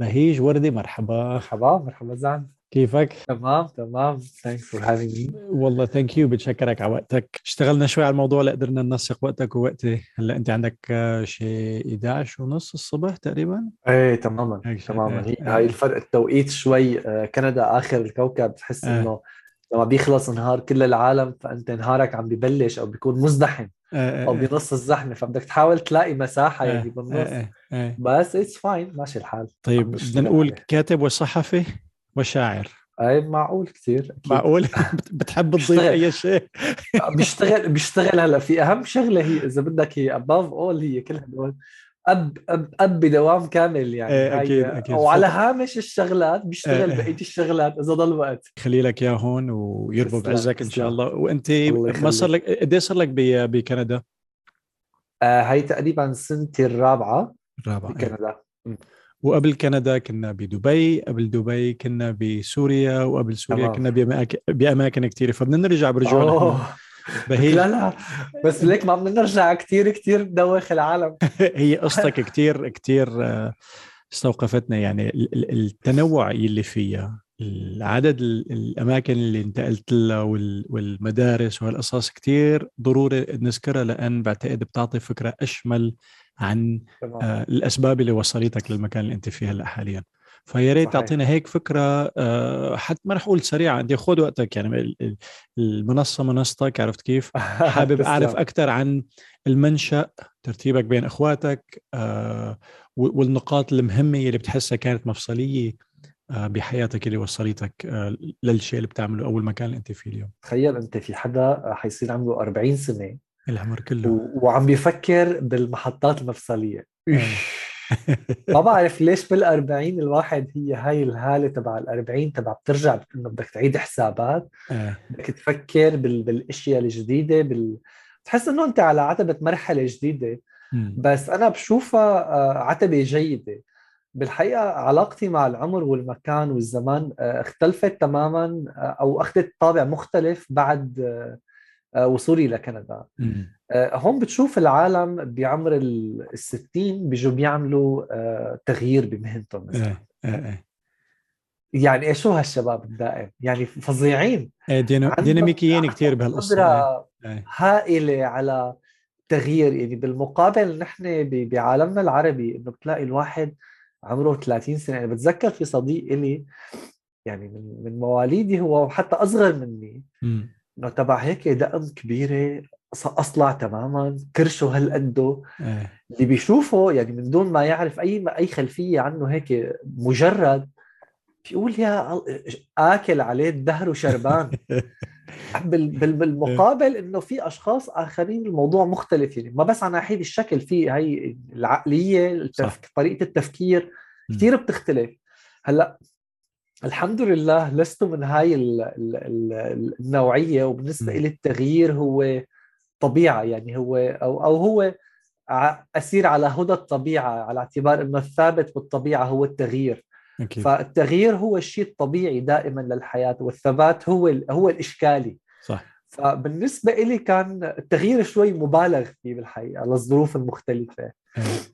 بهيج وردي مرحبا. مرحبا مرحبا زعم. كيفك؟ تمام تمام. thanks for having me والله thank you بتشكرك على وقتك. اشتغلنا شوي على الموضوع لقدرنا ننسق وقتك ووقتي هلا انت عندك آه، شيء 11 ونص الصبح تقريبا؟ إيه تماما. تماما. هي إيه. هاي الفرق التوقيت شوي آه، كندا آخر الكوكب بتحس إيه. إنه لما بيخلص نهار كل العالم فأنت نهارك عم ببلش أو بيكون مزدحم آه، أو آه، بنص الزحمة فبدك تحاول تلاقي مساحة آه، يعني آه، بالنص آه. بس it's fine ماشي الحال طيب بدنا نقول. كاتب وصحفي وشاعر أي معقول كثير أكيد. معقول بت- بتحب تضيف. أي شيء بيشتغل بيشتغل هلا في أهم شغلة هي إذا بدك هي above all هي كل هدول أب أب أب بدوام كامل يعني إيه، هاي- أكيد، أكيد. وعلى هامش الشغلات بيشتغل إيه، إيه. بقيه الشغلات إذا ضل وقت خلي لك اياه هون ويربو بعزك إن شاء. الله وأنت ما صار. لك قد إيه صار لك بكندا؟ آه هاي تقريبا سنتي الرابعة الرابعه إيه. بكندا. وقبل كندا كنا بدبي قبل دبي كنا بسوريا وقبل سوريا تمام. كنا بأماكن, بأماكن كثيرة فبدنا نرجع برجوع نحن أوه. بهي لا لا. بس ليك ما بدنا نرجع كثير كثير ندوخ العالم. هي قصتك كثير كثير استوقفتنا. يعني ال- ال- التنوع اللي فيها العدد ال- الأماكن اللي انتقلت لها وال- والمدارس وهالقصص كثير ضروري نذكرها لأن بعتقد بتعطي فكرة أشمل عن آه، الأسباب اللي وصلتك للمكان اللي أنت فيه هلا حاليا فيا ريت. تعطينا هيك فكرة آه، حتى ما رح أقول سريعة بدي خذ وقتك يعني ال- ال- المنصة منصتك عرفت كيف حابب. أعرف أكثر عن المنشأ ترتيبك بين أخواتك آه، والنقاط المهمة اللي بتحسها كانت مفصلية آه، بحياتك اللي وصلتك آه، للشيء اللي بتعمله أو المكان اللي أنت فيه اليوم تخيل أنت في حدا حيصير عمره 40 سنة العمر كله. و... وعم بيفكر بالمحطات المفصلية. آه. ما بعرف ليش بال40 الواحد هي هاي الهالة تبع ال40 تبع بترجع إنه بدك تعيد حسابات. آه، بدك تفكر بال... بالأشياء الجديدة بال... تحس إنه أنت على عتبة مرحلة جديدة. بس أنا بشوفها آه، عتبة جيدة. بالحقيقة علاقتي مع العمر والمكان والزمان اختلفت تماما أو أخذت طابع مختلف بعد وصولي لكندا. آه، هون بتشوف العالم بعمر ال 60 بيجوا بيعملوا آه، تغيير بمهنتهم آه، آه، آه. يعني إيش شو هالشباب الدائم يعني فظيعين آه، عندهم ديناميكيين كثير بهالقصة آه، آه. هائلة على تغيير يعني بالمقابل نحن بعالمنا العربي إنه بتلاقي الواحد عمره 30 سنة يعني بتذكر في صديق إلي يعني من من مواليدي هو حتى أصغر مني مم. إنه تبع هيك دقن كبيرة أص- أصلع تماما كرشه هالقده آه. اللي بيشوفه يعني من دون ما يعرف أي أي خلفية عنه هيك مجرد بيقول يا آكل عليه الدهر وشربان بال- بال- بالمقابل إنه في أشخاص آخرين الموضوع مختلف يعني ما بس على ناحية الشكل في هي العقلية التف... صح. طريقة التفكير. كثير بتختلف هلأ الحمد لله لست من هاي ال- ال- ال- النوعية وبالنسبة. لي التغيير هو طبيعة يعني هو أو أو هو أسير على هدى الطبيعة على اعتبار إنه الثابت بالطبيعة هو التغيير أكيد فالتغيير هو الشيء الطبيعي دائما للحياة والثبات هو هو الإشكالي صح فبالنسبة لي كان التغيير شوي مبالغ فيه بالحقيقة للظروف المختلفة.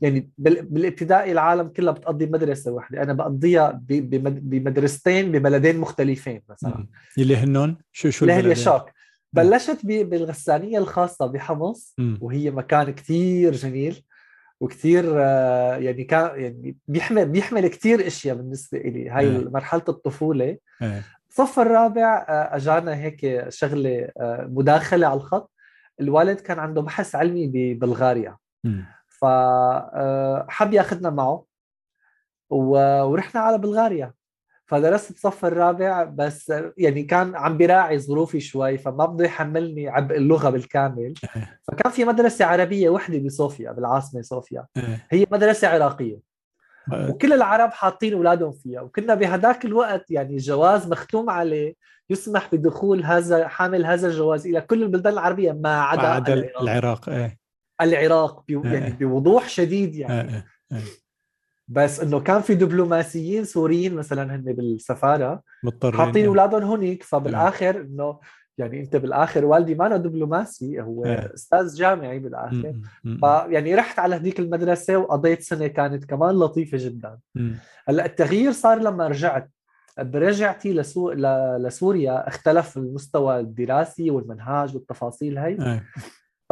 يعني بال- بالابتدائي العالم كلها بتقضي مدرسة واحدة أنا بقضيها بمدرستين ببلدين مختلفين مثلا. اللي هنن شو شو اللي؟ شوك بلشت بالغسانية الخاصة بحمص. وهي مكان كتير جميل وكتير آه، يعني كان يعني بيحمل بيحمل كتير أشياء بالنسبة لي هاي آه. مرحلة الطفولة آه. الصف الرابع آه، أجانا هيك شغلة آه، مداخلة على الخط الوالد كان عنده بحث علمي ببلغاريا. فحب ياخذنا معه. ورحنا على بلغاريا. فدرست الصف الرابع بس يعني كان عم براعي ظروفي شوي فما بده يحملني عبء اللغة بالكامل. آه. فكان في مدرسة عربية وحدة بصوفيا بالعاصمة صوفيا. آه. هي مدرسة عراقية. آه. وكل العرب حاطين أولادهم فيها. وكنا بهداك الوقت يعني الجواز مختوم عليه. يسمح بدخول هذا حامل هذا الجواز إلى كل البلدان العربية ما عدا العراق, العراق إيه. العراق بي- آه. يعني بوضوح شديد يعني آه. آه. بس إنه كان في دبلوماسيين سوريين مثلا هن بالسفارة مضطرين حاطين آه. أولادهم هنيك فبالآخر إنه يعني أنت بالآخر والدي ما دبلوماسي هو إيه. أستاذ جامعي بالآخر. فيعني رحت على هذيك المدرسة وقضيت سنة كانت كمان لطيفة جدا. هلأ التغيير صار لما رجعت برجعتي لسو... ل... لسوريا اختلف المستوى الدراسي والمنهاج والتفاصيل هي إيه.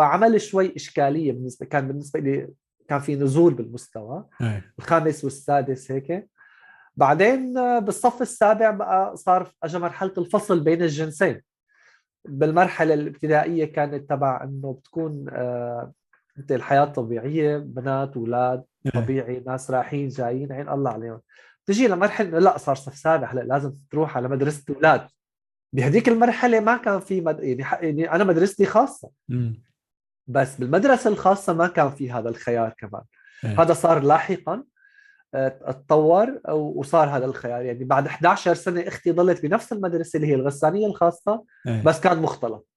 فعمل شوي إشكالية بالنسبة كان بالنسبة لي كان في نزول بالمستوى إيه. الخامس والسادس هيك بعدين بالصف السابع بقى صار اجى مرحلة الفصل بين الجنسين بالمرحلة الابتدائية كانت تبع إنه بتكون آه أنت الحياة طبيعيه بنات أولاد إيه. طبيعي ناس رايحين جايين عين الله عليهم تجي لمرحلة لا صار صف سابع هلا لازم تروح على مدرسة أولاد بهديك المرحلة ما كان في مد... يعني. يعني أنا مدرستي خاصة. بس بالمدرسة الخاصة ما كان في هذا الخيار كمان إيه. هذا صار لاحقا آه، تطور وصار هذا الخيار يعني بعد 11 سنة أختي ضلت بنفس المدرسة اللي هي الغسانية الخاصة إيه. بس كان مختلط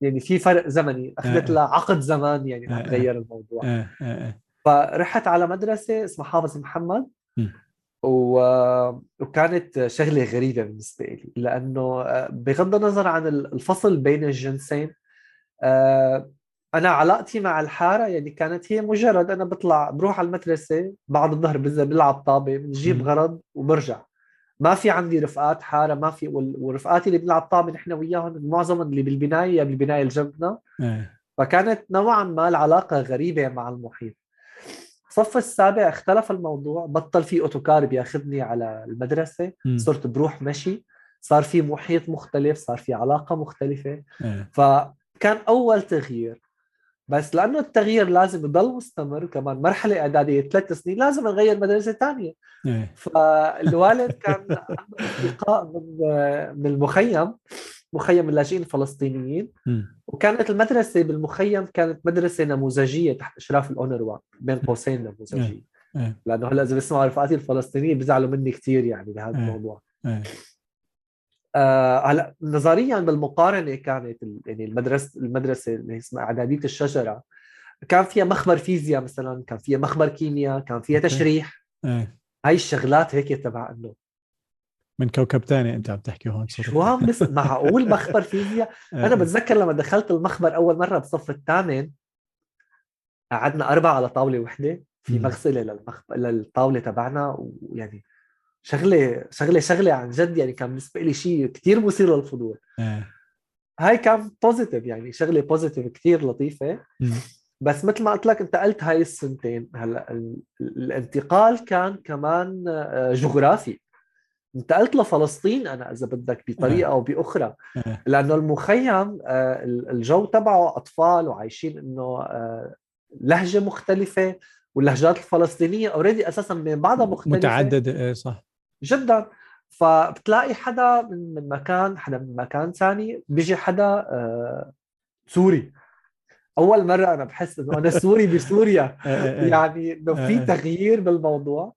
يعني في فرق زمني أخذت إيه. لها عقد زمان يعني إيه. تغير الموضوع إيه. إيه. فرحت على مدرسة اسمها حافظ محمد. و... وكانت شغلة غريبة بالنسبة لي لأنه آه، بغض النظر عن الفصل بين الجنسين آه، أنا علاقتي مع الحارة يعني كانت هي مجرد أنا بطلع بروح على المدرسة بعد الظهر بنزل بلعب طابة بنجيب. غرض وبرجع ما في عندي رفقات حارة ما في ورفقاتي اللي بنلعب طابة نحن وياهم معظمهم اللي بالبناية يا بالبناية اللي جنبنا إيه. فكانت نوعا ما العلاقة غريبة مع المحيط الصف السابع اختلف الموضوع بطل في اوتوكار بياخذني على المدرسة. صرت بروح مشي صار في محيط مختلف صار في علاقة مختلفة إيه. فكان أول تغيير بس لأنه التغيير لازم يضل مستمر كمان مرحلة إعدادية ثلاث سنين لازم نغير مدرسة ثانية إيه. فالوالد كان اصدقاء من من المخيم مخيم اللاجئين الفلسطينيين. وكانت المدرسة بالمخيم كانت مدرسة نموذجية تحت إشراف الأونروا بين قوسين نموذجيه إيه. لأنه هلأ إذا بيسمعوا رفقاتي الفلسطينيين بيزعلوا مني كثير يعني بهذا إيه. الموضوع إيه. هلا نظريا بالمقارنة كانت يعني المدرسة المدرسة اللي اسمها أعدادية الشجرة كان فيها مخبر فيزياء مثلا كان فيها مخبر كيمياء كان فيها. تشريح إيه. هاي الشغلات هيك تبع إنه من كوكب ثاني أنت عم تحكي هون. شو عم بس معقول مخبر فيزياء إيه. أنا بتذكر لما دخلت المخبر أول مرة بالصف الثامن قعدنا أربعة على طاولة وحدة في. مغسلة للمخبر للطاولة تبعنا ويعني شغلة شغلة شغلة عن جد يعني كان بالنسبة لي شيء كثير مثير للفضول. إيه. هاي كان positive يعني شغلة positive كثير لطيفة. بس مثل ما قلت لك انتقلت هاي السنتين. هلأ ال- الانتقال كان كمان آه، جغرافي. انتقلت لفلسطين أنا إذا بدك بطريقة أو بأخرى. إيه. لأنه المخيم آه، ال- الجو تبعه أطفال وعايشين إنه آه، لهجة مختلفة واللهجات الفلسطينية already أساسا من بعضها مختلفة. متعددة إيه صح. جدا فبتلاقي حدا من من مكان حدا من مكان ثاني بيجي حدا آه، سوري أول مرة أنا بحس إنه أنا سوري بسوريا إيه. إيه. إيه. يعني إنه في. تغيير بالموضوع.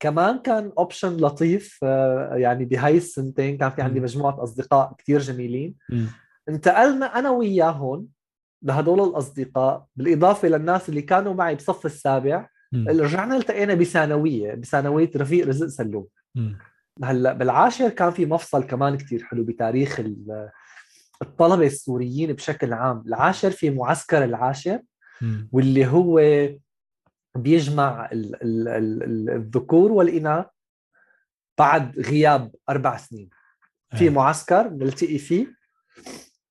كمان كان option لطيف آه، يعني بهاي السنتين كان في عندي. مجموعة أصدقاء كثير جميلين. انتقلنا أنا وياهم لهدول الأصدقاء بالإضافة للناس اللي كانوا معي بصف السابع. رجعنا التقينا بثانوية بثانوية رفيق رزق سلوم. هلأ بالعاشر كان في مفصل كمان كتير حلو بتاريخ ال- الطلبة السوريين بشكل عام العاشر في معسكر العاشر. واللي هو بيجمع ال ال ال ال الذكور والإناث بعد غياب أربع سنين في إيه. معسكر نلتقي فيه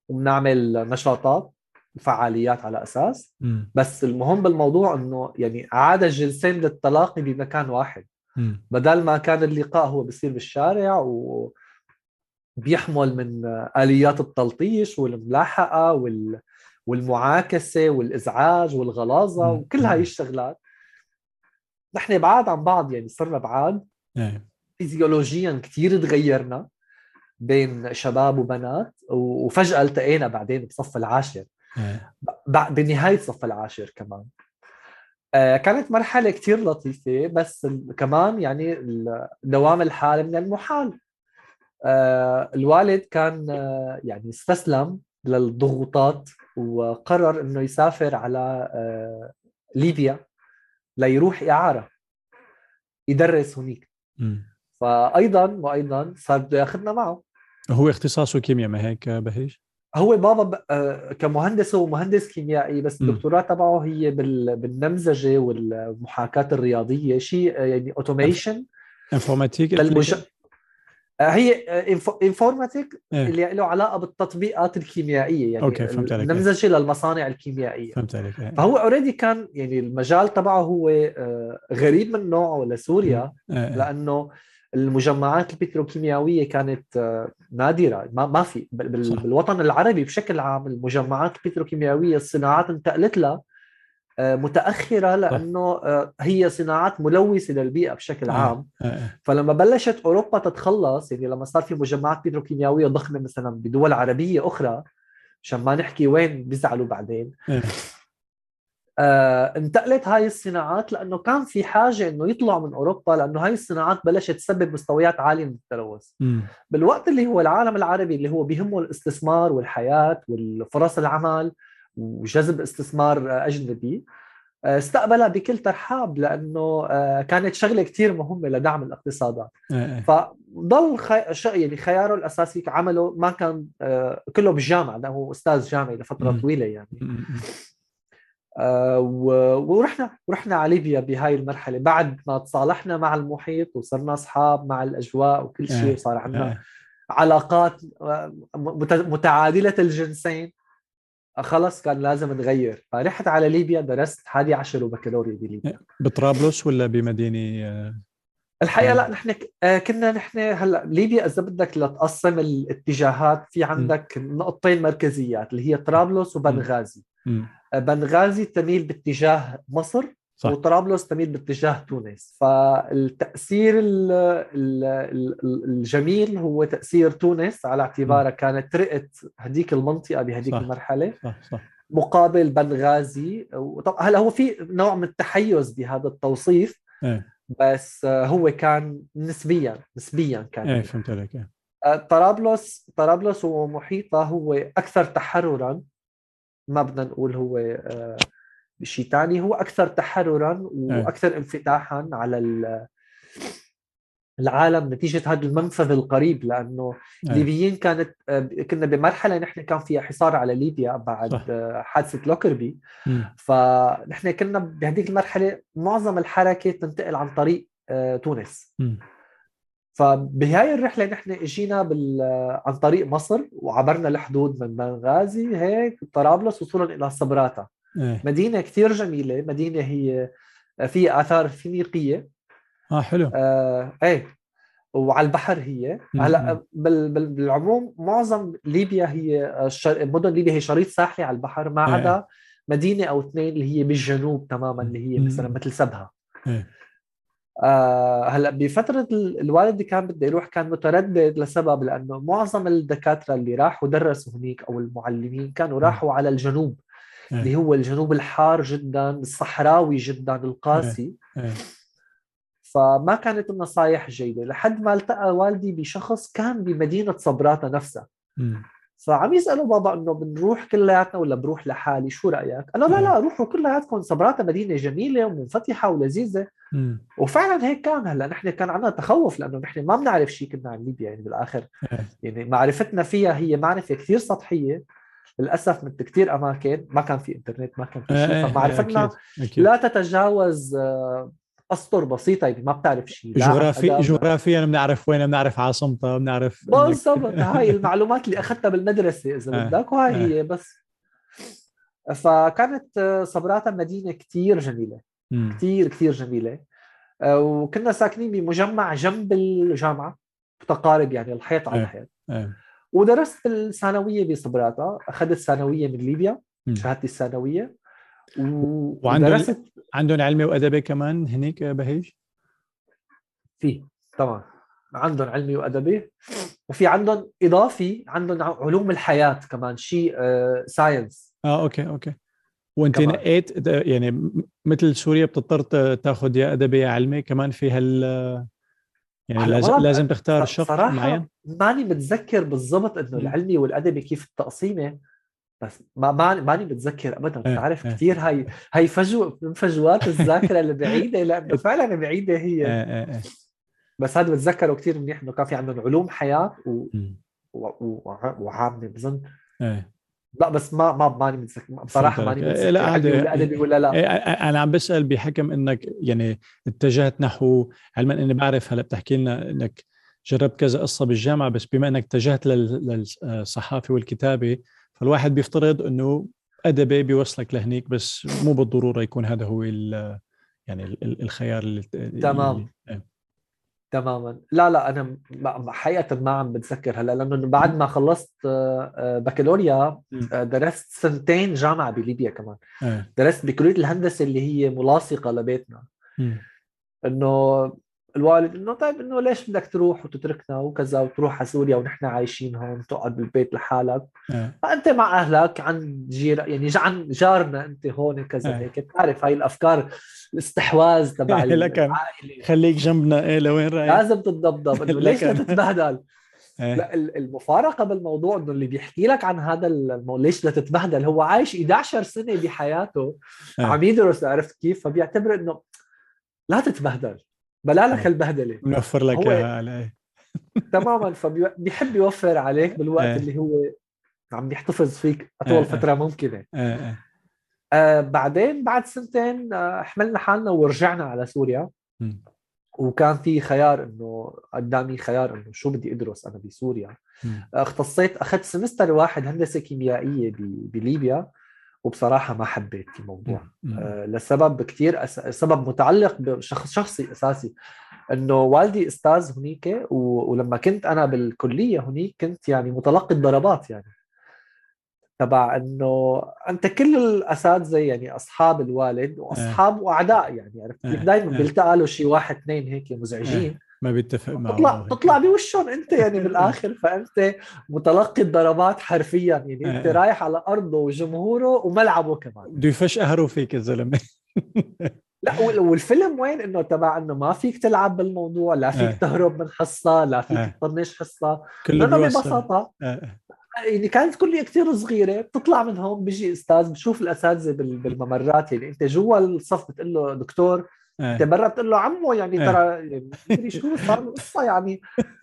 وبنعمل نشاطات وفعاليات على أساس. بس المهم بالموضوع إنه يعني عاد الجنسين للتلاقي بمكان واحد. بدل ما كان اللقاء هو بيصير بالشارع و بيحمل من آليات التلطيش والملاحقة وال والمعاكسة والإزعاج والغلاظة. وكل هاي الشغلات نحن بعاد عن بعض يعني صرنا بعاد إيه. فيزيولوجيا كثير تغيرنا بين شباب وبنات وفجأة التقينا بعدين بصف العاشر بنهاية صف العاشر كمان. آه، كانت مرحلة كتير لطيفة بس كمان يعني دوام الحال من المحال. آه، الوالد كان آه، يعني استسلم للضغوطات وقرر إنه يسافر على ليبيا ليروح إعارة يدرس هناك مم. فأيضا وأيضا صار بده ياخذنا معه. هو اختصاصه كيمياء ما هيك بهيج؟ هو بابا. آه، كمهندس هو مهندس كيميائي بس. الدكتوراه تبعه هي بال... بالنمذجة والمحاكاة الرياضية شيء آه، يعني automation informatique. آه، هي. informatique إيه. اللي له علاقة بالتطبيقات الكيميائية يعني okay، فهمت عليك. النمذجة للمصانع الكيميائية فهمت عليك إيه. فهو already كان يعني المجال تبعه هو غريب من نوعه لسوريا إيه، إيه. لأنه المجمعات البتروكيماويه كانت آه، نادرة ما ما في. بالوطن العربي بشكل عام المجمعات البتروكيماويه الصناعات انتقلت لها آه، متأخرة لأنه آه، هي صناعات ملوثة للبيئة بشكل. عام. فلما بلشت أوروبا تتخلص يعني لما صار في مجمعات بتروكيماويه ضخمة مثلا بدول عربية أخرى عشان ما نحكي وين بيزعلوا بعدين. آه انتقلت هاي الصناعات لأنه كان في حاجة إنه يطلعوا من أوروبا لأنه هاي الصناعات بلشت تسبب مستويات عالية من التلوث. بالوقت اللي هو العالم العربي اللي هو بيهمه الاستثمار والحياة والفرص العمل وجذب استثمار أجنبي آه، استقبلها بكل ترحاب لأنه آه، كانت شغلة كثير مهمة لدعم الاقتصادات إيه، إيه. فضل خي... يعني خياره الأساسي عمله ما كان آه، كله بالجامعة هو أستاذ جامعي لفترة. طويلة يعني ورحنا ورحنا على ليبيا بهاي المرحلة بعد ما تصالحنا مع المحيط وصرنا أصحاب مع الأجواء وكل شيء إيه. وصار عندنا إيه. علاقات آه، مت- متعادلة الجنسين آه، خلص كان لازم نغير فرحت على ليبيا درست 11 وبكالوريا بليبيا بطرابلس ولا بمدينة آه، الحقيقة آه. لا نحن آه، كنا نحن هلأ ليبيا إذا بدك لتقسم الاتجاهات في عندك نقطتين مركزيات اللي هي طرابلس وبنغازي. آه، بنغازي تميل باتجاه مصر صح. وطرابلس تميل باتجاه تونس. فالتأثير ال- ال- ال- الجميل هو تأثير تونس على اعتبارها كانت رئت هديك المنطقة بهديك صح. المرحلة. صح صح. مقابل بنغازي. وطب هلا هو في نوع من التحيز بهذا التوصيف إيه. بس هو كان نسبيا نسبيا كان إيه فهمت عليك إيه. آه، طرابلس طرابلس ومحيطها هو أكثر تحررا ما بدنا نقول هو آه، شيء ثاني هو أكثر تحررا وأكثر انفتاحا على ال- العالم نتيجة هذا المنفذ القريب لأنه إيه. الليبيين كانت آه، كنا بمرحلة نحن كان فيها حصار على ليبيا بعد صح. حادثة لوكربي. فنحن كنا بهذيك المرحلة معظم الحركة تنتقل عن طريق آه، تونس مم. فبهاي الرحلة نحن إجينا بال... عن طريق مصر وعبرنا الحدود من بنغازي هيك طرابلس وصولا إلى صبراتا. إيه. مدينة كثير جميلة. مدينة هي فيها آثار فينيقية. آه حلو. آه إيه. وعلى البحر هي. هلا بال... بال... بالعموم معظم ليبيا هي الشر... مدن ليبيا هي شريط ساحلي على البحر ما إيه. عدا مدينة أو اثنين اللي هي بالجنوب تماما اللي هي. مثلا مثل سبها. إيه. آه هلا بفترة ال- الوالد كان بده يروح كان متردد لسبب لأنه معظم الدكاترة اللي راحوا درسوا هنيك أو المعلمين كانوا راحوا على الجنوب اللي إيه هو الجنوب الحار جدا الصحراوي جدا القاسي. إيه. فما كانت النصايح جيدة. لحد ما التقى والدي بشخص كان بمدينة صبراتة نفسها. فعم يسألوا بابا إنه بنروح كلياتنا ولا بروح لحالي شو رأيك؟ قال له لا لا روحوا كلياتكم صبراتة مدينة جميلة ومنفتحة ولذيذة مم. وفعلا هيك كان هلأ نحن كان عندنا تخوف لأنه نحن ما بنعرف شيء كنا عن ليبيا يعني بالآخر إيه. يعني معرفتنا فيها هي معرفة كثير سطحية للأسف من كثير أماكن ما كان في إنترنت ما كان في إيه، شيء إيه، فمعرفتنا أكيد، أكيد. لا تتجاوز آه، أسطر بسيطة يعني ما بتعرف شيء جغرافي. جغرافيا بنعرف وين بنعرف عاصمتها بنعرف بالضبط هاي المعلومات اللي أخذتها بالمدرسة إذا آه، بدك وهاي آه. هي بس فكانت آه، صبراتا مدينه كثير جميلة. كثير كثير جميلة وكنا ساكنين بمجمع جنب الجامعة متقارب يعني الحيط على. الحيط ودرست الثانوية بصبراتا أخذت ثانوية من ليبيا. شهادتي الثانوية وعندهم- ودرست عندهم علمي وادبي كمان هنيك بهيج؟ فيه طبعا. عندهم علمي وادبي وفي عندهم إضافي عندهم علوم الحياة كمان شيء science آه okay okay. وأنت كمان. نقيت يعني مثل سوريا بتضطر تاخذ يا ادبي يا علمي كمان في هال يعني لازم لازم تختار شق معين؟ ماني متذكر بالضبط إنه. العلمي والادبي كيف التقسيمة. بس ما ماني ماني متذكر ابدا إيه، بتعرف إيه. كثير هاي هي فجوه من فجوات الذاكرة البعيده لأنه فعلا بعيدة هي. آه. بس هذا بتذكره كثير منيح إنه كان في عندهم علوم حياة و... وعامة بظن. لا بس ما ما ماني متذكر بصراحة ماني متذكر لا ادبي ولا لا. إيه، أنا عم بسأل بحكم إنك يعني اتجهت نحو علما إني بعرف هلأ بتحكي لنا إنك جربت كذا قصة بالجامعة بس بما إنك اتجهت للصحافة والكتابة فالواحد بيفترض إنه أدبي بيوصلك لهنيك بس مو بالضرورة يكون هذا هو يعني الخيار اللي تمام. إيه. تماما. لا لا أنا حقيقة ما عم بتذكر هلأ لأنه بعد ما خلصت آه، آه، بكالوريا آه، درست سنتين جامعة بليبيا كمان. درست بكلية الهندسة اللي هي ملاصقة لبيتنا. إنه الوالد إنه طيب إنه ليش بدك تروح وتتركنا وكذا وتروح على سوريا ونحن عايشين هون تقعد بالبيت لحالك. أه. فأنت مع أهلك عن جير يعني عن جارنا أنت هون كذا أه. هيك. بتعرف هاي الأفكار الاستحواذ تبع العائلة. خليك جنبنا. إيه لوين رايح لازم تتضبضب إنه ليش تتبهدل؟ أه. لا المفارقة بالموضوع إنه اللي بيحكي لك عن هذا المو... ليش بدك تتبهدل؟ هو عايش 11 سنة بحياته. عم يدرس عرفت كيف؟ فبيعتبر إنه لا تتبهدل. بلا لك البهدلة نوفر لك إياها عليه تماما فبيحب يوفر عليك بالوقت آه. اللي هو عم يحتفظ فيك أطول آه. فترة ممكنة آه. آه. آه بعدين بعد سنتين آه حملنا حالنا ورجعنا على سوريا م. وكان في خيار إنه قدامي خيار إنه شو بدي أدرس أنا بسوريا م. اختصيت أخذت سمستر واحد هندسة كيميائية بليبيا وبصراحة ما حبيت الموضوع. آه لسبب كثير أس... سبب متعلق بشخص شخصي أساسي. إنه والدي أستاذ هنيك و... ولما كنت أنا بالكلية هنيك كنت يعني متلقي الضربات يعني. تبع إنه أنت كل الأساتذة يعني أصحاب الوالد وأصحاب واعداء يعني عرفت؟ كيف دائما بيلتقى له شيء واحد اثنين هيك مزعجين. ما بيتفق معه. تطلع تطلع بوشهم انت يعني بالاخر فأنت متلقي الضربات حرفيا. يعني أنت آه. رايح على أرضه وجمهوره وملعبه كمان. بده يفشقهروا فيك الزلمه لا والفيلم وين؟ إنه تبع إنه ما فيك تلعب بالموضوع لا فيك آه. تهرب من حصة لا فيك آه. تطنش حصة. كله ببساطة. يعني كانت كلية كثير صغيرة بتطلع من هون بيجي أستاذ بشوف الأساتذة بالممرات. يعني أنت جوا الصف بتقول له دكتور. انت برا بتقول له عمو يعني إيه. ترى مدري شو صار القصة يعني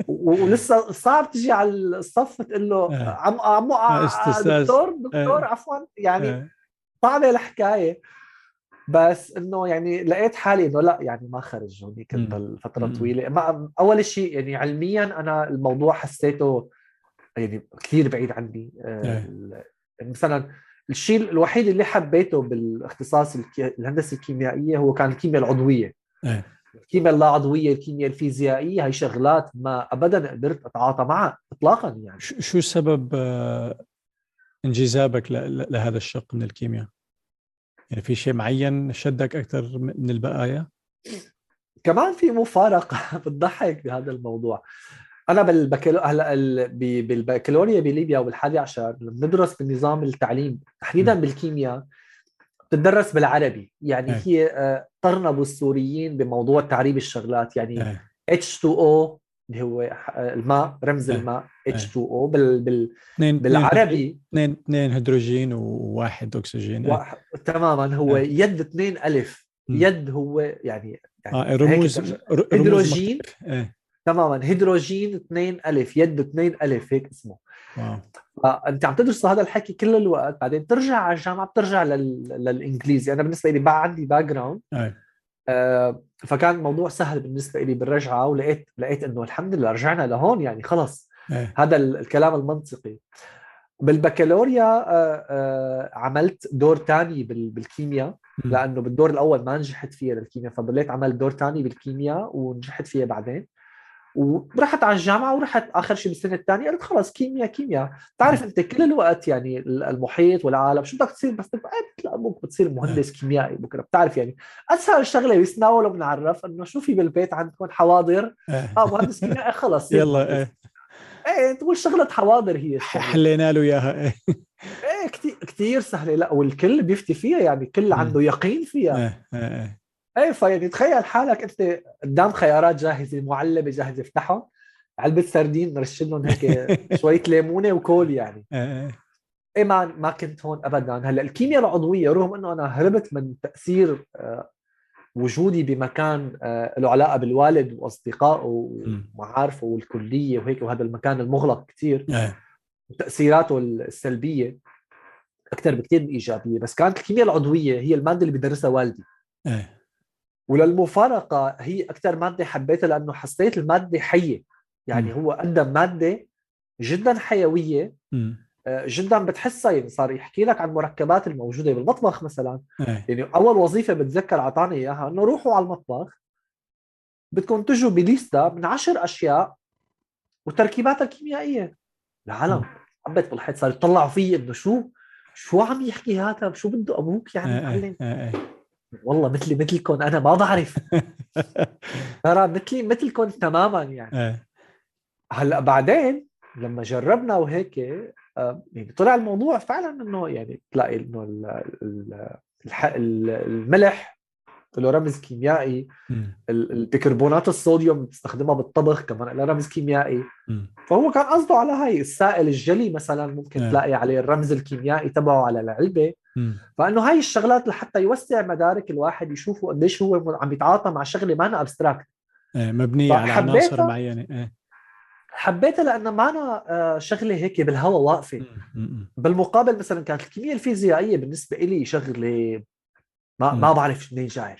ولسه صعب تجي على الصف تقول له إيه. عم عمو دكتور دكتور عفوا يعني صعبه الحكاية. بس إنه يعني لقيت حالي إنه لا يعني ما خرج هونيك فتره طويلة. ما أول شيء يعني علميا أنا الموضوع حسيته يعني كثير بعيد عني آه، مثلا الشيء الوحيد اللي حبيته بالاختصاص الهندسة الكيميائية هو كان الكيمياء العضوية أيه. الكيمياء اللا عضوية الكيمياء الفيزيائية هي شغلات ما ابدا قدرت أتعاطى معها اطلاقا يعني شو سبب آه، انجذابك لهذا الشق من الكيمياء؟ يعني في شيء معين شدك أكثر من البقايا؟ كمان في مفارقة بتضحك بهذا الموضوع أنا بالبكالو هلأ بالبكالوريا بليبيا والحادي عشر بندرس بالنظام التعليم تحديدا بالكيمياء بتدرس بالعربي. يعني آه. هي آه، طرنبوا السوريين بموضوع تعريب الشغلات. يعني آه. H2O اللي هو الماء رمز آه. الماء H2O بال, بال بالعربي. اثنين اثنين هيدروجين وواحد أكسجين واحد تماما. هو يد اثنين ألف يد هو يعني, يعني آه رموز هيدروجين تماما. هيدروجين 2 ألف يد 2 ألف هيك اسمه. wow. فأنت عم تدرس هذا الحكي كل الوقت بعدين ترجع على الجامعة بترجع لل... للإنجليزي. أنا بالنسبة لي بقى عندي background آه فكان الموضوع سهل بالنسبة لي بالرجعة ولقيت لقيت إنه الحمد لله رجعنا لهون يعني خلص. أي. هذا الكلام المنطقي. بالبكالوريا آه آه عملت دور ثاني بالكيمياء لأنه بالدور الأول ما نجحت فيها للكيمياء فضليت عملت دور ثاني بالكيمياء ونجحت فيها بعدين. ورحت على الجامعة ورحت آخر شيء بالسنة الثانية قلت خلص كيمياء كيمياء. بتعرف أنت كل الوقت يعني المحيط والعالم شو بدك تصير؟ بس بتلاقي أبوك بتصير مهندس كيميائي بكرة بتعرف يعني. أسهل شغلة بيسناولوا بنعرف إنه شو في بالبيت عندكم؟ حواضر؟ آه مهندس كيميائي خلص. يلا إيه. إيه تقول شغلة حواضر هي حلينا له إياها إيه. إيه كثير كثير سهلة. لا والكل بيفتي فيها يعني كل عنده يقين فيها. إيه إيه. إيه فيعني تخيل حالك أنت قدام خيارات جاهزة معلبه جاهزة افتحهم علبة سردين نرش لهم هيك شوية ليمونة وكول يعني. إيه،, إيه. إيه ما ما كنت هون ابدا. هلأ الكيمياء العضوية رغم إنه أنا هربت من تأثير آه، وجودي بمكان آه، له علاقه بالوالد واصدقائه. ومعارفه والكلية وهيك وهذا المكان المغلق كثير وتاثيراته السلبية أكثر بكثير من الايجابيه بس كانت الكيمياء العضوية هي المادة اللي بدرسها والدي. وللمفارقة هي أكثر مادة حبيتها لأنه حسيت المادة حية. يعني. هو قدم مادة جدا حيوية. آه، جدا بتحسها يعني صار يحكي لك عن المركبات الموجودة بالمطبخ مثلا. إيه. يعني أول وظيفة بتذكر اعطاني إياها إنه روحوا على المطبخ بدكم تجوا بليستا من عشر أشياء وتركيباتها الكيميائية. العالم. حبيت بالحيط صار يطلعوا في إنه شو شو عم يحكي هذا؟ شو بده أبوك يعني إيه معلم؟ إيه إيه. والله مثلي مثلكم أنا ما بعرف ترى مثلي مثلكم تماما يعني إيه هلأ بعدين لما جربنا وهيك آه، يعني طلع الموضوع فعلا إنه يعني تلاقي إنه الملح له رمز كيميائي البيكربونات الصوديوم بتستخدمها بالطبخ كمان له رمز كيميائي. فهو كان قصده على هاي السائل الجلي مثلا ممكن آه. تلاقي عليه الرمز الكيميائي تبعه على العلبة. فإنه هاي الشغلات لحتى يوسع مدارك الواحد يشوفوا قديش هو عم يتعاطى مع شغلة ما ابستراكت إيه مبنية على عناصر. معينة إيه حبيتها لانها معنا آه، شغلة هيك بالهواء واقفة. بالمقابل مثلا كانت الكيمياء الفيزيائية بالنسبة لي شغلة ما. ما بعرف منين جاي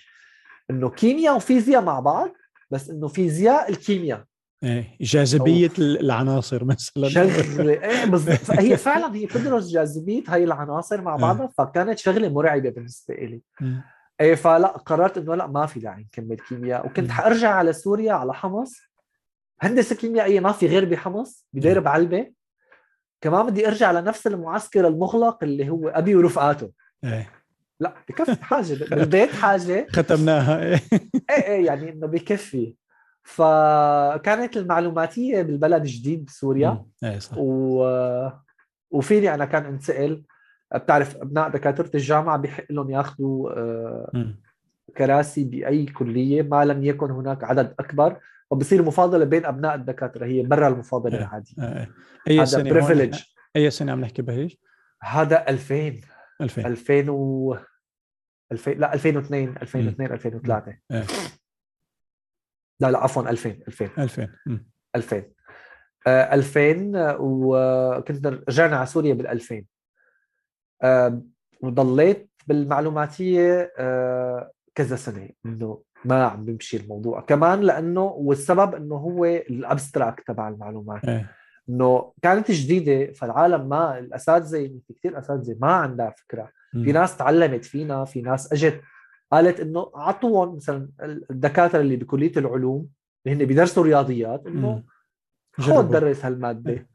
إنه كيمياء وفيزياء مع بعض بس إنه فيزياء الكيمياء إيه جاذبية العناصر مثلا. شغله إيه بالضبط هي فعلا هي بتدرس جاذبية هاي العناصر مع آه. بعضها فكانت شغلة مرعبة بالنسبة لي مم. إيه فلا قررت إنه لا ما في داعي نكمل كيمياء. وكنت مم. حأرجع على سوريا على حمص. هندسة كيميائية ما في غير بحمص بدير بعلبة. كمان بدي أرجع لنفس المعسكر المغلق اللي هو أبي ورفقاته. إيه. لا بكفي حاجة بالبيت حاجة. ختمناها. إيه إيه يعني إنه بكفي. فكانت المعلوماتية بالبلد جديد بسوريا. إيه صح. و... وفيني أنا كان انسأل بتعرف أبناء دكاترة الجامعة بحق لهم ياخذوا آه،. كراسي بأي كلية ما لم يكن هناك عدد أكبر. وبصير مفاضلة بين أبناء الدكاترة هي برا المفاضلة إيه. العادية. إيه أي هذا سنة بريفليج أي سنة عم نحكي بهيج؟ هذا 2000 2000 2000 و 2000 لا 2002 2002 2003 إيه. لا لا عفوا 2000 2000 2000 مم. 2000 آه، 2000 آه، وكنت رجعنا على سوريا بال 2000 آه، وضليت بالمعلوماتية آه، كذا سنة إنه ما عم بيمشي الموضوع. كمان لأنه والسبب إنه هو الأبستراكت تبع المعلومات. إيه. إنه كانت جديدة فالعالم ما الأساتذة في كثير أساتذة ما عندها فكرة. في ناس تعلمت فينا في ناس أجت. قالت إنه اعطوهم مثلا الدكاترة اللي بكلية العلوم اللي هن بيدرسوا رياضيات إنه. خذ. درس هالمادة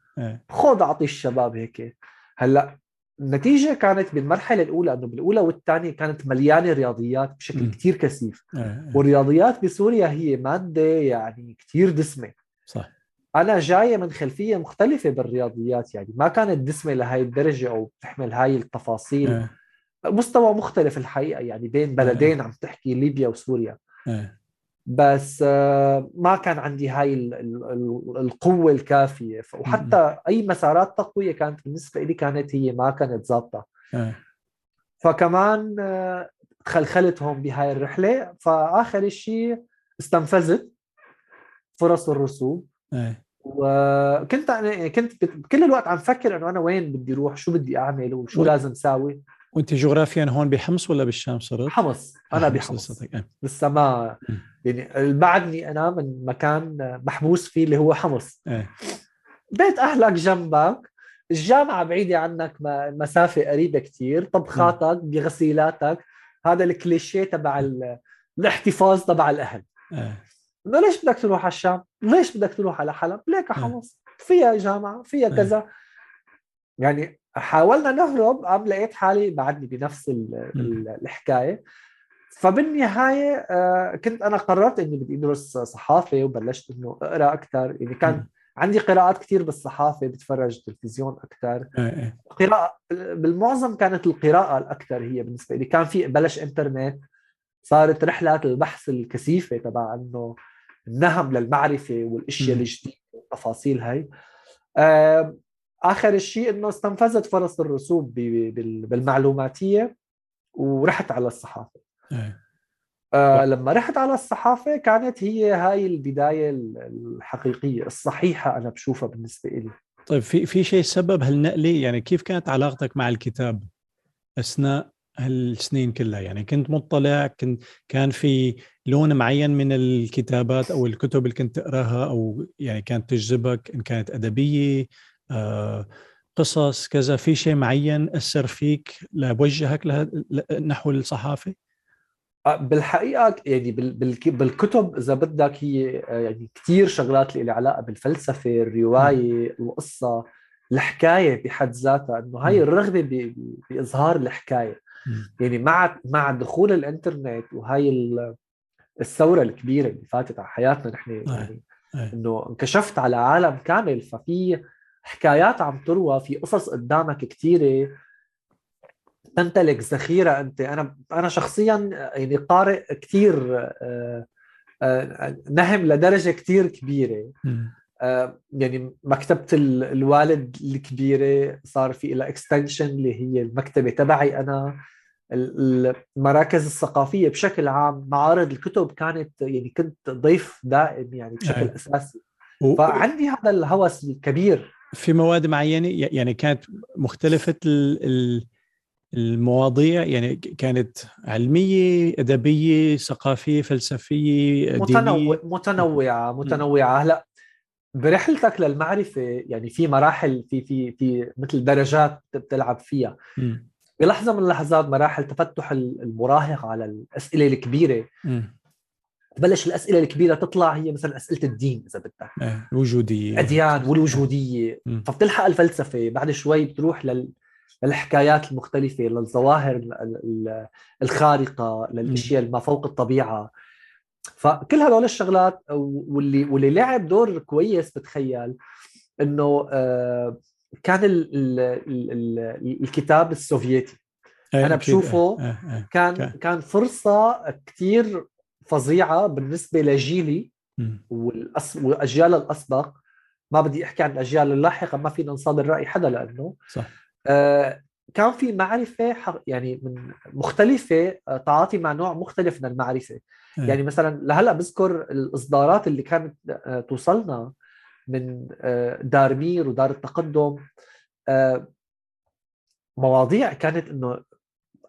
خذ اعطي الشباب هيك هلأ النتيجة كانت بالمرحلة الأولى إنه بالأولى والثانية كانت مليانة رياضيات بشكل. كثير كثيف إيه. إيه. والرياضيات بسوريا هي مادة يعني كثير دسمة صح أنا جاية من خلفية مختلفة بالرياضيات يعني ما كانت دسمة لهي الدرجة أو بتحمل هاي التفاصيل مستوى مختلف الحقيقة يعني بين بلدين عم تحكي ليبيا وسوريا. إيه. بس آه، ما كان عندي هاي ال- ال- ال- القوة الكافية. وحتى أي مسارات تقوية كانت بالنسبة لي كانت هي ما كانت ظابطة. فكمان آه، تخلخلت هون بهاي الرحلة. فآخر شيء استنفذت فرص الرسوب. وكنت أنا كنت كل الوقت عم فكر إنه أنا وين بدي أروح شو بدي أعمل؟ وشو لازم ساوي؟ وأنت جغرافيا هون بحمص ولا بالشام صرت؟ حمص أنا حمص بحمص. إيه. لسه ما. يعني بعدني أنا من مكان محبوس فيه اللي هو حمص إيه بيت أهلك جنبك الجامعة بعيدة عنك م- مسافة قريبة كتير طبخاتك بغسيلاتك هذا الكليشيه تبع ال- الاحتفاظ تبع الأهل إيه انه ليش بدك تروح على الشام؟ ليش بدك تروح على حلب؟ ليك آه. حمص فيها جامعة فيها. كذا يعني حاولنا نهرب قام لقيت حالي بعدني بنفس الحكاية. فبالنهاية آه، كنت أنا قررت إني بدي أدرس صحافة وبلشت إنه أقرأ أكثر يعني كان. عندي قراءات كثير بالصحافة بتفرج تلفزيون أكثر إيه إيه قراءة بالمعظم كانت القراءة الاكثر هي بالنسبة لي. كان في بلش إنترنت صارت رحلات البحث الكثيفة تبع إنه النهم للمعرفة والأشياء. الجديدة والتفاصيل هاي. آه، آخر شيء إنه استنفذت فرص الرسوب بالمعلوماتية ورحت على الصحافة. إيه. آه لما رحت على الصحافة كانت هي هاي البداية الحقيقية الصحيحة أنا بشوفها بالنسبة لي طيب في في شيء سبب هالنقلة؟ يعني كيف كانت علاقتك مع الكتاب أثناء هالسنين كلها؟ يعني كنت مطلع كنت كان في لون معين من الكتابات أو الكتب اللي كنت تقراها أو يعني كانت تجذبك إن كانت أدبية؟ قصص كذا في شيء معين أثر فيك لوجهك نحو الصحافة؟ آه، بالحقيقة يعني بالكتب إذا بدك هي آه، يعني كثير شغلات اللي علاقة بالفلسفة الرواية القصة الحكاية بحد ذاتها إنه هاي الرغبة بإظهار الحكاية. يعني مع مع دخول الإنترنت وهي الثورة الكبيرة اللي فاتت على حياتنا نحن يعني إنه انكشفت على عالم كامل ففي حكايات عم تروى في قصص قدامك كثيره تمتلك ذخيرة أنت. أنا أنا شخصيا يعني قارئ كثير آه، آه، نهم لدرجة كثير كبيرة. آه، يعني مكتبة الوالد الكبيرة صار في لها اكستنشن اللي هي المكتبة تبعي أنا. المراكز الثقافية بشكل عام معارض الكتب كانت يعني كنت ضيف دائم يعني بشكل أساسي. فعندي هذا الهوس الكبير. في مواد معينة يعني كانت مختلفة المواضيع يعني كانت علمية أدبية ثقافية فلسفية متنوع دينية. متنوعه متنوعة هلأ برحلتك للمعرفة يعني في مراحل في في في مثل درجات بتلعب فيها م. بلحظة من اللحظات مراحل تفتح المراهق على الأسئلة الكبيرة م. تبلش الأسئلة الكبيرة تطلع هي مثلا أسئلة الدين إذا بدك. إيه، الوجودية. الأديان والوجودية. م. فبتلحق الفلسفة بعد شوي بتروح لل للحكايات المختلفة للظواهر الخارقة للأشياء ما فوق الطبيعة. فكل هدول الشغلات واللي واللي لعب دور كويس بتخيل إنه آه، كان ال ال ال الكتاب السوفيتي. إيه، أنا بشوفه إيه، كان كان. فرصة كثير فظيعة بالنسبة لجيلي والأجيال الأسبق. ما بدي أحكي عن الأجيال اللاحقة ما فينا نصادر رأي حدا لأنه صح. آه، كان في معرفة يعني من مختلفة آه، تعاطي مع نوع مختلف من المعرفة. م. يعني مثلا لهلأ بذكر الإصدارات اللي كانت آه، توصلنا من دار مير ودار التقدم. مواضيع كانت إنه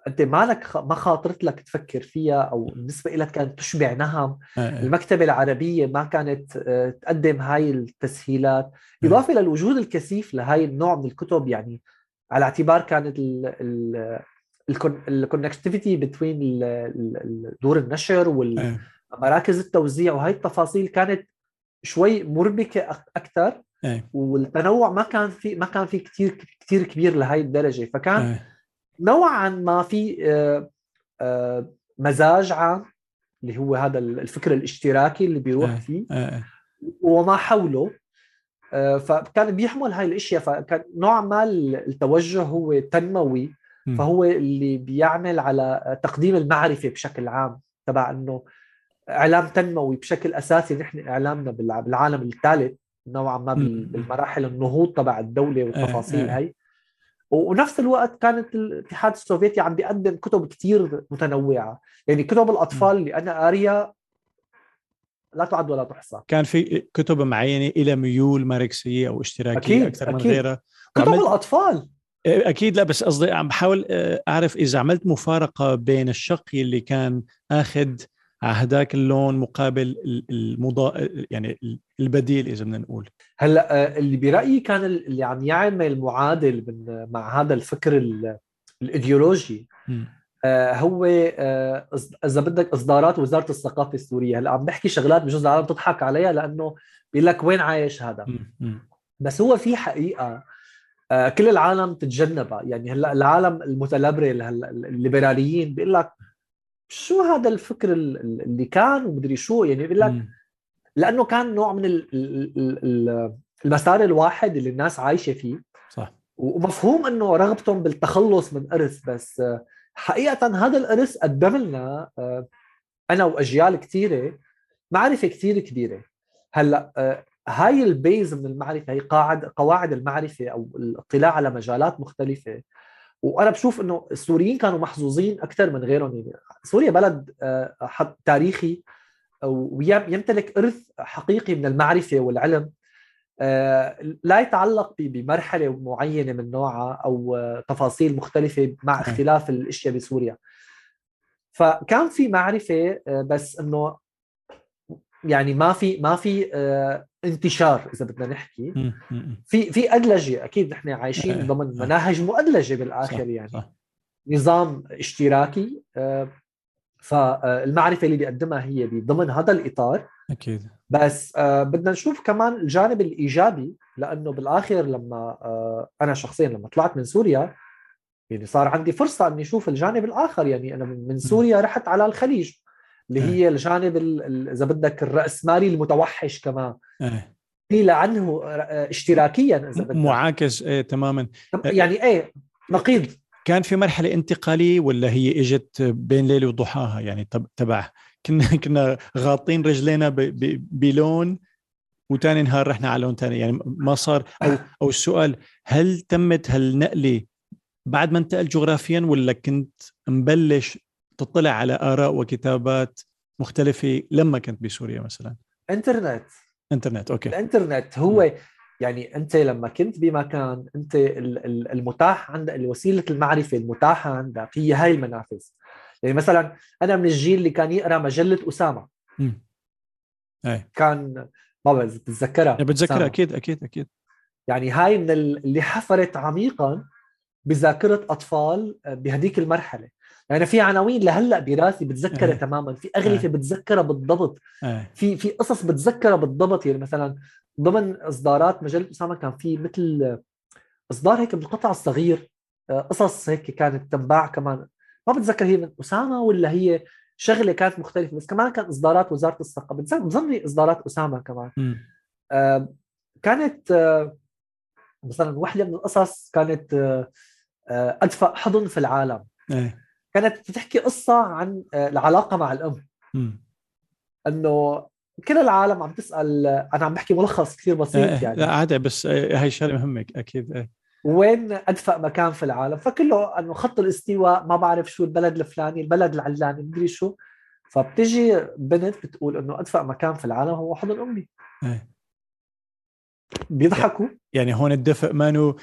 أنت مالك ما خاطرت لك تفكر فيها أو بالنسبة لك كانت تشبع نهم؟ المكتبة العربية ما كانت تقدم هاي التسهيلات؟ إضافة للوجود الكثيف لهاي النوع من الكتب يعني على اعتبار كانت ال connectivity بين دور النشر والمراكز التوزيع وهي التفاصيل كانت شوي مربكة أكثر والتنوع ما كان في ما كان في كثير كثير كبير لهي الدرجة. فكان نوعا ما في آه، آه، مزاج عام اللي هو هذا الفكر الاشتراكي اللي بيروح فيه. وما حوله. آه، فكان بيحمل هاي الأشياء. فكان نوع ما التوجه هو تنموي. فهو اللي بيعمل على تقديم المعرفة بشكل عام تبع إنه إعلام تنموي بشكل أساسي. نحن إعلامنا بالعالم الثالث نوعا ما بالمراحل النهوض تبع الدولة والتفاصيل هاي. ونفس الوقت كانت الاتحاد السوفيتي عم بيقدم كتب كثير متنوعة يعني كتب الأطفال اللي أنا قاريها لا تعد ولا تحصى كان في كتب معينة إلى ميول ماركسيه أو اشتراكية أكيد أكثر أكيد. من غيرها كتب. الأطفال إيه، أكيد لا بس قصدي عم بحاول آه، أعرف إذا عملت مفارقة بين الشق اللي كان آخذ هداك اللون مقابل المضا يعني البديل إذا بدنا نقول. هلأ آه، اللي برأيي كان اللي عم يعمل معادل من مع هذا الفكر الإيديولوجي. آه، هو آه، إذا بدك إصدارات وزارة الثقافة السورية. هلأ عم بحكي شغلات بجوز العالم تضحك عليها لأنه بيقول لك وين عايش هذا؟ بس هو في حقيقة آه، كل العالم تتجنبها. يعني هلأ العالم المتلبرل الليبراليين بيقول لك شو هذا الفكر اللي كان ومدري شو؟ يعني بيقول لك لأنه كان نوع من المسار الواحد اللي الناس عايشة فيه. صح. ومفهوم إنه رغبتهم بالتخلص من إرث بس حقيقة هذا الإرث قدم لنا آه، أنا وأجيال كثيرة معرفة كثير كبيرة. هلأ آه، هاي البيز من المعرفة هي قاعد قواعد المعرفة أو الاطلاع على مجالات مختلفة. وأنا بشوف إنه السوريين كانوا محظوظين أكثر من غيرهم. يعني سوريا بلد آه، تاريخي ويمتلك إرث حقيقي من المعرفة والعلم. آه، لا يتعلق بمرحلة معينة من نوعها أو تفاصيل مختلفة مع اختلاف الأشياء بسوريا. فكان في معرفة آه، بس إنه يعني ما في ما في انتشار إذا بدنا نحكي. في في أدلجة أكيد نحن عايشين ضمن. مناهج مؤدلجة بالآخر صح يعني. صح. نظام اشتراكي آه، فالمعرفة اللي بيقدمها هي ضمن هذا الإطار. أكيد. بس آه، بدنا نشوف كمان الجانب الإيجابي لأنه بالآخر لما آه، أنا شخصيا لما طلعت من سوريا يعني صار عندي فرصة إني أشوف الجانب الآخر. يعني أنا من سوريا رحت على الخليج. اللي إيه. هي الجانب إذا بدك الراسمالي المتوحش كمان. قيل عنه اشتراكيا إذا بدك. معاكس إيه تماما. يعني إيه نقيض. كان في مرحلة انتقالية ولا هي إجت بين ليلة وضحاها؟ يعني تبع. كنا كنا غاطين رجلينا بلون وتاني نهار رحنا على لون ثاني يعني ما صار. أو أو السؤال هل تمت هالنقلة بعد ما انتقل جغرافيا ولا كنت مبلش تطلع على آراء وكتابات مختلفة لما كنت بسوريا مثلا. انترنت. انترنت okay. الانترنت هو يعني أنت لما كنت بمكان أنت المتاح عندك وسيلة المعرفة المتاحة عندك هي هاي المنافذ. يعني مثلا أنا من الجيل اللي كان يقرأ مجلة أسامة. أي. كان ما بتذكرها؟ بتذكرها. أكيد أكيد أكيد. يعني هاي من اللي حفرت عميقا بذاكرة أطفال بهديك المرحلة. يعني في عناوين لهلأ براسي بتذكرها أه. تماما. في أغلفة أه. بتذكرها بالضبط. أه. في في قصص بتذكرها بالضبط. يعني مثلا ضمن إصدارات مجلة أسامة كان في مثل إصدار هيك بالقطع الصغير. آه، قصص هيك كانت تنباع كمان. ما بتذكر هي من أسامة ولا هي شغلة كانت مختلفة بس كمان كان إصدارات وزارة الثقافه بتظني إصدارات أسامة كمان. آه كانت آه مثلا وحده من القصص كانت آه أدفأ حضن في العالم. أيه. كانت بتحكي قصة عن آه، العلاقة مع الأم. إنه كل العالم عم تسأل أنا عم بحكي ملخص كثير بسيط إيه، يعني. لا عادي بس إيه، هاي الشغله مهمة أكيد وين أدفأ مكان في العالم؟ فكله إنه خط الاستواء ما بعرف شو البلد الفلاني البلد العلاني مدري شو. فبتجي بنت بتقول إنه أدفأ مكان في العالم هو حضن أمي. إيه. بيضحكوا؟ يعني هون الدفء مانو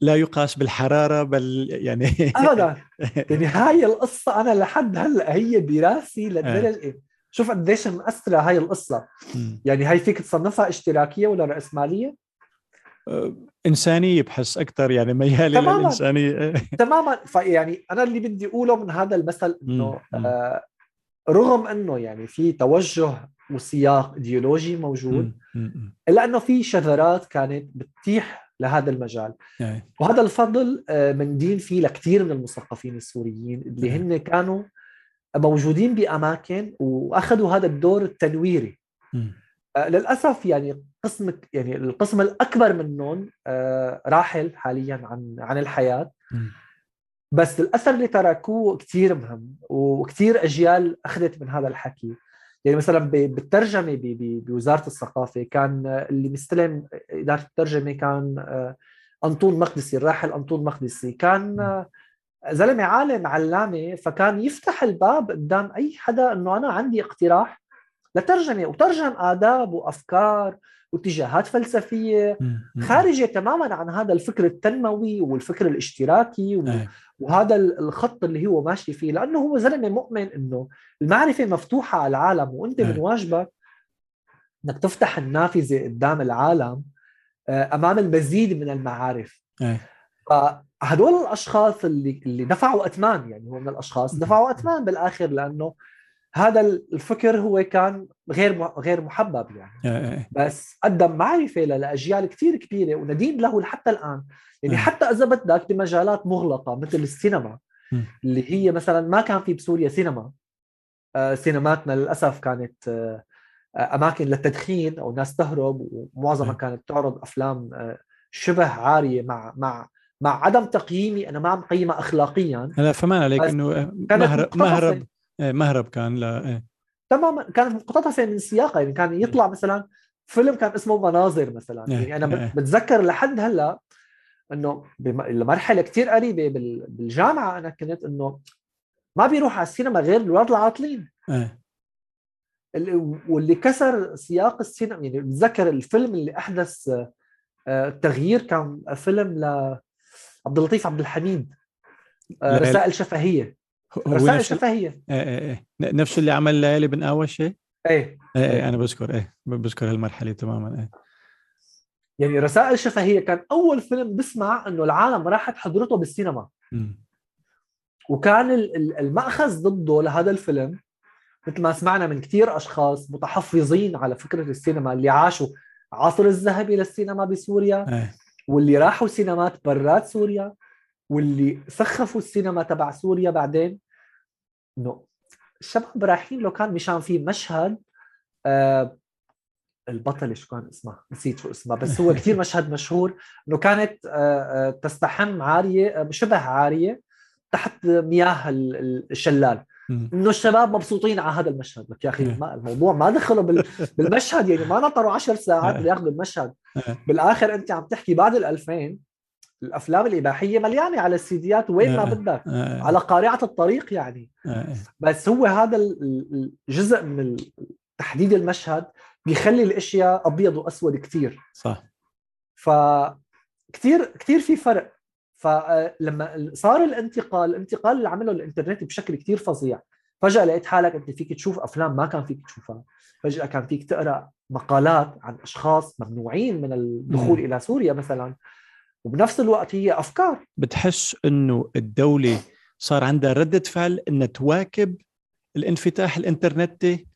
لا يقاس بالحرارة بل يعني ابدا يعني هاي القصة أنا لحد هلأ هي براسي للدرجة إيه. شوف قديش مأثرة هاي القصة. يعني هاي فيك تصنفها اشتراكية ولا رأسمالية؟ أه، إنسانية بحس أكثر يعني ميالي تماماً. للإنسانية. تماما. فيعني أنا اللي بدي أقوله من هذا المثل إنه آه رغم إنه يعني في توجه وسياق إيديولوجي موجود. إلا إنه في شذرات كانت بتتيح لهذا المجال. يعني. وهذا الفضل مندين آه، فيه لكثير من المثقفين السوريين اللي هن كانوا موجودين بأماكن وأخذوا هذا الدور التنويري. آه للأسف يعني قسم يعني القسم الأكبر منهم آه راحل حاليا عن عن الحياة. بس الأثر اللي تركوه كثير مهم وكثير أجيال أخذت من هذا الحكي. يعني مثلا بالترجمة بوزارة الثقافة كان اللي مستلم إدارة الترجمة كان آه، أنطون مقدسي الراحل أنطون مقدسي. كان آه، زلمة عالم علامة فكان يفتح الباب قدام أي حدا إنه أنا عندي اقتراح لترجمة وترجم آداب وأفكار واتجاهات فلسفية خارجه تماما عن هذا الفكر التنموي والفكر الاشتراكي وهذا الخط اللي هو ماشي فيه لأنه هو زلمة مؤمن إنه المعرفة مفتوحة على العالم وأنت من واجبك إنك تفتح النافذة قدام العالم آه، أمام المزيد من المعارف. فهدول الأشخاص اللي اللي دفعوا اثمان يعني هو من الأشخاص دفعوا اثمان بالآخر لأنه هذا الفكر هو كان غير غير محبب يعني. بس قدم معرفة للأجيال كثير كبيرة وندين له حتى الآن. يعني حتى إذا بدك بمجالات مغلقة مثل السينما اللي هي مثلا ما كان في بسوريا سينما. آه سينماتنا للأسف كانت آه أماكن للتدخين أو الناس تهرب ومعظمها كانت تعرض أفلام آه شبه عارية مع مع مع عدم تقييمي. أنا ما عم قيمها اخلاقيا. لا فمان عليك إنه مهرب مهرب. إيه، مهرب كان لا إيه. تماما كانت مقتطفه من سياقها يعني كان يطلع مثلا فيلم كان اسمه مناظر مثلا. إيه. يعني أنا بتذكر لحد هلأ إنه بمرحله كثير قريبة بالجامعة أنا كنت إنه ما بيروح على السينما غير الاولاد العاطلين. واللي كسر سياق السينما يعني بتذكر الفيلم اللي أحدث آه، التغيير كان فيلم لعبد اللطيف عبد الحميد آه، رسائل شفهية. رسائل شفهيه إيه إيه إيه. نفس اللي عمل ليالي بن أوش إيه؟ إيه, إيه أنا بذكر إيه بذكر هالمرحلة تماما إيه. يعني رسائل شفهيه كان أول فيلم بسمع إنه العالم راحت حضرته بالسينما. م. وكان المأخذ ضده لهذا الفيلم مثل ما سمعنا من كثير أشخاص متحفظين على فكرة السينما اللي عاشوا عصر الذهبي للسينما بسوريا أيه. واللي راحوا سينمات برات سوريا. واللي سخفوا السينما تبع سوريا بعدين إنه الشباب رايحين لو كان مشان في مشهد آه البطله شو كان اسمها نسيت شو اسمها بس هو كثير مشهد مشهور إنه كانت آه, آه، تستحم عارية آه، شبه عارية تحت مياه الشلال. إنه الشباب مبسوطين على هذا المشهد. لك يا أخي ما الموضوع ما دخلوا بالمشهد يعني ما نطروا 10 ساعات لياخذوا المشهد. بالآخر أنت عم تحكي بعد ال 2000 الأفلام الإباحية مليانة على السيديات وين ما بدك على قارعة الطريق يعني. بس هو هذا الجزء من تحديد المشهد بيخلي الأشياء أبيض وأسود كثير صح. ف كثير كثير في فرق. فلما صار الانتقال الانتقال اللي عمله الإنترنت بشكل كثير فظيع. فجأة لقيت حالك أنت فيك تشوف أفلام ما كان فيك تشوفها. فجأة كان فيك تقرأ مقالات عن أشخاص ممنوعين من الدخول م. إلى سوريا مثلا. وبنفس الوقت هي أفكار. بتحس إنه الدولة صار عندها ردة فعل إنها تواكب الانفتاح الإنترنتي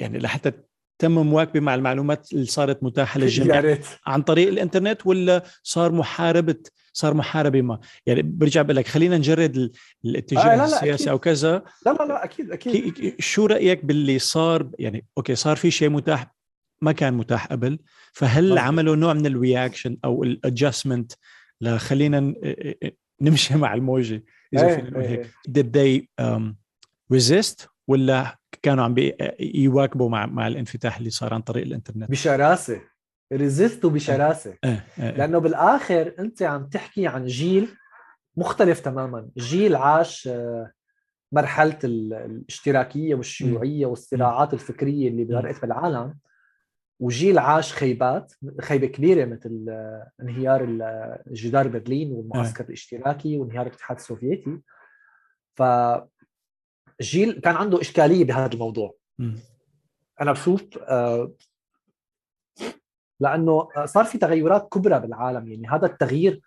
يعني لحتى تم مواكبة مع المعلومات اللي صارت متاحة للجميع عن طريق الإنترنت ولا صار محاربة صار محاربة ما؟ يعني برجع بقول لك خلينا نجرد الاتجاه آه لا لا السياسي أكيد. أو كذا. لا لا لا أكيد أكيد. شو رأيك باللي صار؟ يعني okay صار في شيء متاح ما كان متاح قبل. فهل مزبط. عملوا نوع من ال reaction أو ال adjustment لخلينا نمشي مع الموجة إذا إيه فينا نقول هيك. did they um, resist ولا كانوا عم يواكبوا مع مع الانفتاح اللي صار عن طريق الإنترنت؟ بشراسة. resist وا بشراسه آه آه. لأنه بالآخر أنت عم تحكي عن جيل مختلف تماما. جيل عاش مرحلة الاشتراكية والشيوعية والصراعات الفكرية اللي غرقت بالعالم. وجيل عاش خيبات خيبة كبيرة مثل آه، انهيار جدار برلين والمعسكر الاشتراكي وانهيار الاتحاد السوفيتي. ف جيل كان عنده إشكالية بهذا الموضوع. أنا بشوف آه، لأنه صار في تغيرات كبرى بالعالم. يعني هذا التغيير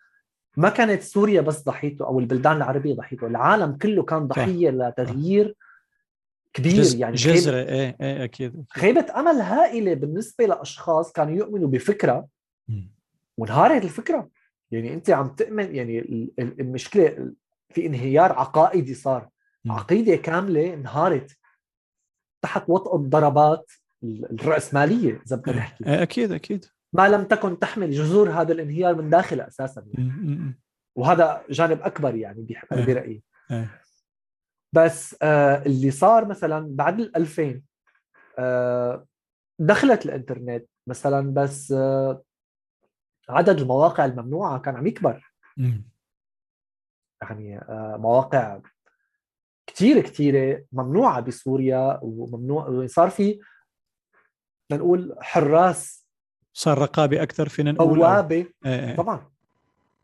ما كانت سوريا بس ضحيته أو البلدان العربية ضحيته. العالم كله كان ضحية لتغيير كبير جز... يعني جزرة إيه إيه أكيد خيبة أمل هائلة بالنسبة لأشخاص كانوا يؤمنوا بفكرة وانهارت الفكرة. يعني أنت عم تؤمن يعني المشكلة في انهيار عقائدي صار. عقيدة كاملة انهارت تحت وطأة ضربات الرأسمالية إذا بدنا نحكي. إيه، أكيد أكيد. ما لم تكن تحمل جذور هذا الانهيار من داخل أساسا. يعني. وهذا جانب أكبر يعني إيه، برأيي. إيه. بس آه اللي صار مثلا بعد ال 2000 آه دخلت الإنترنت مثلا بس آه عدد المواقع الممنوعة كان عم يكبر يعني آه مواقع كثير كثيره ممنوعة بسوريا وممنوع صار في نقول حراس صار رقابة أكثر فينا نقول بوابة إيه. إيه. طبعا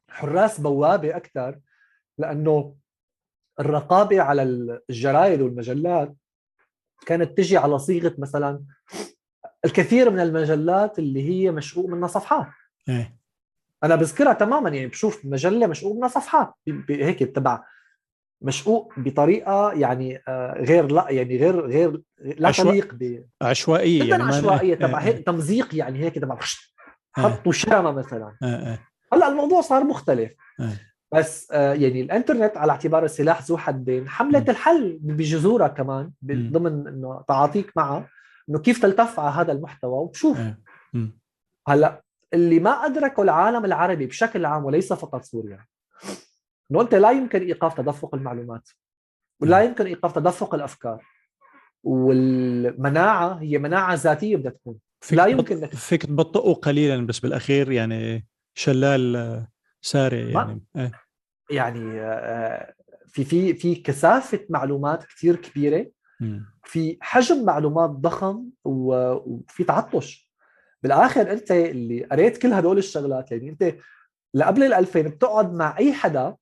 حراس بوابة أكثر لأنه الرقابة على الجرايد والمجلات كانت تجي على صيغة مثلا الكثير من المجلات اللي هي مشقوق منها صفحات. إيه. أنا بذكرها تماما يعني بشوف مجلة مشقوق منها صفحات. هيك تبع مشقوق بطريقة يعني آه، غير لا يعني غير غير لا تليق ب عشوائية يعني عشوائية تبع هيك تمزيق يعني هيك تبع حطوا شرمه مثلا. هلأ الموضوع صار مختلف. بس آه، يعني الإنترنت على اعتبار السلاح ذو حدين حملت الحل بجذورها كمان ضمن إنه تعاطيك معها إنه كيف تلتف على هذا المحتوى وتشوف. هلأ اللي ما أدركه العالم العربي بشكل عام وليس فقط سوريا إنه أنت لا يمكن إيقاف تدفق المعلومات ولا. يمكن إيقاف تدفق الأفكار والمناعة هي مناعة ذاتية بدها تكون لا يمكن فيك تبطئه قليلا بس بالأخير يعني شلال سارع يعني إيه. يعني آه، في في في كثافة معلومات كثير كبيرة. في حجم معلومات ضخم وفي تعطش بالآخر أنت اللي قريت كل هدول الشغلات يعني أنت لقبل ال 2000 بتقعد مع أي حدا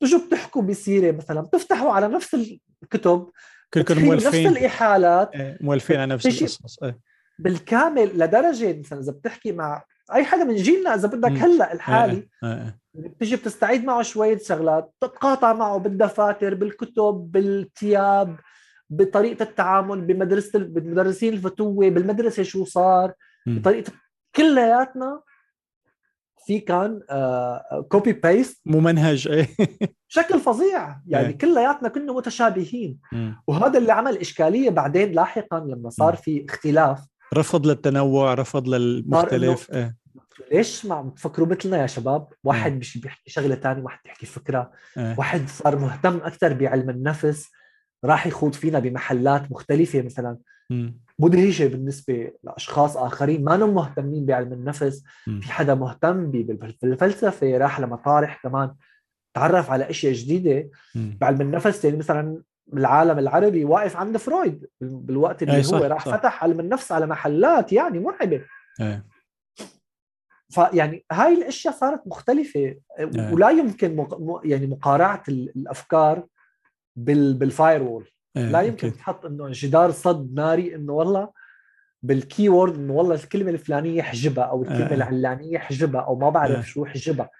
تجوا بتحكوا بسيرة مثلا بتفتحوا على نفس الكتب كلكم بتحكوا نفس مولفين الإحالات إيه، مولفين على نفس القصص إيه. بالكامل لدرجة مثلا إذا بتحكي مع أي حدا من جيلنا إذا بدك. هلأ الحالي إيه، إيه. بتجي بتستعيد معه شوية شغلات تتقاطع معه بالدفاتر بالكتب بالثياب بطريقة التعامل بمدرسة بمدرسين الفتوة بالمدرسة شو صار مم. بطريقة كلياتنا في كان copy paste ممنهج إيه بشكل فظيع يعني إيه. كلياتنا كنا متشابهين. وهذا اللي عمل إشكالية بعدين لاحقا لما صار. في اختلاف رفض للتنوع رفض للمختلف إيه ليش ما عم تفكروا مثلنا يا شباب واحد مم. مش بيحكي شغلة تانية واحد بيحكي فكرة إيه واحد صار مهتم أكثر بعلم النفس راح يخوض فينا بمحلات مختلفة مثلا مم. مدهشه بالنسبة لأشخاص آخرين ما هم مهتمين بعلم النفس مم. في حدا مهتم بالفلسفة راح لمطارح كمان تعرف على أشياء جديدة مم. بعلم النفس يعني مثلا بالعالم العربي واقف عند فرويد بالوقت اللي أي هو صح، راح صح. فتح علم النفس على محلات يعني مرعبة إيه فيعني هاي الأشياء صارت مختلفة آه. ولا يمكن مق... يعني مقارعة ال- الأفكار بال... بال firewall إيه. لا يمكن. تحط إنه جدار صد ناري إنه والله بال keyword إنه والله الكلمة الفلانية حجبها أو الكلمة آه. العلانية حجبها أو ما. بعرف شو حجبها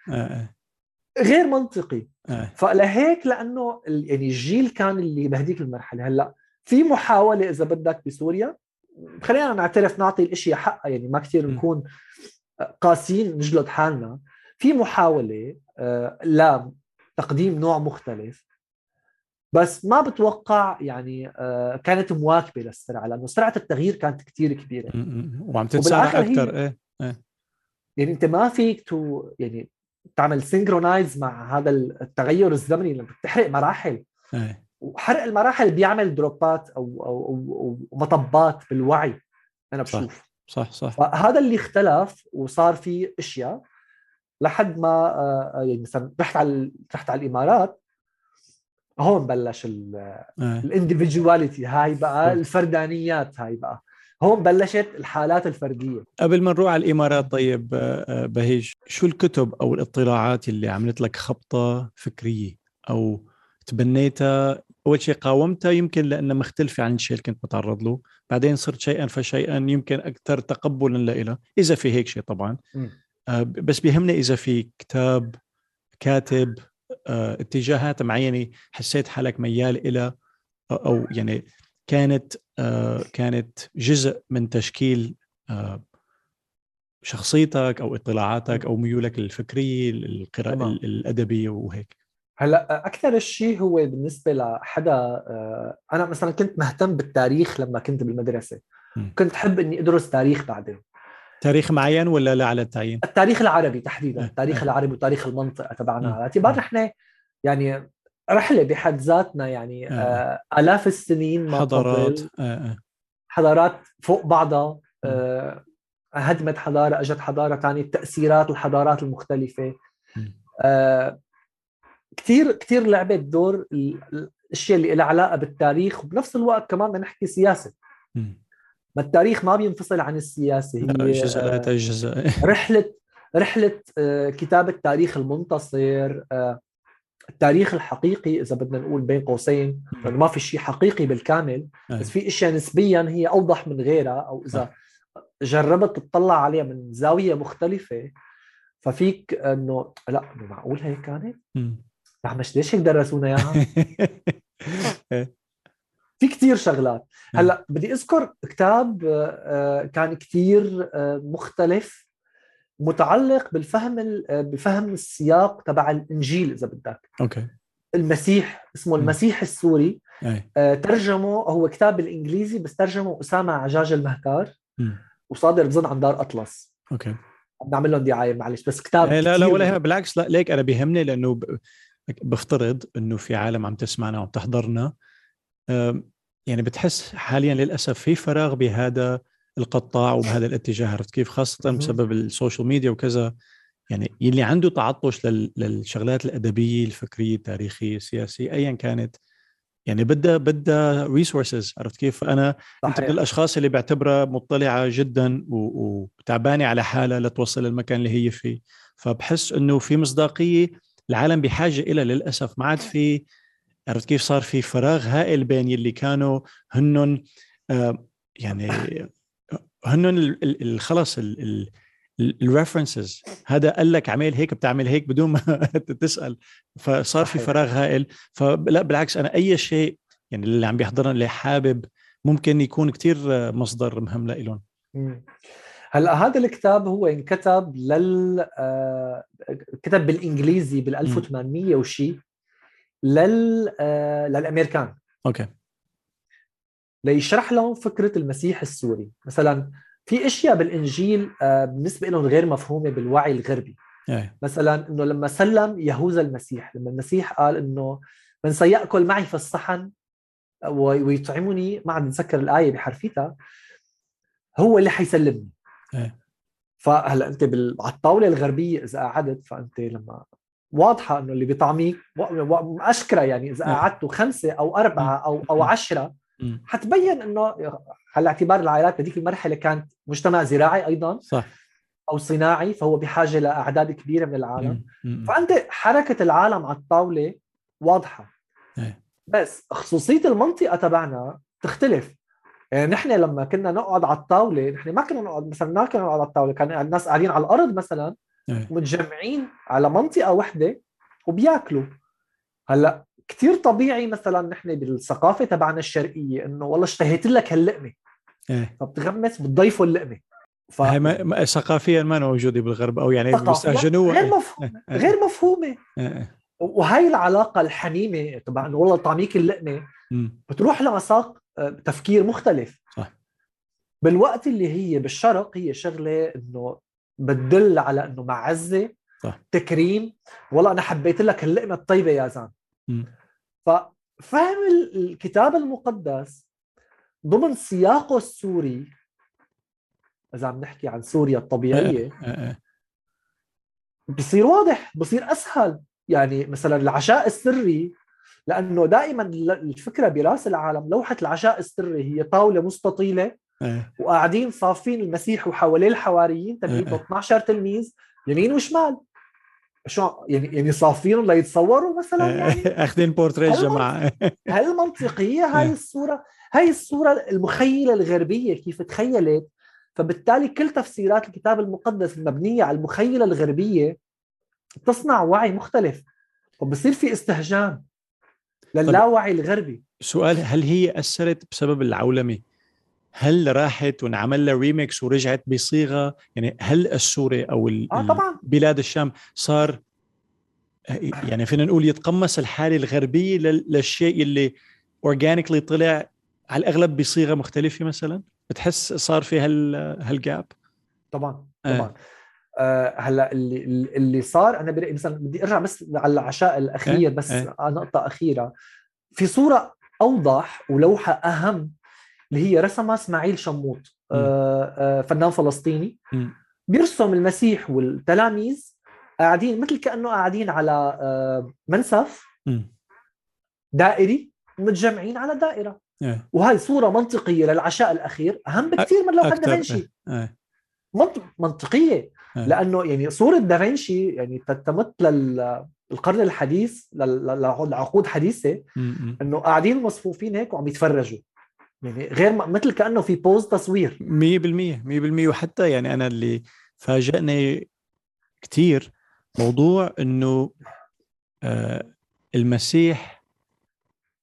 غير منطقي فلهيك لأنه ال- يعني الجيل كان اللي بهديك المرحلة هلأ في محاولة إذا بدك بسوريا خلينا نعترف نعطي الاشياء حقها يعني ما كثير. نكون قاسيين نجلد حالنا. في محاولة آه، لتقديم نوع مختلف بس ما بتوقع يعني آه، كانت مواكبة للسرعه لأنه سرعه التغيير كانت كثير كبيرة. وعم تتسارع أكثر إيه يعني أنت ما فيك to يعني تعمل synchronize مع هذا التغير الزمني لما بتحرق مراحل. إيه. وحرق المراحل بيعمل دروبات أو أو, أو, أو مطبات بالوعي أنا. بشوف. صح صح فهذا اللي اختلف وصار في أشياء لحد ما آه، يعني مثلا رحت على رحت على الإمارات هون بلش إيه. ال individuality هاي بقى صح. الفردانيات هاي بقى. هون بلشت الحالات الفردية. قبل ما نروح على الإمارات طيب آه، آه، بهيج شو الكتب أو الاطلاعات اللي عملت لك خبطة فكرية أو تبنيتها أول شيء قاومتها يمكن لانها مختلفه عن الشيء اللي كنت متعرض له. بعدين صرت شيئا فشيئا يمكن أكثر تقبلا له إذا في هيك شيء طبعا. آه، بس بيهمني إذا في كتاب كاتب آه، اتجاهات معينة حسيت حالك ميال إلى أو يعني كانت آه، كانت جزء من تشكيل آه، شخصيتك أو اطلاعاتك أو ميولك الفكرية القراءة. الأدبية وهيك. هلا أكثر شيء هو بالنسبة لحدا آه، أنا مثلا كنت مهتم بالتاريخ لما كنت بالمدرسة. كنت أحب إني أدرس تاريخ بعدين تاريخ معين ولا لا على التعيين؟ التاريخ العربي تحديدا إيه، التاريخ إيه. العربي وتاريخ المنطقة تبعنا. على اعتبار. نحن يعني رحلة بحد ذاتنا يعني إيه. آه، آلاف السنين ما حضارات آه. حضارات فوق بعضها آه، هدمت حضارة أجت حضارة ثانية تأثيرات الحضارات المختلفة. آه، كثير كثير لعبت دور ال- الاشياء اللي لها علاقة بالتاريخ وبنفس الوقت كمان بدنا نحكي سياسة. ما التاريخ ما بينفصل عن السياسة هي جزء يتجزا رحله رحلة آه، كتابة تاريخ المنتصر آه، التاريخ الحقيقي إذا بدنا نقول بين قوسين لأنه ما في شيء حقيقي بالكامل بس في أشياء نسبيا هي أوضح من غيرها أو إذا جربت تطلع عليها من زاوية مختلفة ففيك انه لا معقول هيك كانت؟ لا مش ليش هيك درسونا اياها؟ في كتير شغلات. هلا بدي أذكر كتاب آه، آه، كان كتير آه، مختلف متعلق بالفهم ال- بفهم السياق تبع الإنجيل إذا بدك. okay. المسيح اسمه. المسيح السوري. آه، ترجمه هو كتاب بالإنجليزي بس ترجمه أسامة عجاج المهتار مم. وصادر بظن عن دار أطلس. okay. عم نعمل لهم دعاية معلش بس كتاب إيه لا لا ولا بالعكس لا ليك أنا بيهمني لأنه ب- بفترض إنه في عالم عم تسمعنا وعم تحضرنا يعني بتحس حاليا للأسف في فراغ بهذا القطاع وبهذا الاتجاه عرفت كيف؟ خاصة. بسبب ال social media وكذا. يعني يلي عنده تعطش لل... للشغلات الأدبية الفكرية التاريخية السياسية ايا كانت. يعني بدها بدها resources عرفت كيف؟ أنا صحيح. انت من الأشخاص اللي بعتبرها مطلعة جدا وتعبانة على حالها لتوصل المكان اللي هي فيه. فبحس إنه في مصداقية العالم بحاجة إلى للأسف. ما عاد في عرفت كيف صار في فراغ هائل بين يلي كانوا هنن آه يعني هنن خلص الريفرنسز هذا قال لك اعمل هيك بتعمل هيك بدون ما تسأل. فصار في فراغ هائل. فلا بالعكس أنا أي شيء يعني اللي عم بيحضرنا اللي حابب ممكن يكون كتير مصدر مهم لإلهم. هلا هذا الكتاب هو انكتب لل آه، كتب بالإنجليزي بال 1800 وشي لل آه، للأمريكان. أوكي. ليشرح لهم فكرة المسيح السوري. مثلا في أشياء بالإنجيل آه، بالنسبة لهم غير مفهومة بالوعي الغربي. أي. مثلا إنه لما سلم يهوذا المسيح لما المسيح قال إنه من سيأكل معي في الصحن ويطعمني ما عم نتذكر الآية بحرفيتها هو اللي حيسلمني. أي. فهلا انت بال... على الطاولة الغربية إذا قعدت فأنت لما واضحة إنه اللي بيطعميك اشكره يعني إذا قعدتوا خمسة أو أربعة أو أو عشرة حتبين إنه على اعتبار العائلات بهذيك المرحلة كانت مجتمع زراعي أيضا صح. أو صناعي فهو بحاجة لأعداد كبيرة من العالم. فأنت حركة العالم على الطاولة واضحة. بس خصوصية المنطقة تبعنا تختلف. يعني نحن لما كنا نقعد على الطاولة نحن ما كنا نقعد مثلا ما كنا نقعد على الطاولة كان الناس قاعدين على الأرض مثلا متجمعين على منطقة واحدة وبياكلوا. هلأ كثير طبيعي مثلا نحن بالثقافة تبعنا الشرقية إنه والله اشتهيت لك هاللقمة. إيه. فبتغمس بتضيفوا اللقمة. ف... هي ما... ثقافيا ما موجودة بالغرب أو يعني بيستهجنوها غير مفهومه إيه. غير مفهومة. إيه. وهي العلاقة الحميمه تبع انه والله طعميك اللقمة. بتروح لمساق تفكير مختلف. صح. بالوقت اللي هي بالشرق هي شغلة إنه بتدل على إنه معزه صح. تكريم. والله أنا حبيت لك اللقمة الطيبة يا زلمة. ففهم الكتاب المقدس ضمن سياقه السوري اذا عم نحكي عن سوريا الطبيعية. إيه، إيه، إيه. بصير واضح بصير أسهل. يعني مثلا العشاء السري لأنه دائما الفكرة برأس العالم لوحة العشاء السري هي طاولة مستطيلة وقاعدين صافين المسيح وحواليه الحواريين تبعيته 12 تلميذ يمين وشمال. شو يعني يعني صافين ليتصوروا مثلا يعني؟ أخذين بورتريه جماعة. هل منطقية هاي الصورة؟ هاي الصورة المخيلة الغربية كيف تخيلت؟ فبالتالي كل تفسيرات الكتاب المقدس المبنية على المخيلة الغربية تصنع وعي مختلف وبصير في استهجان. للاوعي الغربي. سؤال هل هي أثرت بسبب العولمة؟ هل راحت وانعمل لها ريميكس ورجعت بصيغة؟ يعني هل السوري أو آه طبعا. بلاد الشام صار يعني فينا نقول يتقمص الحالة الغربية للشيء اللي organically طلع على الأغلب بصيغة مختلفة مثلا؟ بتحس صار في هال هال gap طبعا. طبعا. آه هلا اللي اللي صار أنا برايي مثلا بدي أرجع بس على العشاء الأخير آه. بس آه. نقطة أخيرة في صورة أوضح ولوحة أهم اللي هي رسمها إسماعيل شموط آه، آه، فنان فلسطيني بيرسم المسيح والتلاميذ قاعدين مثل كأنه قاعدين على آه، منسف دائري متجمعين على دائرة إيه. وهي صورة منطقية للعشاء الأخير أهم بكثير من لوحه دافنشي إيه. منطقية إيه. لأنه يعني صورة دافنشي يعني تمت للقرن الحديث لعقود حديثة إنه قاعدين مصفوفين هيك وعم يتفرجوا. يعني غير مثل كأنه في بوز تصوير. 100% 100% وحتى يعني أنا اللي فاجئني كثير موضوع إنه آه المسيح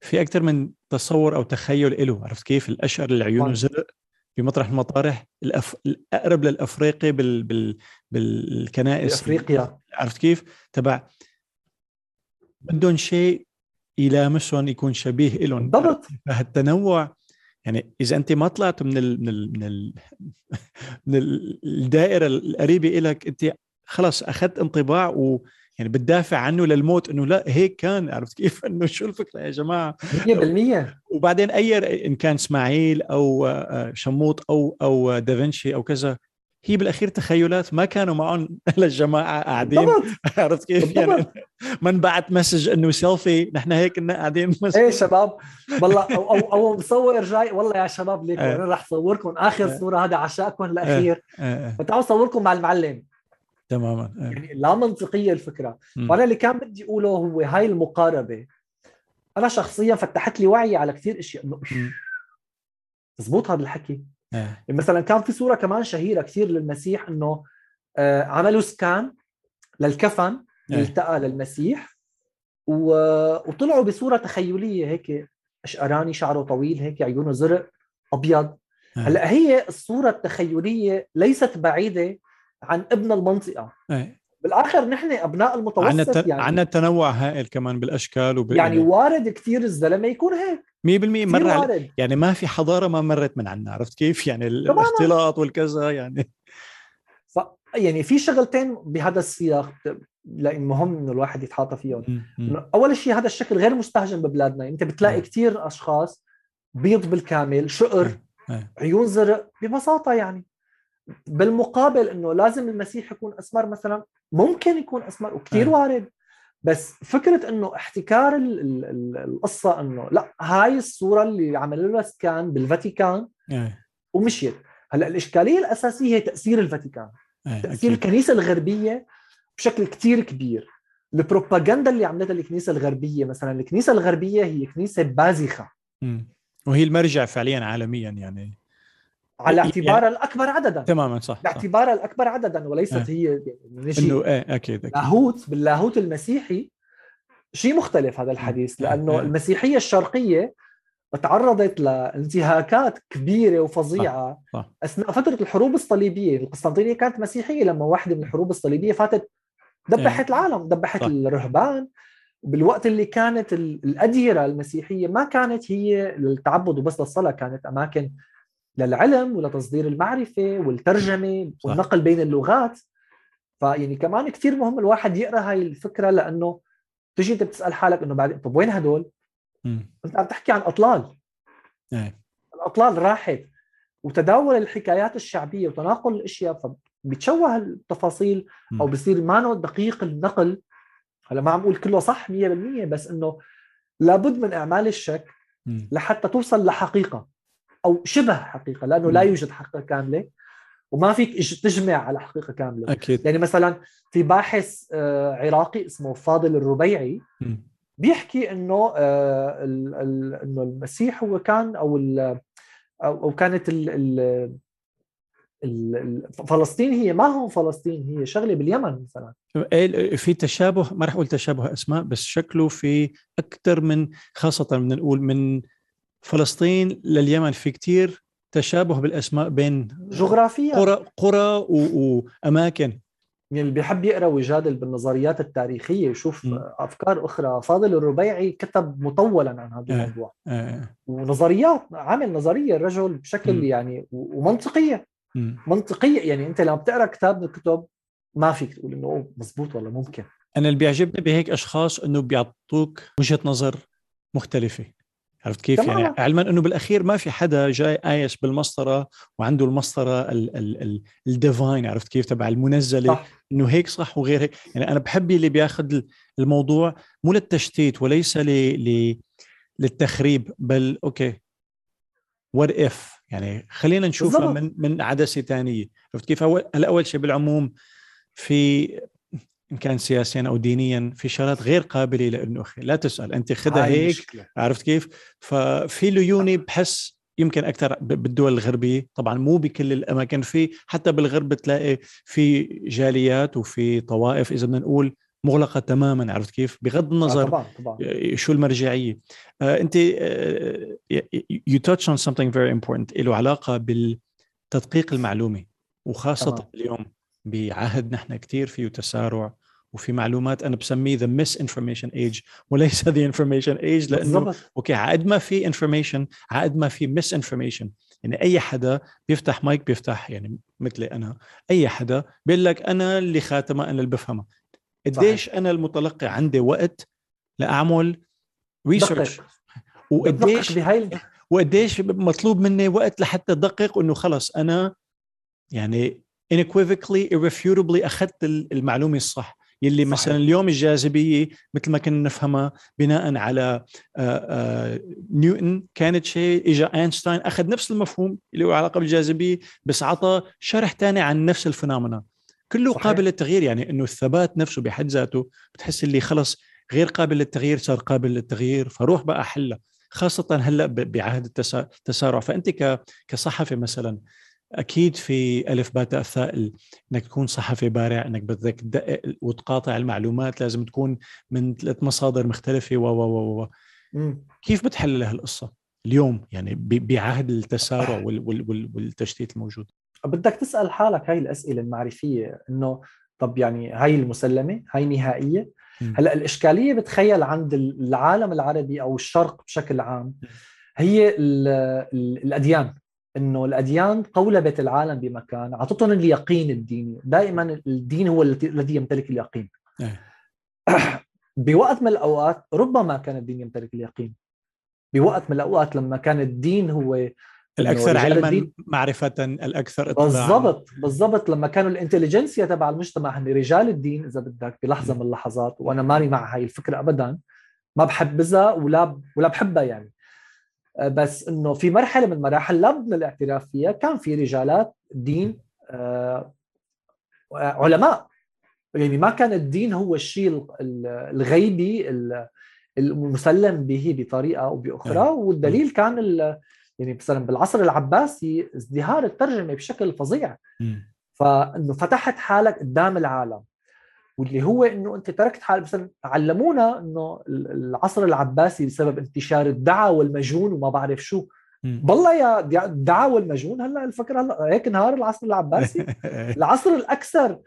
في أكثر من تصور أو تخيل له عرفت كيف؟ الاشقر اللي عيونه زرق بمطرح المطارح الأف... الأقرب للأفريقي بال... بال... بالكنائس. افريقيا عرفت كيف؟ تبع بدهم شيء يلامسهم يكون شبيه لهم بالضبط. فهالتنوع يعني إذا أنت ما طلعت من ال من ال من ال من الدائرة القريبة لك أنت خلص أخذت انطباع و يعني بتدافع عنه للموت إنه لا هيك كان. عرفت كيف؟ إنه شو الفكرة يا جماعة؟ 100% وبعدين أي إن كان إسماعيل أو آه، شموط أو أو دافنشي أو كذا هي بالأخير تخيلات ما كانوا معهم الا الجماعه قاعدين عرفت كيف؟ يعني. ما انبعت message إنه سيلفي نحن هيك كنا قاعدين إيه شباب. والله أو أو, أو مصور جاي. والله يا شباب ليكم إيه. أنا رح صوركم آخر إيه. صورة هذا عشاءكم الأخير. آه، آه، فتعالوا صوركم مع المعلم. تماما آه. يعني لا منطقية الفكرة. وأنا اللي كان بدي أقوله هو هاي المقاربة أنا شخصيا فتحت لي وعي على كثير أشياء انه. مزبوط هذا الحكي. يعني مثلا كان في صورة كمان شهيرة كثير للمسيح إنه آه، عملوا سكان للكفن اللي إيه. التقى للمسيح و... وطلعوا بصورة تخيلية هيك أشقراني شعره طويل هيك عيونه زرق أبيض آه. هلأ هي الصورة التخيلية ليست بعيدة عن ابن المنطقة. آه. بالآخر نحن أبناء عنا المتوسط الت... يعني. عنا تنوع هائل كمان بالأشكال وب... يعني وارد كثير الزلمة يكون هيك. 100% كثير مر على... يعني ما في حضارة ما مرت من عنا عرفت كيف؟ يعني. الاختلاط والكذا يعني. ف... يعني في شغلتين بهذا السياق لأن مهم إنه الواحد يتحاطى فيهم. أول شيء هذا الشكل غير مستهجن ببلادنا. أنت بتلاقي. كثير أشخاص بيض بالكامل شقر آه. عيون زرق ببساطة يعني. بالمقابل إنه لازم المسيح يكون أسمر مثلا ممكن يكون أسمر وكثير آه. وارد بس فكرة إنه احتكار ال- ال- ال- القصة إنه لا هاي الصورة اللي عملوا لها سكان بالفاتيكان آه. ومشيت هلأ الإشكالية الأساسية هي تأثير الفاتيكان آه. تأثير أكيد. الكنيسة الغربية بشكل كتير كبير البروباغندا اللي عملتها الكنيسه الغربية مثلا الكنيسة الغربية هي كنيسة باذخه مم. وهي المرجع فعليا عالميا يعني على يعني- اعتبارها الأكبر عددا تماما صح. باعتبارها الأكبر عددا وليست آه. هي يعني نجي إنه إيه أكيد أكيد لاهوت باللاهوت المسيحي شيء مختلف هذا الحديث آه. لأنه آه. المسيحية الشرقية تعرضت لانتهاكات كبيرة وفظيعة صح، صح. أثناء فترة الحروب الصليبية، القسطنطينية كانت مسيحية لما واحدة من الحروب الصليبية فاتت دبحت العالم، دبحت صح. الرهبان بالوقت اللي كانت ال- الأديرة المسيحية ما كانت هي للتعبد وبس للصلاه، كانت أماكن للعلم ولتصدير المعرفة والترجمة صح. والنقل بين اللغات فيعني كمان كثير مهم الواحد يقرأ هاي الفكرة لأنه تجي أنت بتسأل حالك إنه بعد طب وين هدول؟ انت عم تحكي عن أطلال إيه الأطلال راحت وتداول الحكايات الشعبية وتناقل الأشياء فبتشوه التفاصيل. أو بصير ما دقيق النقل هلا ما عم أقول كله صح 100% بس إنه لابد من إعمال الشك. لحتى توصل لحقيقة أو شبه حقيقة لأنه لا. يوجد حقيقة كاملة وما فيك تجمع على حقيقة كاملة أكيد يعني مثلا في باحث آه، عراقي اسمه فاضل الربيعي. بيحكي إنه آه، إنه المسيح هو كان أو أو أو كانت ال- فلسطين هي ما هو فلسطين هي شغلة باليمن مثلا إيه، في تشابه ما راح أقول تشابه أسماء بس شكله في أكثر من خاصة بدنا نقول من فلسطين لليمن في كتير تشابه بالأسماء بين جغرافيا قرى قرى وأماكن يعني اللي بيحب يقرأ ويجادل بالنظريات التاريخية يشوف م. أفكار أخرى فاضل الربيعي كتب مطولا عن هذا آه. الموضوع آه. ونظريات عامل نظرية الرجل بشكل م. يعني ومنطقية مم. منطقية يعني أنت لما بتقرأ كتاب من الكتب ما فيك تقول إنه مزبوط ولا ممكن أنا اللي بيعجبني بهيك أشخاص إنه بيعطوك وجهة نظر مختلفة عرفت كيف؟ تماماً. يعني علما إنه بالأخير ما في حدا جاي آيش بالمسطرة وعنده المسطرة ال- ال- ال- ال divine عرفت كيف؟ تبع المنزلة. صح. إنه هيك صح وغير هيك. يعني أنا بحب اللي بياخذ الموضوع مو للتشتيت وليس ل... ل... للتخريب بل okay what if يعني خلينا نشوفها بالضبط. من من عدسة ثانية عرفت كيف؟ اول هلأ أول شيء بالعموم في إن كان سياسيا أو دينيا في شغلات غير قابله لأنه أخي لا تسأل أنت هاي هيك مشكلة. عرفت كيف؟ ففي ليوني بحس يمكن أكثر بالدول الغربية طبعا مو بكل الأماكن في حتى بالغرب بتلاقي في جاليات وفي طوائف إذا بدنا نقول مغلقة تماما عرفت كيف؟ بغض آه النظر طبعا طبعا شو المرجعية آه، أنت you touch on something very important له علاقة بالتدقيق المعلومي وخاصة تمام. اليوم بعهد نحن كثير فيه تسارع وفي معلومات. أنا بسميه the misinformation age وليس the information age لأنه بالضبط. okay عقد ما في information عقد ما في misinformation يعني أي حدا بيفتح مايك بيفتح يعني مثلي أنا أي حدا بيقول لك أنا اللي خاتمة أنا اللي بفهمها قديش أنا المتلقي عندي وقت لأعمل research دقق. وقديش دقق بهاي وقديش مطلوب مني وقت لحتى ادقق إنه خلص أنا يعني unequivocally irrefutably أخذت المعلومة الصح يلي صحيح. مثلا اليوم الجاذبية مثل ما كنا نفهمها بناء على آآ آآ نيوتن كانت شيء اجى أينشتاين أخذ نفس المفهوم اللي هو علاقة بالجاذبية بس عطى شرح ثاني عن نفس ال phenomena كله صحيح. قابل للتغيير يعني إنه الثبات نفسه بحد ذاته بتحس اللي خلص غير قابل للتغيير صار قابل للتغيير فروح بقى حلها خاصة هلأ بعهد التسارع فأنت كصحفي مثلا أكيد في ألف باء تاء إنك تكون صحفي بارع إنك بدك تدقق وتقاطع المعلومات لازم تكون من ثلاث مصادر مختلفة و و و كيف بتحلل هالقصة؟ اليوم يعني بعهد التسارع والتشتيت الموجود. بدك تسأل حالك هاي الأسئلة المعرفية إنه طب يعني هاي المسلمة هاي نهائية. هلأ الإشكالية بتخيل عند العالم العربي أو الشرق بشكل عام هي الأديان. إنه الأديان قولبت العالم بمكان أعطتهم اليقين الديني. دائما الدين هو الذي يمتلك اليقين. إيه. بوقت من الأوقات ربما كان الدين يمتلك اليقين. بوقت من الأوقات لما كان الدين هو الأكثر علما معرفة الأكثر اطلاعا. بالضبط بالضبط. لما كانوا الإنتليجنسيا تبع المجتمع هن رجال الدين إذا بدك بلحظة من اللحظات وأنا ماني مع هاي الفكرة ابدا. ما بحبذها ولا ولا بحبها يعني. بس إنه في مرحلة من المراحل لابد من الاعتراف فيها كان في رجالات دين آه، علماء. يعني ما كان الدين هو الشيء الغيبي المسلم به بطريقة أو بأخرى. نعم. والدليل كان يعني مثلا بالعصر العباسي ازدهار الترجمة بشكل فظيع. فإنه فتحت حالك قدام العالم. واللي هو إنه أنت تركت حال مثلا علمونا إنه العصر العباسي بسبب انتشار الدعاء والمجون وما بعرف شو. بالله يا الدعاء والمجون هلأ الفكرة هلأ هيك نهار العصر العباسي. العصر الأكثر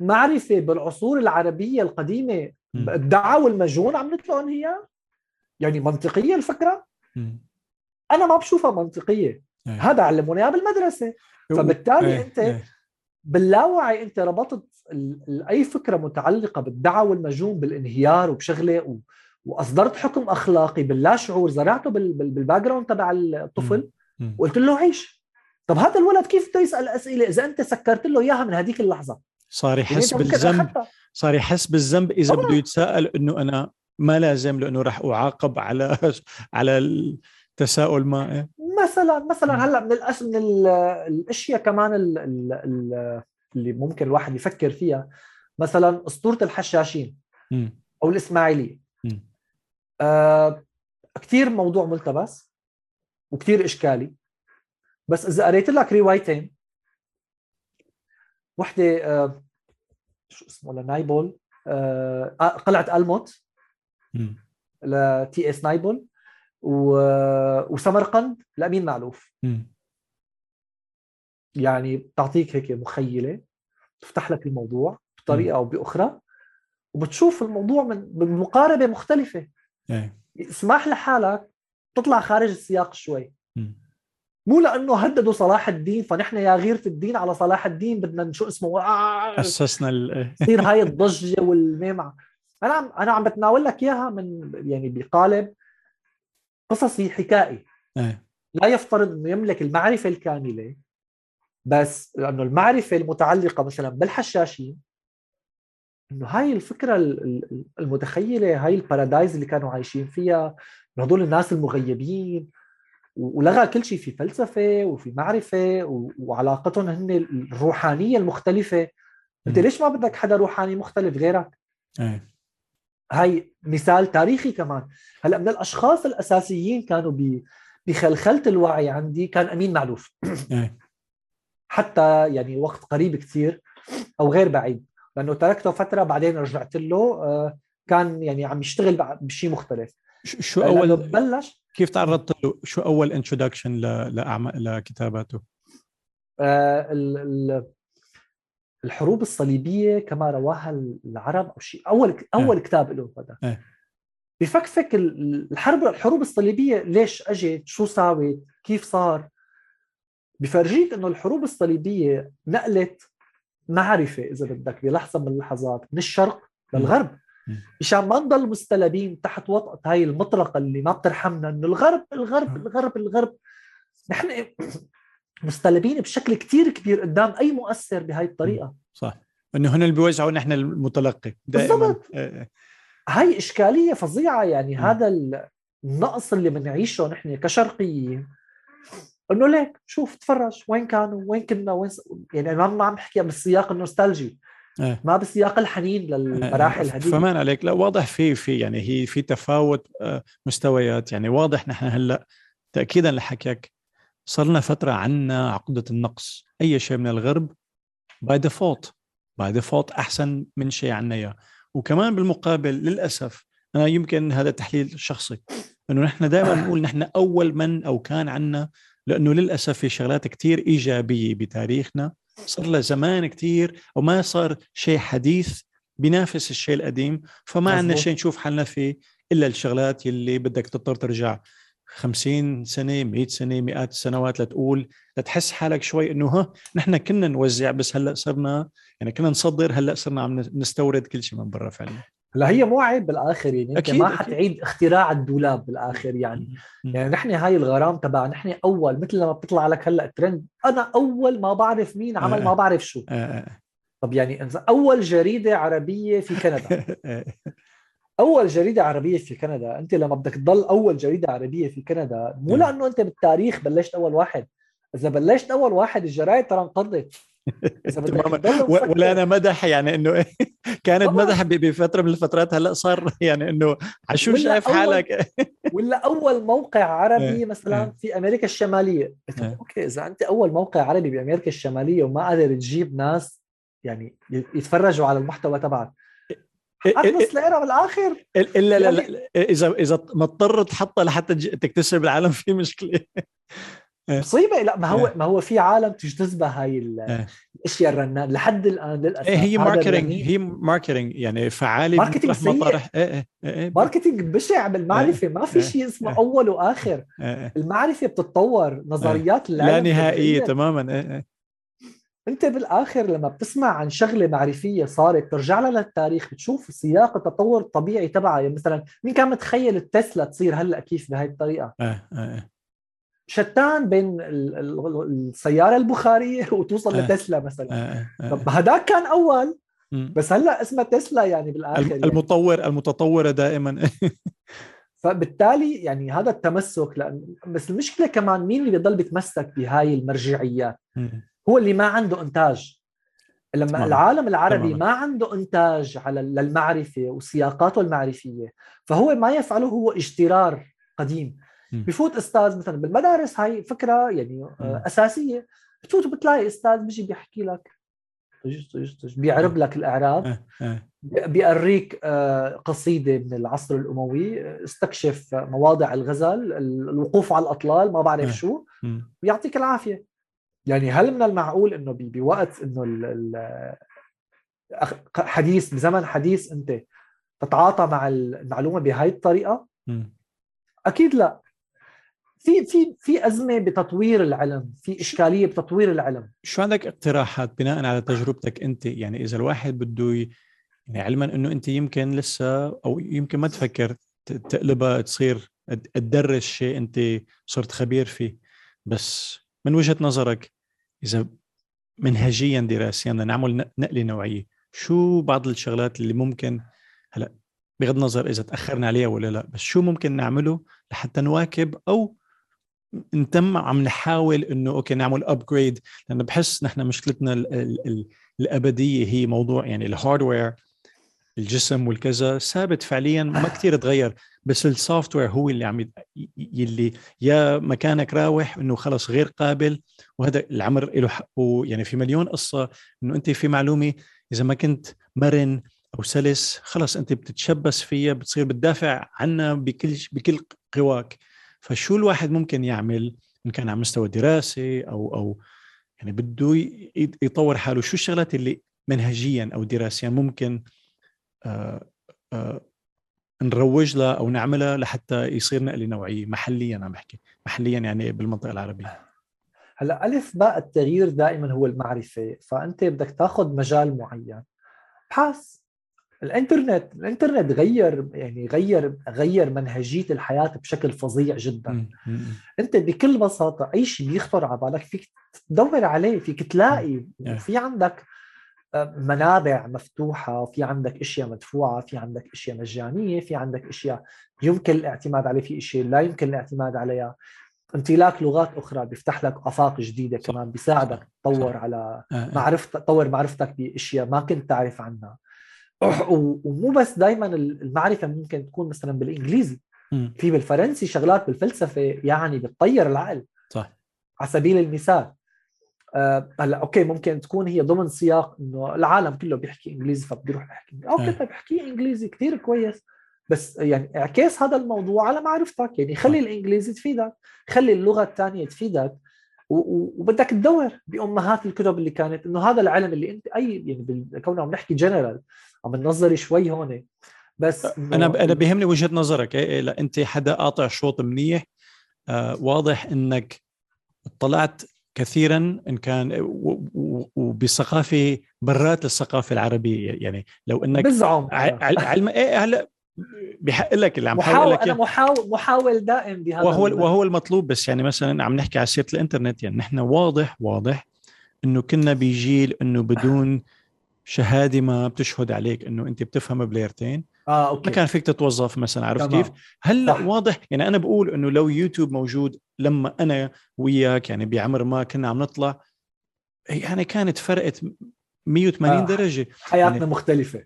معرفة بالعصور العربية القديمة الدعة والمجون عم نطلقهم هي يعني منطقية الفكرة؟ أنا ما بشوفها منطقية. هذا علمونا إياه بالمدرسة. فبالتالي أنت باللاوعي أنت ربطت أي فكرة متعلقة بالدعة والمجون بالانهيار وبشغلة و... وأصدرت حكم أخلاقي باللا شعور زرعته بال... بال background تبع الطفل وقلت له عيش. طب هذا الولد كيف بده يسأل أسئلة؟ إذا أنت سكرت له إياها من هذيك اللحظة. صار يحس يعني بالذنب صار يحس بالذنب إذا بده يتساءل إنه أنا ما لازم لأنه راح أعاقب على على التساؤل ما إيه؟ مثلا مثلا هلأ من الأس من الأشياء كمان اللي ممكن الواحد يفكر فيها. مثلا أسطورة الحشاشين أو الإسماعيلية. آه كثير موضوع ملتبس وكثير إشكالي. بس إذا قريت لك روايتين وحدة آه شو اسمه لنايبول آه قلعة ألموت لتي اس نايبول و... وسمرقند لأمين معلوف. يعني بتعطيك هيك مخيلة تفتح لك الموضوع بطريقة أو بأخرى وبتشوف الموضوع من بمقاربه مختلفة. إيه. اسمح لحالك تطلع خارج السياق شوي. م. مو لأنه هددوا صلاح الدين فنحن يا غيرة الدين على صلاح الدين بدنا شو اسمه. أسسنا ال... تصير هاي الضجة والميمعة. أنا عم أنا عم بتناول لك إياها من يعني بقالب قصصي حكائي. أيه. لا يفترض إنه يملك المعرفة الكاملة بس لأنه المعرفة المتعلقة مثلا بالحشاشين إنه هاي الفكرة المتخيلة هاي البارادايز اللي كانوا عايشين فيها هدول الناس المغيبين ولغى كل شيء في فلسفة وفي معرفة وعلاقتهم هن الروحانية المختلفة أنت ليش ما بدك حدا روحاني مختلف غيرك؟ أيه. هاي مثال تاريخي كمان هلأ من الأشخاص الأساسيين كانوا بخلخلة الوعي عندي كان أمين معلوف إيه. حتى يعني وقت قريب كثير أو غير بعيد. لأنه تركته فترة بعدين رجعت له آه، كان يعني عم يشتغل بشيء مختلف. شو اول بلش كيف تعرضت له؟ شو أول introduction لاعمال لكتاباته؟ آه الحروب الصليبية كما رواها العرب أو شيء أول أول آه. كتاب له هذا. آه. بفكفك الحرب الحروب الصليبية ليش أجت؟ شو ساوت كيف صار؟ بفرجيك إنه الحروب الصليبية نقلت معرفة إذا بدك بلحظة من اللحظات من الشرق للغرب. مشان ما نضل مستلبين تحت وطأة هاي المطرقة اللي ما بترحمنا إنه الغرب الغرب الغرب الغرب. نحن مستلبين بشكل كتير كبير قدام أي مؤثر بهاي الطريقة. صح. إنه هن اللي بيوزعوا نحن المتلقي. دائما. بالضبط. هاي إشكالية فظيعة يعني م. هذا النقص اللي بنعيشه نحن كشرقيين. انه ليك شوف تفرج وين كانوا وين كنا وين س... يعني أنا ما عم بحكي بالسياق النوستالجي إيه. ما بسياق الحنين للمراحل هذه فهمان عليك. لا واضح في في يعني هي في تفاوت آه، مستويات. يعني واضح نحن هلأ تاكيدا لحكيك صار لنا فترة عنا عقدة النقص. أي شيء من الغرب by default by default أحسن من شيء عنا إياه. وكمان بالمقابل للأسف أنا يمكن هذا تحليل شخصي إنه نحن دائما نقول نحن أول من أو كان عنا لأنه للأسف في شغلات كثير إيجابية بتاريخنا. صار لها زمان كثير وما صار شيء حديث بينافس الشيء القديم فما عندنا شيء نشوف حالنا فيه إلا الشغلات يلي بدك تضطر ترجع 50 سنة 100 سنة مئات السنوات لتقول لتحس حالك شوي إنه ها نحن كنا نوزع بس هلأ صرنا يعني كنا نصدر هلأ صرنا عم نستورد كل شيء من برا فعليا هلا هي مو عيب بالآخر يعني أنت ما حتعيد اختراع الدولاب بالآخر يعني. يعني نحن هاي الغرام تبع نحن أول مثل لما بتطلع لك هلأ ترند أنا أول ما بعرف مين عمل آه. ما بعرف شو. آه. طب يعني أول جريدة عربية في كندا. أول جريدة عربية في كندا. أنت لما بدك تضل أول جريدة عربية في كندا مو لأنه أنت بالتاريخ بلشت أول واحد. إذا بلشت أول واحد الجرايد ترى انقرضت تماما. ولا أنا مدح يعني إنه كانت مدح بفترة من الفترات هلأ صار يعني إنه عشو شايف حالك؟ ولا أول موقع عربي إيه، مثلا إيه. في أمريكا الشمالية. إيه. أوكي إذا أنت أول موقع عربي بأمريكا الشمالية وما قادر تجيب ناس يعني يتفرجوا على المحتوى تبعك نص ليره بالاخر إلا لا, لا, لا اذا إذا مضطر تحطها لحتى تكتسب العالم في مشكلة. مصيبة؟ لا ما هو إيه. ما هو في عالم تجتذبها هاي إيه. الأشياء الرنان. لحد الآن للأسف إيه هي ماركتينج هي ماركتينج يعني فعالي marketing سيء. مطارح إيه إيه marketing بشع بالمعرفة. ما في شيء اسمه أول وآخر. المعرفة بتتطور. نظريات لا نهائية تماما. إيه أنت بالآخر لما بتسمع عن شغلة معرفية صارت ترجع لها للتاريخ بتشوف سياق التطور الطبيعي تبعها. يعني مثلا مين كان متخيل التسلا تصير هلأ كيف بهي الطريقة؟ آه آه شتان بين السيارة البخارية وتوصل آه. لتسلا مثلا آه. آه. طب هذاك كان أول بس هلأ اسمها تسلا يعني بالآخر يعني. المطور يعني. المتطورة دائما فبالتالي يعني هذا التمسك لأن بس المشكلة كمان مين اللي بيضل بيتمسك بهاي المرجعيات هو اللي ما عنده إنتاج لما تمام. العالم العربي تمام. ما عنده إنتاج على للمعرفة وسياقاته المعرفيه فهو ما يفعله هو اجترار قديم بفوت أستاذ مثلا بالمدارس هاي فكرة يعني آه، أساسية. بتفوت بتلاقي أستاذ بيجي بيحكي لك بيعرب لك الأعراب آه، آه. بيوريك قصيدة من العصر الأموي استكشف مواضع الغزل الوقوف على الأطلال ما بعرف شو ويعطيك العافية. يعني هل من المعقول إنه بوقت إنه حديث بزمن حديث أنت تتعاطى مع المعلومة بهاي الطريقة؟ أكيد لا. في في في أزمة بتطوير العلم في إشكالية بتطوير العلم. شو عندك اقتراحات بناء على تجربتك أنت؟ يعني إذا الواحد بده يعني علما إنه أنت يمكن لسه أو يمكن ما تفكر تقلبها تصير تدرس شيء أنت صرت خبير فيه. بس من وجهة نظرك إذا منهجيا دراسيا بدنا نعمل نقلة نوعية شو بعض الشغلات اللي ممكن هلأ بغض النظر إذا تأخرنا عليها ولا لأ بس شو ممكن نعمله لحتى نواكب أو نتم عم نحاول إنه okay نعمل upgrade لأنه بحس نحن مشكلتنا ال ال ال الأبدية هي موضوع يعني ال hardware الجسم والكذا ثابت فعليا ما كثير تغير بس ال software هو اللي عم يلي يا مكانك راوح إنه خلص غير قابل وهذا العمر له حقه يعني في مليون قصة إنه أنت في معلومة إذا ما كنت مرن أو سلس خلص أنت بتتشبث فيها بتصير بتدافع عنها بكل بكل قواك. فشو الواحد ممكن يعمل إن كان على مستوى دراسي أو أو يعني بده يطور حاله؟ شو الشغلات اللي منهجيا أو دراسيا ممكن آآ آآ نروج لها أو نعملها لحتى يصير نقله نوعية؟ محليا عم بحكي. محليا يعني بالمنطقة العربية. هلأ ألف باء التغيير دائما هو المعرفة فأنت بدك تاخذ مجال معين. ابحث الإنترنت الإنترنت غير يعني غير غير منهجية الحياة بشكل فظيع جدا. أنت بكل بساطة أي شيء بيخطر على بالك فيك تدور عليه فيك تلاقي في عندك آه، منابع مفتوحة في عندك أشياء مدفوعة في عندك أشياء مجانية في عندك أشياء يمكن الاعتماد عليه في اشياء لا يمكن الاعتماد عليها. امتلاك لغات أخرى بيفتح لك آفاق جديدة كمان بيساعدك تطور على آه، آه. معرفة تطور معرفتك بأشياء ما كنت تعرف عنها. ومو بس دائما المعرفة ممكن تكون مثلا بالإنجليزي. في بالفرنسي شغلات بالفلسفة يعني بتطير العقل. صح. على سبيل المثال آه، هلأ okay ممكن تكون هي ضمن سياق إنه العالم كله بيحكي إنجليزي فبدي أروح احكي okay طيب احكي إنجليزي كثير كويس بس يعني اعكس هذا الموضوع على معرفتك. يعني خلي الإنجليزي تفيدك خلي اللغة الثانية تفيدك. وبدك تدور بأمهات الكتب اللي كانت إنه هذا العلم اللي أنت أي يعني كونه عم نحكي جنرال عم ننظر شوي هون بس أنا أنا بيهمني وجهة نظرك إيه, إيه لا أنت حدا قاطع شوط منيح آه واضح إنك اطلعت كثيرا إن كان وبثقافة برات الثقافة العربية يعني لو إنك بزعم علم إيه هلأ بحق لك اللي عم محاول لك أنا محاول محاول دائم بهذا وهو المدى. وهو المطلوب بس يعني مثلا عم نحكي على سيرة الإنترنت يعني نحن واضح واضح إنه كنا بجيل إنه بدون شهادة ما بتشهد عليك إنه أنت بتفهم بليرتين آه أوكي. ما كان فيك تتوظف مثلا عرفت كيف؟ هلأ واضح يعني أنا بقول إنه لو يوتيوب موجود لما أنا وياك يعني بعمر ما كنا عم نطلع يعني كانت فرقت 180 آه. درجة. حياتنا يعني مختلفة. 100%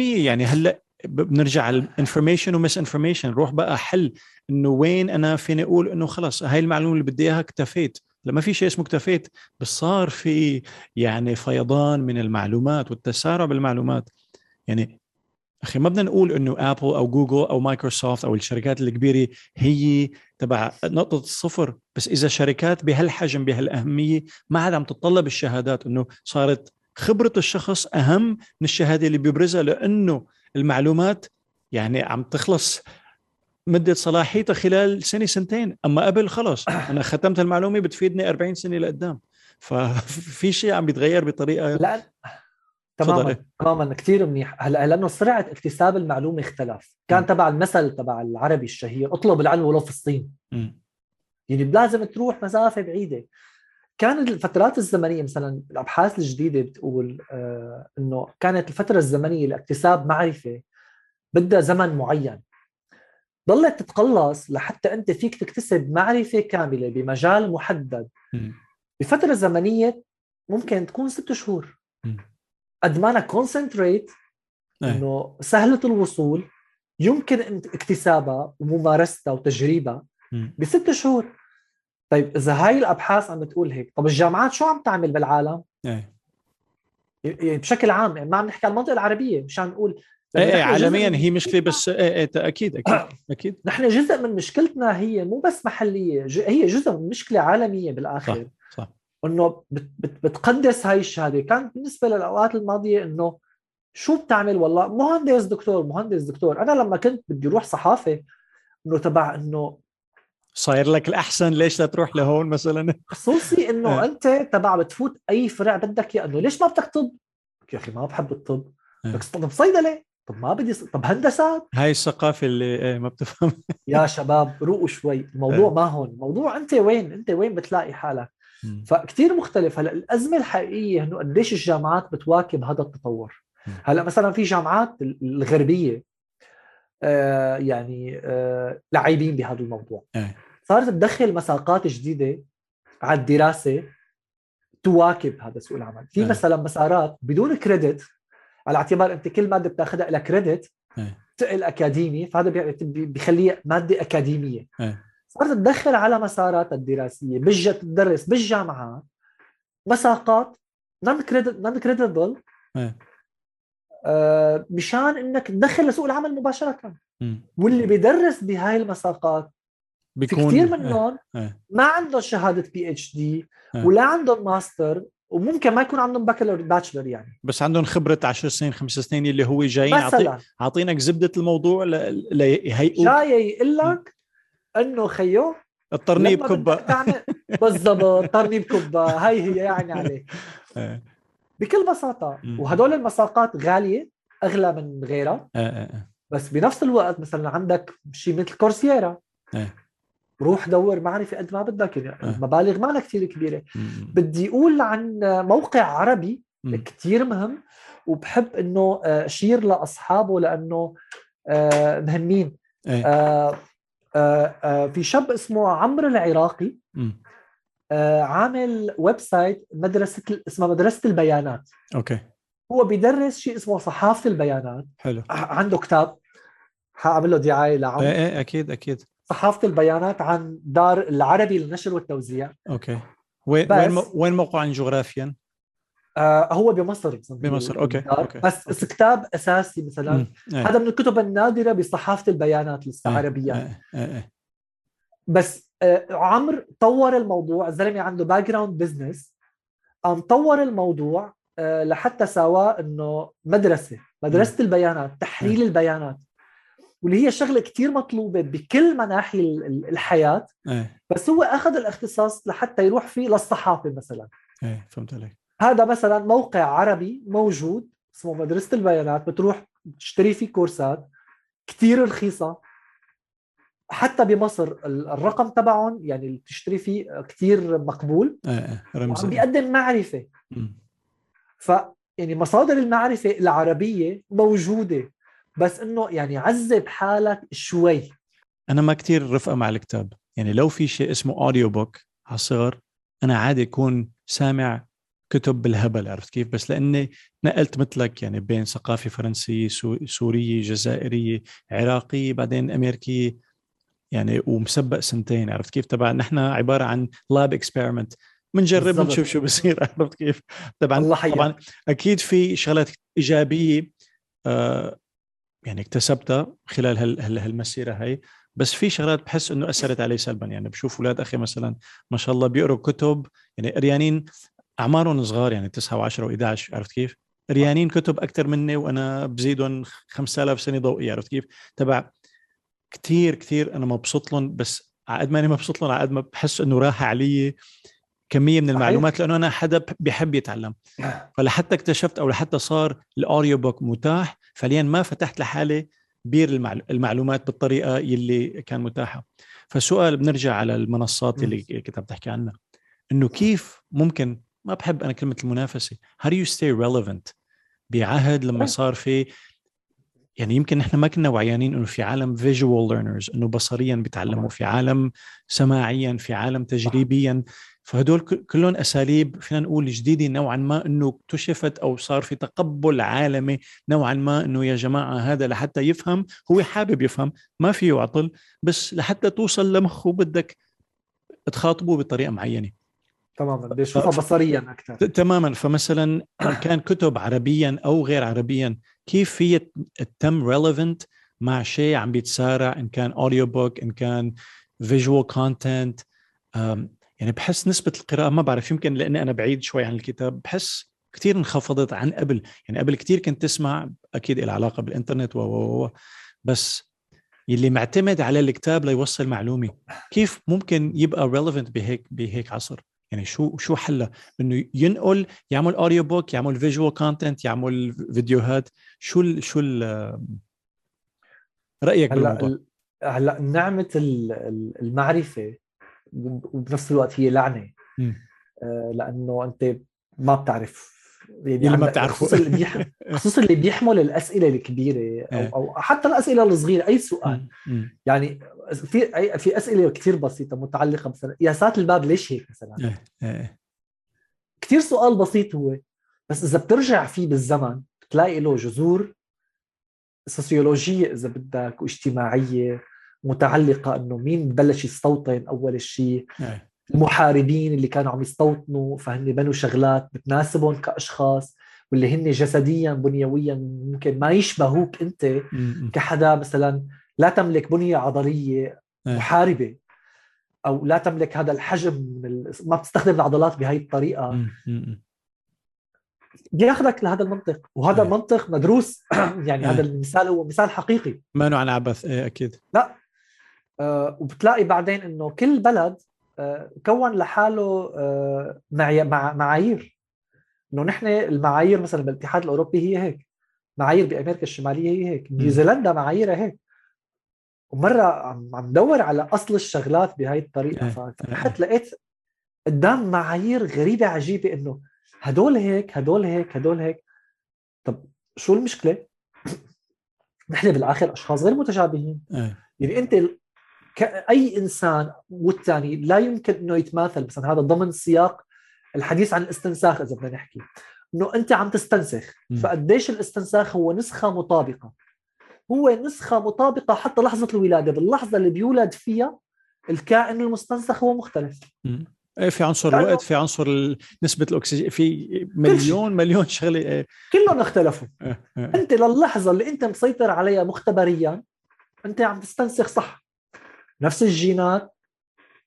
يعني هلأ بنرجع ال information و misinformation روح بقى حل إنه وين أنا فيني أقول إنه خلص هاي المعلومة اللي بدي إياها اكتفيت. لما في شيء اسمه اكتفيت بس صار في يعني فيضان من المعلومات والتسارع بالمعلومات. يعني أخي ما بدنا نقول إنه ابل أو جوجل أو مايكروسوفت أو الشركات الكبيرة هي تبع نقطة الصفر. بس إذا شركات بهالحجم بهالأهمية ما عاد عم تتطلب الشهادات إنه صارت خبرة الشخص أهم من الشهادة اللي بيبرزها لأنه المعلومات يعني عم تخلص مدة صلاحيتها خلال سنة سنتين. أما قبل خلص. أنا ختمت المعلومة بتفيدني 40 سنة لقدام. ففي شيء عم بيتغير بطريقة لا تماما تماما. كثير منيح. هلا لأنه سرعة اكتساب المعلومة اختلف. كان تبع المثل تبع العربي الشهير اطلب العلم ولو في الصين. م. يعني لازم تروح مسافة بعيدة. كان الفترات الزمنية مثلا الأبحاث الجديدة بتقول آه إنه كانت الفترة الزمنية لاكتساب معرفة بدها زمن معين. ضلت تتقلص لحتى أنت فيك تكتسب معرفة كاملة بمجال محدد. بفترة زمنية ممكن تكون ست شهور. قد ما أنا concentrate إنه سهلة الوصول يمكن اكتسابها وممارستها وتجريبها بست شهور. طيب إذا هاي الأبحاث عم بتقول هيك طب الجامعات شو عم تعمل بالعالم؟ إيه. يعني بشكل عام يعني ما عم نحكي عن المنطقة العربية مشان نقول إيه, إيه عالميا هي مشكله بس إيه إيه أكيد أكيد أكيد. نحن جزء من مشكلتنا هي مو بس محلية هي جزء من مشكلة عالمية بالآخر. صح صح. إنه بت بت بتقدس هاي الشهادة. كانت بالنسبة للأوقات الماضية إنه شو بتعمل والله؟ مهندس دكتور مهندس دكتور. أنا لما كنت بدي أروح صحافة إنه تبع إنه صاير لك الأحسن ليش لا تروح لهون مثلا؟ خصوصي إنه أنت تبع بتفوت أي فرع بدك إياه إنه ليش ما بدك طب؟ يا أخي ما بحب الطب. بدك طب صيدلة طب ما بدي طب هندسات هاي الثقافة اللي إيه ما بتفهم. يا شباب روقوا شوي الموضوع ما هون الموضوع أنت وين؟ أنت وين بتلاقي حالك؟ فكتير مختلف هلأ الأزمة الحقيقية إنه قديش الجامعات بتواكب هذا التطور. هلأ مثلا في جامعات الغربية آه يعني آه لعيبين بهذا الموضوع. إيه. صارت تدخل مساقات جديدة على الدراسة تواكب هذا سوق العمل. في مثلا مسارات بدون كريدت على اعتبار أنت كل مادة بتاخذها لها كريدت تقل أكاديمي فهذا بيخليها مادة أكاديمية. صارت تدخل على مسارات الدراسية بجة تدرس بالجامعات مساقات non-credit non-creditable مشان إنك تدخل لسوق العمل مباشرة. واللي بيدرس بهاي المساقات بيكون في كثير منهم ما عندهم شهادة PhD ولا عندهم ماستر وممكن ما يكون عندهم bachelor bachelor يعني. بس عندهم خبرة 10 سنين خمس سنين اللي هو جايين مثلا. عاطينك زبدة الموضوع ليهيئوك. جاي يقول لك إنه خيو الترنيب كبه بالضبط ترنيب كبه هاي هي يعني عليه بكل بساطة وهدول المساقات غالية أغلى من غيرها. بس بنفس الوقت مثلا عندك شيء مثل كورسيرا إيه. روح دور معرفة قد ما بدك يعني آه. مبالغ معنا كثير كبيرة. بدي أقول عن موقع عربي. كثير مهم وبحب إنه آه، أشير لأصحابه لأنه آه، مهمين إيه. آه، آه، آه، في شاب اسمه عمرو العراقي. آه، عامل website مدرسه اسمها مدرسة البيانات okay هو بيدرس شيء اسمه صحافة البيانات حلو عنده كتاب حأعمل له دعاية لعمرو إيه إيه أكيد أكيد صحافه البيانات عن دار العربي للنشر والتوزيع أوكي وين بس- وين وين موقعا جغرافيا؟ آه هو بمصر بمصر، okay، الدار. okay، بس okay. كتاب أساسي مثلا مم. إيه. هذا من الكتب النادرة بصحافة البيانات لسه إيه. عربيا إيه. إيه. إيه. بس آه عمرو طور الموضوع الزلمه عنده background business قام طور الموضوع آه لحتى سواه إنه مدرسة مدرسة البيانات تحليل البيانات واللي هي شغلة كتير مطلوبة بكل مناحي ال- ال- الحياة إيه. بس هو أخذ الاختصاص لحتى يروح فيه للصحافة مثلا. إيه فهمت عليك. هذا مثلا موقع عربي موجود اسمه مدرسة البيانات بتروح تشتري فيه كورسات كتير رخيصة. حتى بمصر ال- الرقم تبعهم يعني اللي بتشتري فيه كتير مقبول إيه وعم رمزي. بيقدم معرفة. مم. ف يعني مصادر المعرفة العربية موجودة. بس إنه يعني عذب حالك شوي. أنا ما كتير رفقة مع الكتاب. يعني لو في شيء اسمه audiobook على الصغر أنا عادي اكون سامع كتب بالهبل عرفت كيف؟ بس لأني نقلت مثلك يعني بين ثقافه فرنسيه سو- سوريه جزائريه عراقيه بعدين امريكيه يعني ومسبق سنتين عرفت كيف؟ تبع نحن عبارة عن lab experiment بنجرب. بنشوف شو بصير عرفت كيف؟ طبعا الله. طبعا أكيد في شغلات إيجابية آه يعني اكتسبتها خلال هال هال هالمسيرة هاي. بس في شغلات بحس إنه أثرت علي سلبا. يعني بشوف أولاد أخي مثلا ما شاء الله بيقروا كتب. يعني قريانين أعمارهم صغار يعني 9 و10 و11 عرفت كيف؟ قريانين كتب أكثر مني وأنا بزيدهم 5000 سنة ضوئية عرفت كيف؟ تبع كثير كثير أنا مبسوط لهم بس على قد ما أنا مبسوط لهم على قد ما بحس إنه راح علي كمية من المعلومات لأنه أنا حدا بيحب يتعلم. فلحتى اكتشفت أو لحتى صار ال audiobook متاح فعليا ما فتحت لحالي بير المعلو- المعلومات بالطريقة يلي كان متاحة. فسؤال بنرجع على المنصات اللي كنت عم تحكي عنها. إنه كيف ممكن ما بحب أنا كلمة المنافسة how do you stay relevant بعهد لما صار في يعني يمكن نحن ما كنا وعيانين إنه في عالم visual learners إنه بصريا بيتعلموا في عالم سماعيا في عالم تجريبيا. فهدول كلهم أساليب فينا نقول جديدة نوعا ما إنه اكتشفت أو صار في تقبل عالمي نوعا ما إنه يا جماعة هذا لحتى يفهم هو حابب يفهم ما فيه عطل بس لحتى توصل لمخه بدك تخاطبه بطريقة معينة. تماما بيشوفها بصريا أكثر تماما فمثلا كان كتب عربيا أو غير عربيا كيف في تم ريليفنت مع شيء عم بيتسارع؟ إن كان audiobook إن كان visual content يعني بحس نسبة القراءة ما بعرف يمكن لأني أنا بعيد شوي عن الكتاب بحس كثير انخفضت عن قبل. يعني قبل كثير كنت تسمع أكيد له علاقة بالإنترنت و بس يلي معتمد على الكتاب ليوصل معلومة. كيف ممكن يبقى relevant بهيك بهيك عصر؟ يعني شو شو حلها؟ إنه ينقل يعمل audiobook يعمل visual content يعمل فيديوهات. شو ال شو ال رأيك هلأ بالموضوع؟ ال- هلأ نعمة ال- ال- المعرفة وبنفس الوقت هي لعنة. آه، لأنه أنت ما بتعرف يعني اللي ما بتعرفه. خصوصا اللي بيح... خصوصا اللي بيحمل الأسئلة الكبيرة إيه. أو أو حتى الأسئلة الصغيرة أي سؤال. يعني في في أسئلة كثير بسيطة متعلقة مثلا قياسات الباب ليش هيك مثلا إيه، إيه. كثير سؤال بسيط هو بس إذا بترجع فيه بالزمن بتلاقي له جذور سوسيولوجية إذا بدك واجتماعية متعلقة إنه مين بلش يستوطن أول شيء إيه. المحاربين اللي كانوا عم يستوطنوا فهن بنوا شغلات بتناسبهم كأشخاص واللي هن جسديا بنيويا ممكن ما يشبهوك أنت. كحدا مثلا لا تملك بنية عضلية إيه. محاربة أو لا تملك هذا الحجم من ال... ما بتستخدم العضلات بهي الطريقة. بياخذك لهذا المنطق وهذا إيه. المنطق مدروس يعني إيه. هذا المثال هو مثال حقيقي ما نوع عن عبث إيه أكيد لا وبتلاقي بعدين إنه كل بلد آه كون لحاله آه. معايير. إنه نحن المعايير مثلا بالاتحاد الأوروبي هي هيك معايير بأمريكا الشمالية هي هيك نيوزيلندا معاييرها هيك. ومرة عم عم دور على أصل الشغلات بهاي الطريقة فتحت لقيت قدام معايير غريبة عجيبة إنه هدول هيك هدول هيك هدول هيك. طب شو المشكلة؟ نحن بالآخر أشخاص غير متشابهين يعني أنت كأي إنسان والثاني لا يمكن إنه يتماثل مثلا هذا ضمن سياق الحديث عن الاستنساخ إذا بدنا نحكي. إنه أنت عم تستنسخ فقديش الاستنساخ هو نسخة مطابقة؟ هو نسخة مطابقة حتى لحظة الولادة. باللحظة اللي بيولد فيها الكائن المستنسخ هو مختلف. إيه في عنصر الوقت في عنصر نسبة الأكسجين في مليون مليون شغلة إيه. كلهم اختلفوا إيه، إيه. أنت للحظة اللي أنت مسيطر عليها مختبريا أنت عم تستنسخ صح. نفس الجينات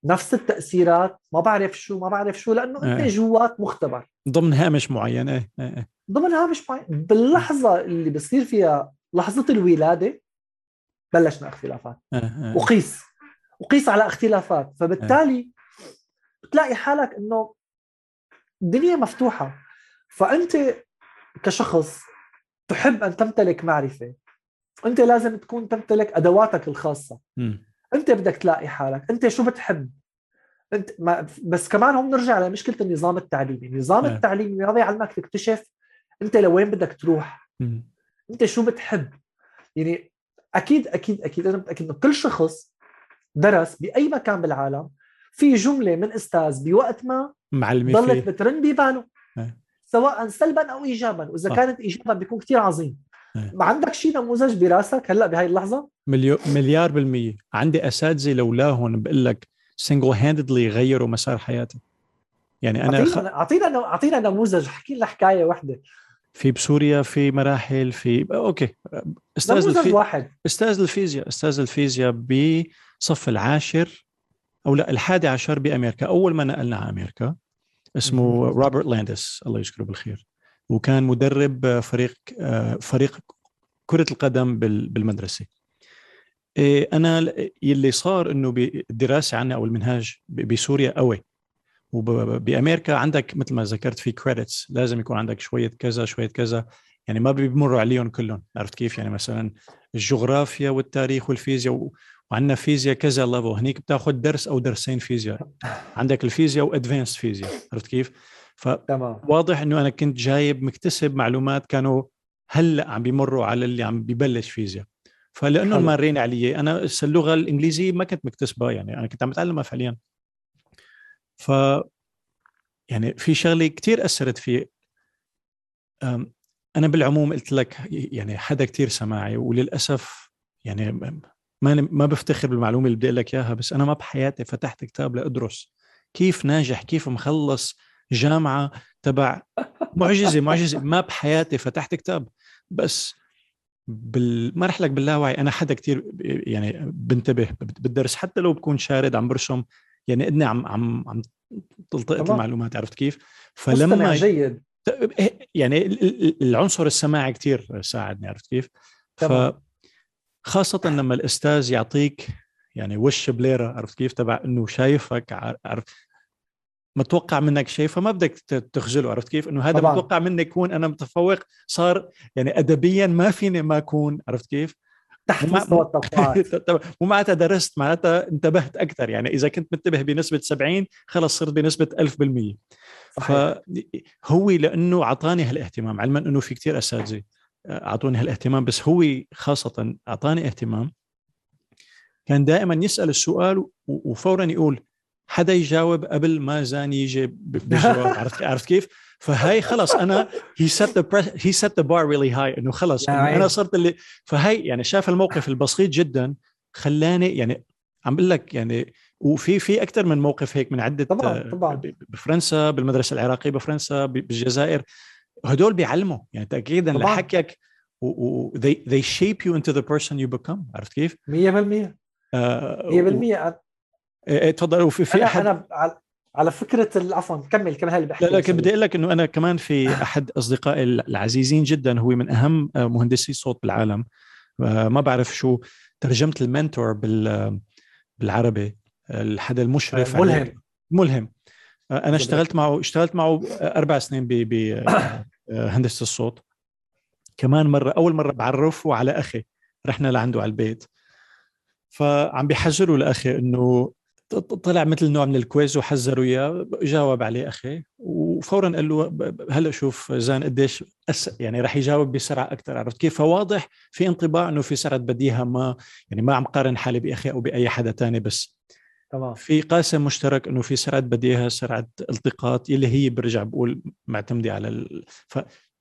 نفس التأثيرات ما بعرف شو ما بعرف شو لأنه أنت جوات مختبر. ضمن هامش معين إيه, إيه. ضمن هامش معين. باللحظة اللي بصير فيها لحظة الولادة بلشنا اختلافات. وقيس وقيس على اختلافات. فبالتالي بتلاقي حالك إنه الدنيا مفتوحة. فأنت كشخص تحب أن تمتلك معرفة. أنت لازم تكون تمتلك أدواتك الخاصة. م. انت بدك تلاقي حالك انت شو بتحب انت ما بس كمان هم نرجع لمشكلة النظام التعليمي النظام آه. التعليمي ما بيعلمك تكتشف انت لوين بدك تروح م. انت شو بتحب يعني أكيد أكيد أكيد أنا متاكد إنه كل شخص درس بأي مكان بالعالم في جملة من أستاذ بوقت ما معلمي ضلت بترن بباله آه. سواء سلبا أو ايجابا وإذا آه. كانت ايجابا بيكون كثير عظيم. ما عندك شيء نموذج براسك هلأ بهاي اللحظة؟ مليو مليار بالمية. عندي أساتذة لولاهم بقول لك single-handedly غيروا مسار حياتي. يعني أنا اعطينا خ... أعطينا نموذج احكي لنا حكاية واحدة في بسوريا في مراحل في okay. أستاذ الفي... واحد. أستاذ الفيزياء أستاذ الفيزياء بصف العاشر أو لا الحادي عشر بأمريكا. أول ما نقلنا على أمريكا اسمه روبرت لاندس الله يذكره بالخير. وكان مدرب فريق فريق كرة القدم بالمدرسة. إيه، أنا يلي صار إنه بالدراسة عنا أو المنهاج بسوريا قوي. وبامريكا عندك مثل ما ذكرت في credits لازم يكون عندك شوية كذا شوية كذا. يعني ما بيمروا عليهم كلهم عرفت كيف؟ يعني مثلا الجغرافيا والتاريخ والفيزياء وعندنا فيزياء كذا level هنيك بتاخذ درس أو درسين فيزياء. عندك الفيزياء و advanced فيزياء عرفت كيف؟ فواضح إنه أنا كنت جايب مكتسب معلومات كانوا هلأ عم بيمروا على اللي عم ببلش فيزياء. فلانه مارين علي أنا اللغة الإنجليزية ما كنت مكتسبها يعني أنا كنت عم بتعلمها فعليا. ف يعني في شغلة كثير أثرت في أنا بالعموم قلت لك يعني حدا كثير سماعي وللأسف يعني ما ما بفتخر بالمعلومة اللي بدي أقول لك إياها بس أنا ما بحياتي فتحت كتاب لأدرس كيف ناجح كيف مخلص جامعة تبع معجزة معجزة. ما بحياتي فتحت كتاب. بس بال... ما رح لك باللاوعي. أنا حدا كتير يعني بنتبه بالدرس حتى لو بكون شارد عم برسم يعني اني عم عم عم تلتقط المعلومات عرفت كيف؟ فلما جيد. يعني العنصر السماعي كثير ساعدني عرفت كيف؟ ف خاصة لما الأستاذ يعطيك يعني وش بليرة عرفت كيف؟ تبع إنه شايفك عرف متوقع منك شيء فما بدك تخجله عرفت كيف إنه هذا طبعا. متوقع مني يكون أنا متفوق صار يعني ادبيا ما فيني ما أكون عرفت كيف تحت مستوى التوقعات ومعناتها درست معناتها انتبهت أكثر يعني إذا كنت منتبه بنسبة 70 خلص صرت بنسبة 1000% صحيح. فهو لأنه أعطاني هالاهتمام علما إنه في كثير أساتذة أعطوني هالاهتمام بس هو خاصة أعطاني اهتمام كان دائما يسأل السؤال وفورا يقول حدا يجاوب قبل ما زان يجي بالجواب عرفت عرفت كيف؟ فهي خلص أنا he set the he set the bar really high إنه خلص. إنه أنا صرت اللي فهي يعني شاف الموقف البسيط جدا خلاني يعني عم بقول لك يعني وفي في أكثر من موقف هيك من عدة طبعا طبعا. بفرنسا بالمدرسة العراقية بفرنسا بالجزائر. هدول بيعلموا. يعني تاكيدا لحكيك و they, they shape you into the person you become. عرفت كيف؟ 100% 100% آه إيه، إيه، تفضل. وفي في أنا احد أنا على فكرة عفوا كمل كمل اللي بحكي. لا لكن بدي أقول لك إنه أنا كمان في أحد أصدقائي العزيزين جدا هو من أهم مهندسي الصوت بالعالم. آه، ما بعرف شو ترجمه المنتور بال بالعربي الحدا المشرف ملهم. ملهم. آه، أنا اشتغلت معه اشتغلت معه أربع سنين بهندسه الصوت. كمان مرة أول مرة بعرفه على أخي. رحنا لعنده على البيت. فعم بيحذروا لأخي إنه طلع مثل نوع من ال quiz وحذروا إياه. جاوب عليه أخي. وفورا قال له هلأ شوف زان قديش أس يعني رح يجاوب بسرعة أكثر عرفت كيف؟ فواضح في انطباع إنه في سرعة بديهة ما يعني ما عم قارن حالي بأخي أو بأي حدا تاني بس. تمام. في قاسم مشترك إنه في سرعة بديهة سرعة التقاط اللي هي برجع بقول معتمدة على ال... ف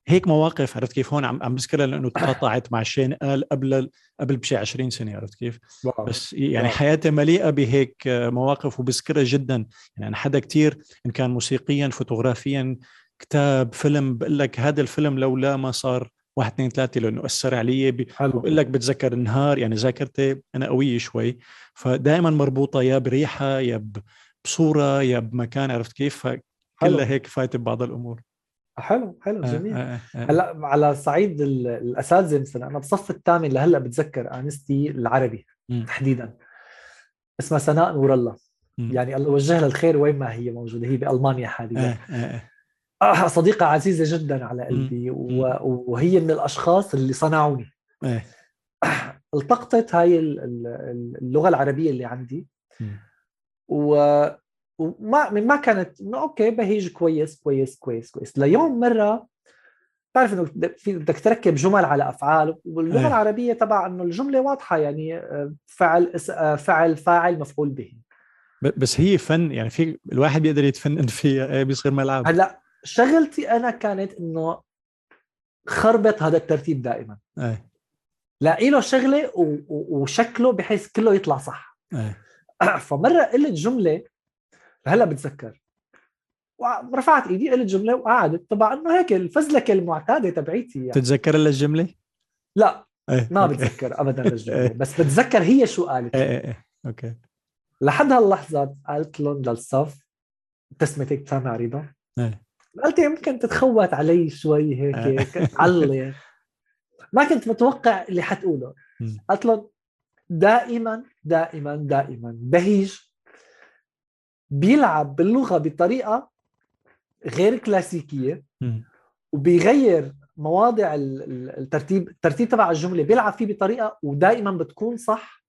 هيك مواقف عرفت كيف؟ هون عم عم بذكرها لأنه تقاطعت مع شين قال قبل قبل بشي 20 سنة عرفت كيف؟ wow. بس يعني wow. حياتي مليئة بهيك مواقف وبذكرها جدا. يعني أنا حدا كتير إن كان موسيقيا فوتوغرافيا كتاب فيلم بقول لك هذا الفيلم لولا ما صار واحد اثنين ثلاثة لأنه أثر علي. بقول لك بتذكر النهار يعني ذاكرتي أنا قوية شوي. فدائما مربوطة يا بريحة يا بصورة يا بمكان عرفت كيف؟ فكلها هيك فايتة ببعض الأمور. حلو حلو آه، جميل. آه آه هلأ على صعيد الاساتذه مثلا أنا بالصف الثامن لهلا بتذكر آنستي العربي م. تحديدا. اسمها سناء نور الله. م. يعني الله يوجه لها الخير وين ما هي موجودة هي بألمانيا حاليا. آه آه. آه. صديقة عزيزة جدا على قلبي وهي من الأشخاص اللي صنعوني. آه. التقطت هاي اللغة العربية اللي عندي. و وما ما كانت انه أوكي بهيج كويس كويس كويس كويس. ليوم مرة بتعرف إنه بدك تركب جمل على أفعال واللغة أيه. العربية تبع إنه الجملة واضحة يعني آه، فعل آه، فعل فاعل مفعول به. بس هي فن يعني في الواحد بيقدر يتفنن فيها إيه، بيصير ملعب. هلأ شغلتي أنا كانت إنه خربط هذا الترتيب دائما. إيه. لاقي له شغله وشكله بحيث كله يطلع صح. إيه. فمرة قلت جملة هلا بتذكر. ورفعت إيدي قلت جمله وقعدت. طبعا إنه هيك الفزلكة المعتادة تبعيتي يعني. تتذكر الجملة؟ لا. إيه. ما أوكي. بتذكر ابدا الجملة. إيه. بس بتذكر هي شو قالت. إيه إيه إيه. أوكي. لحد هاللحظة قالت لهم للصف ابتسمت هيك ابتسامه عريضه إيه قلت يمكن تتخوت علي شوي هيك إيه. تعلي ما كنت متوقع اللي حتقوله. قلت لهم دائما دائما دائما بهيج بيلعب باللغة بطريقة غير كلاسيكية وبيغير مواضع الترتيب الترتيب تبع الجملة بيلعب فيه بطريقة ودائما بتكون صح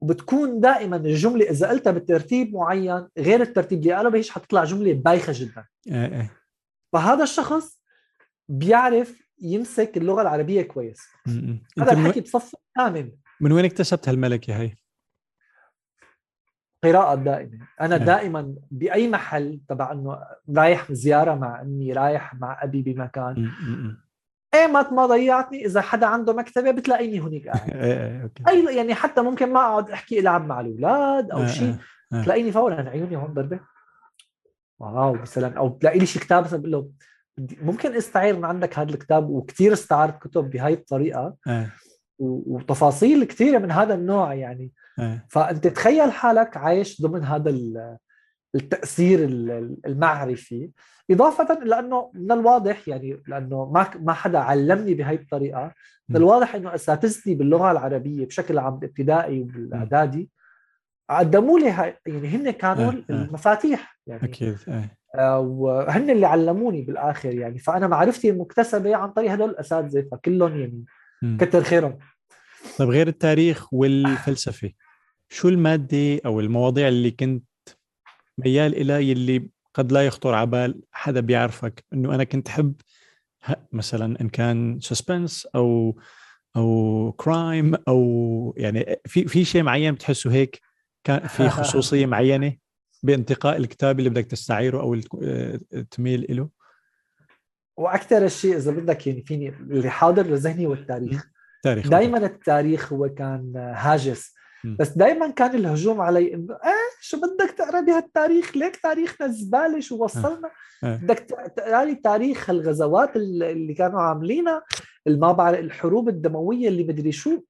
وبتكون دائما الجملة إذا قلتها بترتيب معين غير الترتيب اللي قاله بهيش حتطلع جملة بايخة جدا. إيه، إيه. فهذا الشخص بيعرف يمسك اللغة العربية كويس. هذا الحكي بصف الثامن من وين اكتسبت هالملكة هي؟ قراءة دائمة أنا م. دائما بأي محل تبع أنه رايح زيارة مع أمي رايح مع أبي بمكان. ايمت ما ضيعتني. إذا حدا عنده مكتبة بتلاقيني هنيك قاعد. إيه، أي يعني حتى ممكن ما أقعد أحكي إلعب مع الأولاد أو شيء تلاقيني فورا عيوني هون ضربه واو مثلا أو بتلاقي لي شيء كتاب مثلا بقول له ممكن استعير من عندك هذا الكتاب؟ وكثير استعرت كتب بهاي الطريقة. وتفاصيل كثيرة من هذا النوع يعني. إيه. فأنت تخيل حالك عايش ضمن هذا التأثير المعرفي إضافة لأنه من الواضح يعني لأنه ما ما حدا علمني بهي الطريقة من الواضح إنه أساتذتي باللغة العربية بشكل عام بالابتدائي وبالاعدادي قدموا لي يعني هن كانوا إيه، إيه. المفاتيح يعني. أكيد آه وهن اللي علموني بالآخر يعني. فأنا معرفتي المكتسبة عن طريق هدول الأساتذة فكلهم يعني كتر خيرهم. طيب غير التاريخ والفلسفة شو المادة أو المواضيع اللي كنت ميال إلى يلي قد لا يخطر على بال حدا بيعرفك؟ إنه أنا كنت أحب مثلا إن كان سسبنس أو أو كرايم أو يعني في في شيء معين بتحسه هيك كان في خصوصية معينة بانتقاء الكتاب اللي بدك تستعيره أو تميل له وأكثر الشيء إذا بدك يعني فيني اللي حاضر لذهني والتاريخ تاريخ. دائما التاريخ هو كان هاجس. بس دائما كان الهجوم علي إنه إيه شو بدك تقرأ بهالتاريخ؟ ليك تاريخنا زباله شو وصلنا؟ آه. آه. بدك تقرا لي تاريخ الغزوات اللي كانوا عاملينها ما بعرف الحروب الدموية اللي مدري شو.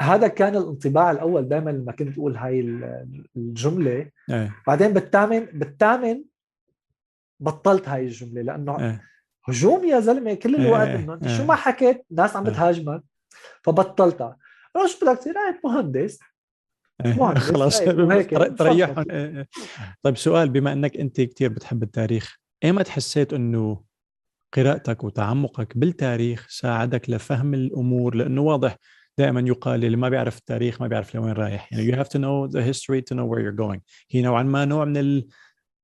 هذا كان الانطباع الأول دائما لما كنت أقول هاي الجملة. أه. بعدين بالثامن بالثامن بطلت هاي الجملة لأنه أه. هجوم يا زلمة كل الوقت إنه انت شو ما حكيت ناس عم بتهاجمك فبطلتها. إيش بدك تصير مهندس. مهندس خلاص تريحهم. طيب سؤال بما إنك أنت كثير بتحب التاريخ ايمت حسيت إنه قراءتك وتعمقك بالتاريخ ساعدك لفهم الأمور؟ لأنه واضح دائما يقال اللي ما بيعرف التاريخ ما بيعرف لوين رايح. يعني you have to know the history to know where you're going. هي نوعا ما نوع من ال...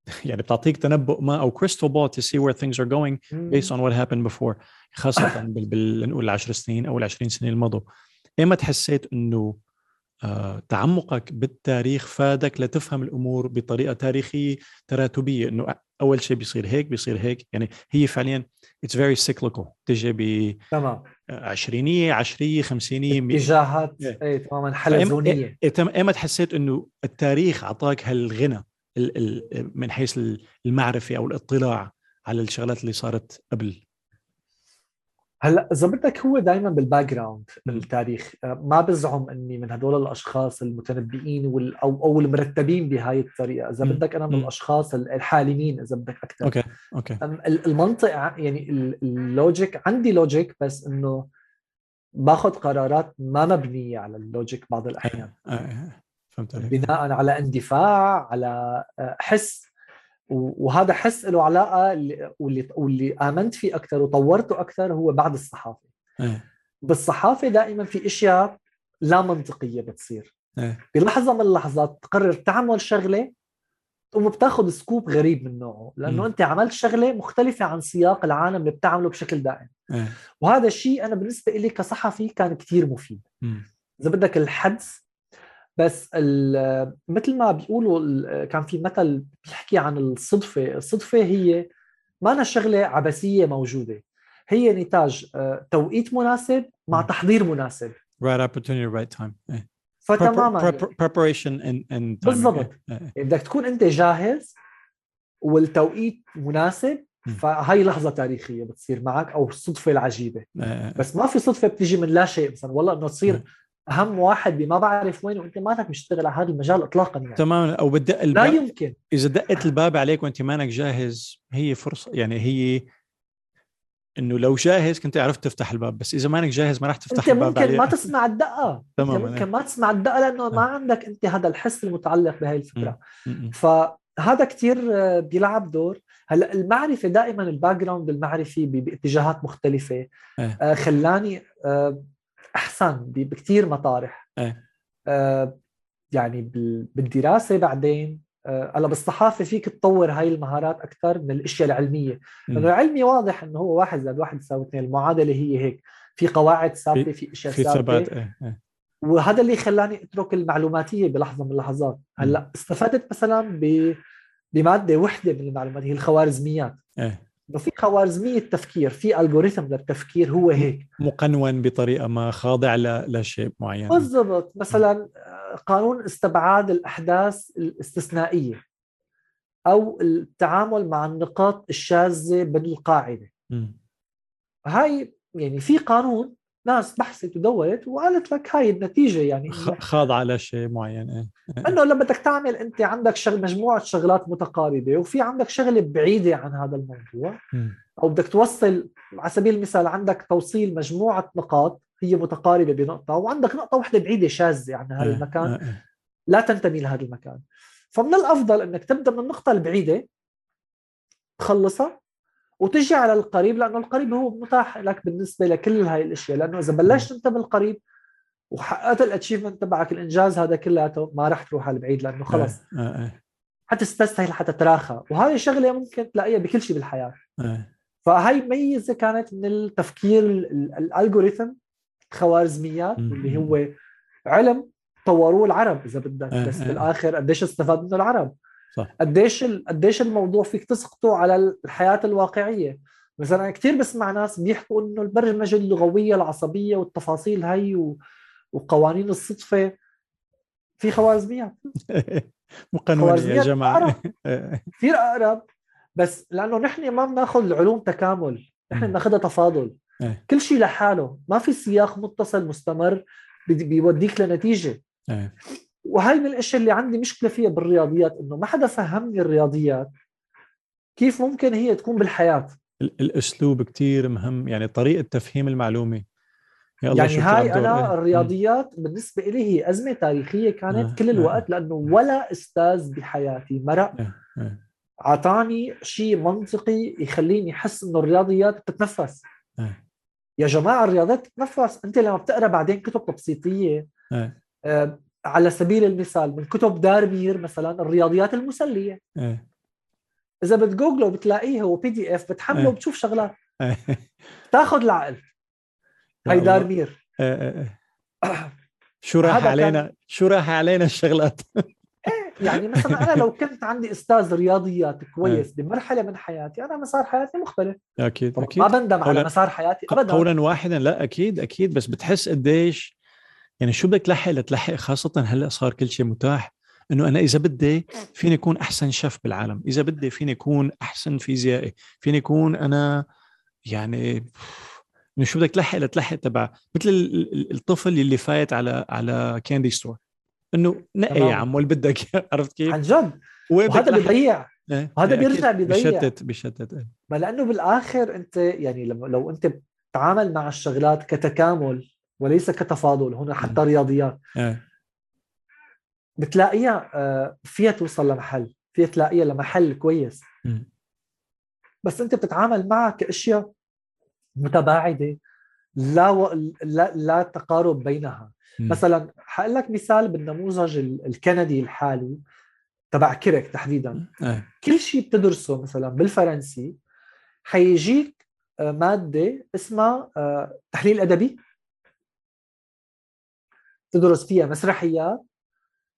يعني بتعطيك تنبؤ ما أو crystal ball to see where things are going based on what happened before خاصة بال, بال... نقول العشر سنين أو العشرين سنين المضوا ايمتى حسيت إنه آه تعمقك بالتاريخ فادك لتفهم الأمور بطريقة تاريخية تراتبية إنه أول شيء بيصير هيك بيصير هيك. يعني هي فعليا it's very cyclical تجي ب تمام. عشرينية عشرية خمسينية اتجاهات اي تماما حلزونية. ايمتى حسيت إنه التاريخ أعطاك هالغنى. من حيث المعرفة أو الاطلاع على الشغلات اللي صارت قبل. هلأ إذا بدك هو دائما بال background بالتاريخ آه، ما بزعم إني من هدول الأشخاص المتنبئين وال أو أو المرتبين بهاي الطريقة. إذا بدك أنا من الأشخاص الحالمين إذا بدك أكثر. okay okay. المنطق يعني ال logic عندي logic بس إنه باخذ قرارات ما مبنية على ال logic بعض الأحيان. فهمت عليك بناء على اندفاع على حس وهذا حس له علاقة واللي واللي آمنت فيه أكثر وطورته أكثر هو بعد الصحافة أه. بالصحافة دائما في أشياء لا منطقية بتصير أه. بلحظة من اللحظات تقرر تعمل شغلة تقوم بتاخذ سكوب غريب من نوعه لأنه م. أنت عملت شغلة مختلفة عن سياق العالم اللي بتعمله بشكل دائم أه. وهذا الشيء أنا بالنسبة لي كصحفي كان كثير مفيد إذا بدك الحدس بس مثل ما بيقولوا كان في مثل بيحكي عن الصدفة، الصدفة هي ما أنا شغلة عبثيه موجودة. هي نتاج آه، توقيت مناسب مع تحضير مناسب. Right opportunity right time. فتماما. preparation and, and time بالضبط. إيه. بدك تكون أنت جاهز والتوقيت مناسب فهي لحظة تاريخية بتصير معك أو الصدفة العجيبة. بس ما في صدفة بتيجي من لا شيء مثلا. والله إنه تصير أهم واحد بما بعرف وين وأنت مانك مشتغل على هذا المجال اطلاقا يعني. تماما. أو بدق الباب لا يمكن. إذا دقت الباب عليك وأنت مانك جاهز هي فرصة يعني هي إنه لو جاهز كنت عرفت تفتح الباب بس إذا مانك جاهز ما راح تفتح انت الباب ممكن. ما تسمع الدقة. تماما. ممكن ما تسمع الدقة لأنه ما عندك أنت هذا الحس المتعلق بهي الفكرة. فهذا كثير بيلعب دور. هلأ المعرفة دائما ال background المعرفي باتجاهات مختلفة. إيه. آه، خلاني آه، أحسن بكثير مطارح. إيه. آه يعني بالدراسة بعدين آه، هلا بالصحافة فيك تطور هاي المهارات أكثر من الأشياء العلمية. لأنه العلمي واضح إنه هو واحد زائد واحد يساوي اثنين. المعادلة هي هيك. في قواعد ثابتة في أشياء في ثبات إيه. إيه. وهذا اللي خلاني أترك المعلوماتية بلحظة من اللحظات. هلأ استفدت مثلا ب بمادة وحدة من المعلومات هي الخوارزميات. إيه. إنه في خوارزمية تفكير في الجوريثم للتفكير هو هيك. مقنون بطريقة ما خاضع لشيء معين. بالضبط. مثلا قانون استبعاد الأحداث الاستثنائية أو التعامل مع النقاط الشاذة بالقاعدة. هاي يعني في قانون ناس بحثت ودورت وقالت لك هاي النتيجة يعني خاضعه لشيء معين إيه. إنه لما بدك تعمل أنت عندك شغل مجموعة شغلات متقاربة وفي عندك شغلة بعيدة عن هذا الموضوع م. أو بدك توصل على سبيل المثال عندك توصيل مجموعة نقاط هي متقاربة بنقطة وعندك نقطة واحدة بعيدة شاذة عن هذا إيه، المكان إيه. لا تنتمي لهذا المكان فمن الأفضل إنك تبدأ من النقطة البعيدة تخلصها وتجي على القريب لأنه القريب هو متاح لك بالنسبة لكل هاي الأشياء لأنه إذا بلشت أنت بالقريب وحققت الأتشيفمنت تبعك الإنجاز هذا كلياته ما راح تروح على البعيد لأنه خلص آه، آه، آه. حتستسهل حتتراخى وهذه شغله ممكن تلاقيها بكل شيء بالحياة. فهي ميزة كانت من التفكير الالجوريثم خوارزميات اللي هو علم طوروه العرب إذا بدك بس. بالآخر قديش استفاد منه العرب صح. قديش قديش الموضوع فيك تسقطه على الحياة الواقعية. مثلا كثير بسمع ناس بيحكوا إنه البرمجة اللغوية العصبية والتفاصيل هي و... وقوانين الصدفة. في خوارزميات. مقنونه يا جماعة. كثير أقرب. بس لأنه نحن ما بناخذ العلوم تكامل. نحن بناخذها تفاضل. إيه. كل شيء لحاله. ما في سياق متصل مستمر بيوديك لنتيجة. إيه. وهي من الأشياء اللي عندي مشكلة فيها بالرياضيات إنه ما حدا فهمني الرياضيات كيف ممكن هي تكون بالحياة الأسلوب كتير مهم يعني طريقة تفهيم المعلومة يا الله يعني هاي أنا إيه؟ الرياضيات بالنسبة لي هي أزمة تاريخية كانت آه. كل الوقت لأنه ولا أستاذ بحياتي مرق آه. آه. اعطاني شيء منطقي يخليني أحس إنه الرياضيات بتتنفس إيه. يا جماعة الرياضيات بتتنفس أنت لما بتقرأ بعدين كتب تبسيطية إيه. آه، على سبيل المثال من كتب دار مير مثلا الرياضيات المسلية إيه. إذا بتجوجله بتلاقيه هو PDF بتحمله إيه. وبتشوف شغلات إيه. تاخذ العقل هي. دارمير إيه. إيه. إيه. شو راح هذا كان- علينا شو راح علينا الشغلات يعني مثلا أنا لو كنت عندي أستاذ رياضيات كويس بمرحلة من حياتي أنا مسار حياتي مختلف أكيد أكيد ما بندم على مسار حياتي ابدا قولا واحدا لا أكيد أكيد بس بتحس قديش يعني شو بدك تلحق لتلحق خاصة هلأ صار كل شيء متاح إنه أنا إذا بدي فيني اكون أحسن شيف بالعالم إذا بدي فيني اكون أحسن فيزيائي فيني اكون أنا يعني إنه شو بدك تلحق لتلحق تبع مثل ال- ال- الطفل اللي فايت على على candy store إنه نقي يا. عم واللي بدك عرفت كيف؟ عن جد وهذا؟ بيضيع إيه، وهذا إيه، بيرجع. بيضيع. بيشتت بيشتت إيه. ما لأنه بالآخر أنت يعني لو أنت بتتعامل مع الشغلات كتكامل وليس كتفاضل هنا حتى رياضيات إيه. بتلاقيها آه، فيها توصل لمحل فيها تلاقيها لمحل كويس. بس أنت بتتعامل معها كأشياء متباعدة لا و... لا لا تقارب بينها مم. مثلا حقول لك مثال بالنموذج ال- الكندي الحالي تبع كيرك تحديدا إيه. كل شيء بتدرسه مثلا بالفرنسي حيجيك آه، مادة اسمها آه، تحليل أدبي تدرس فيها مسرحيات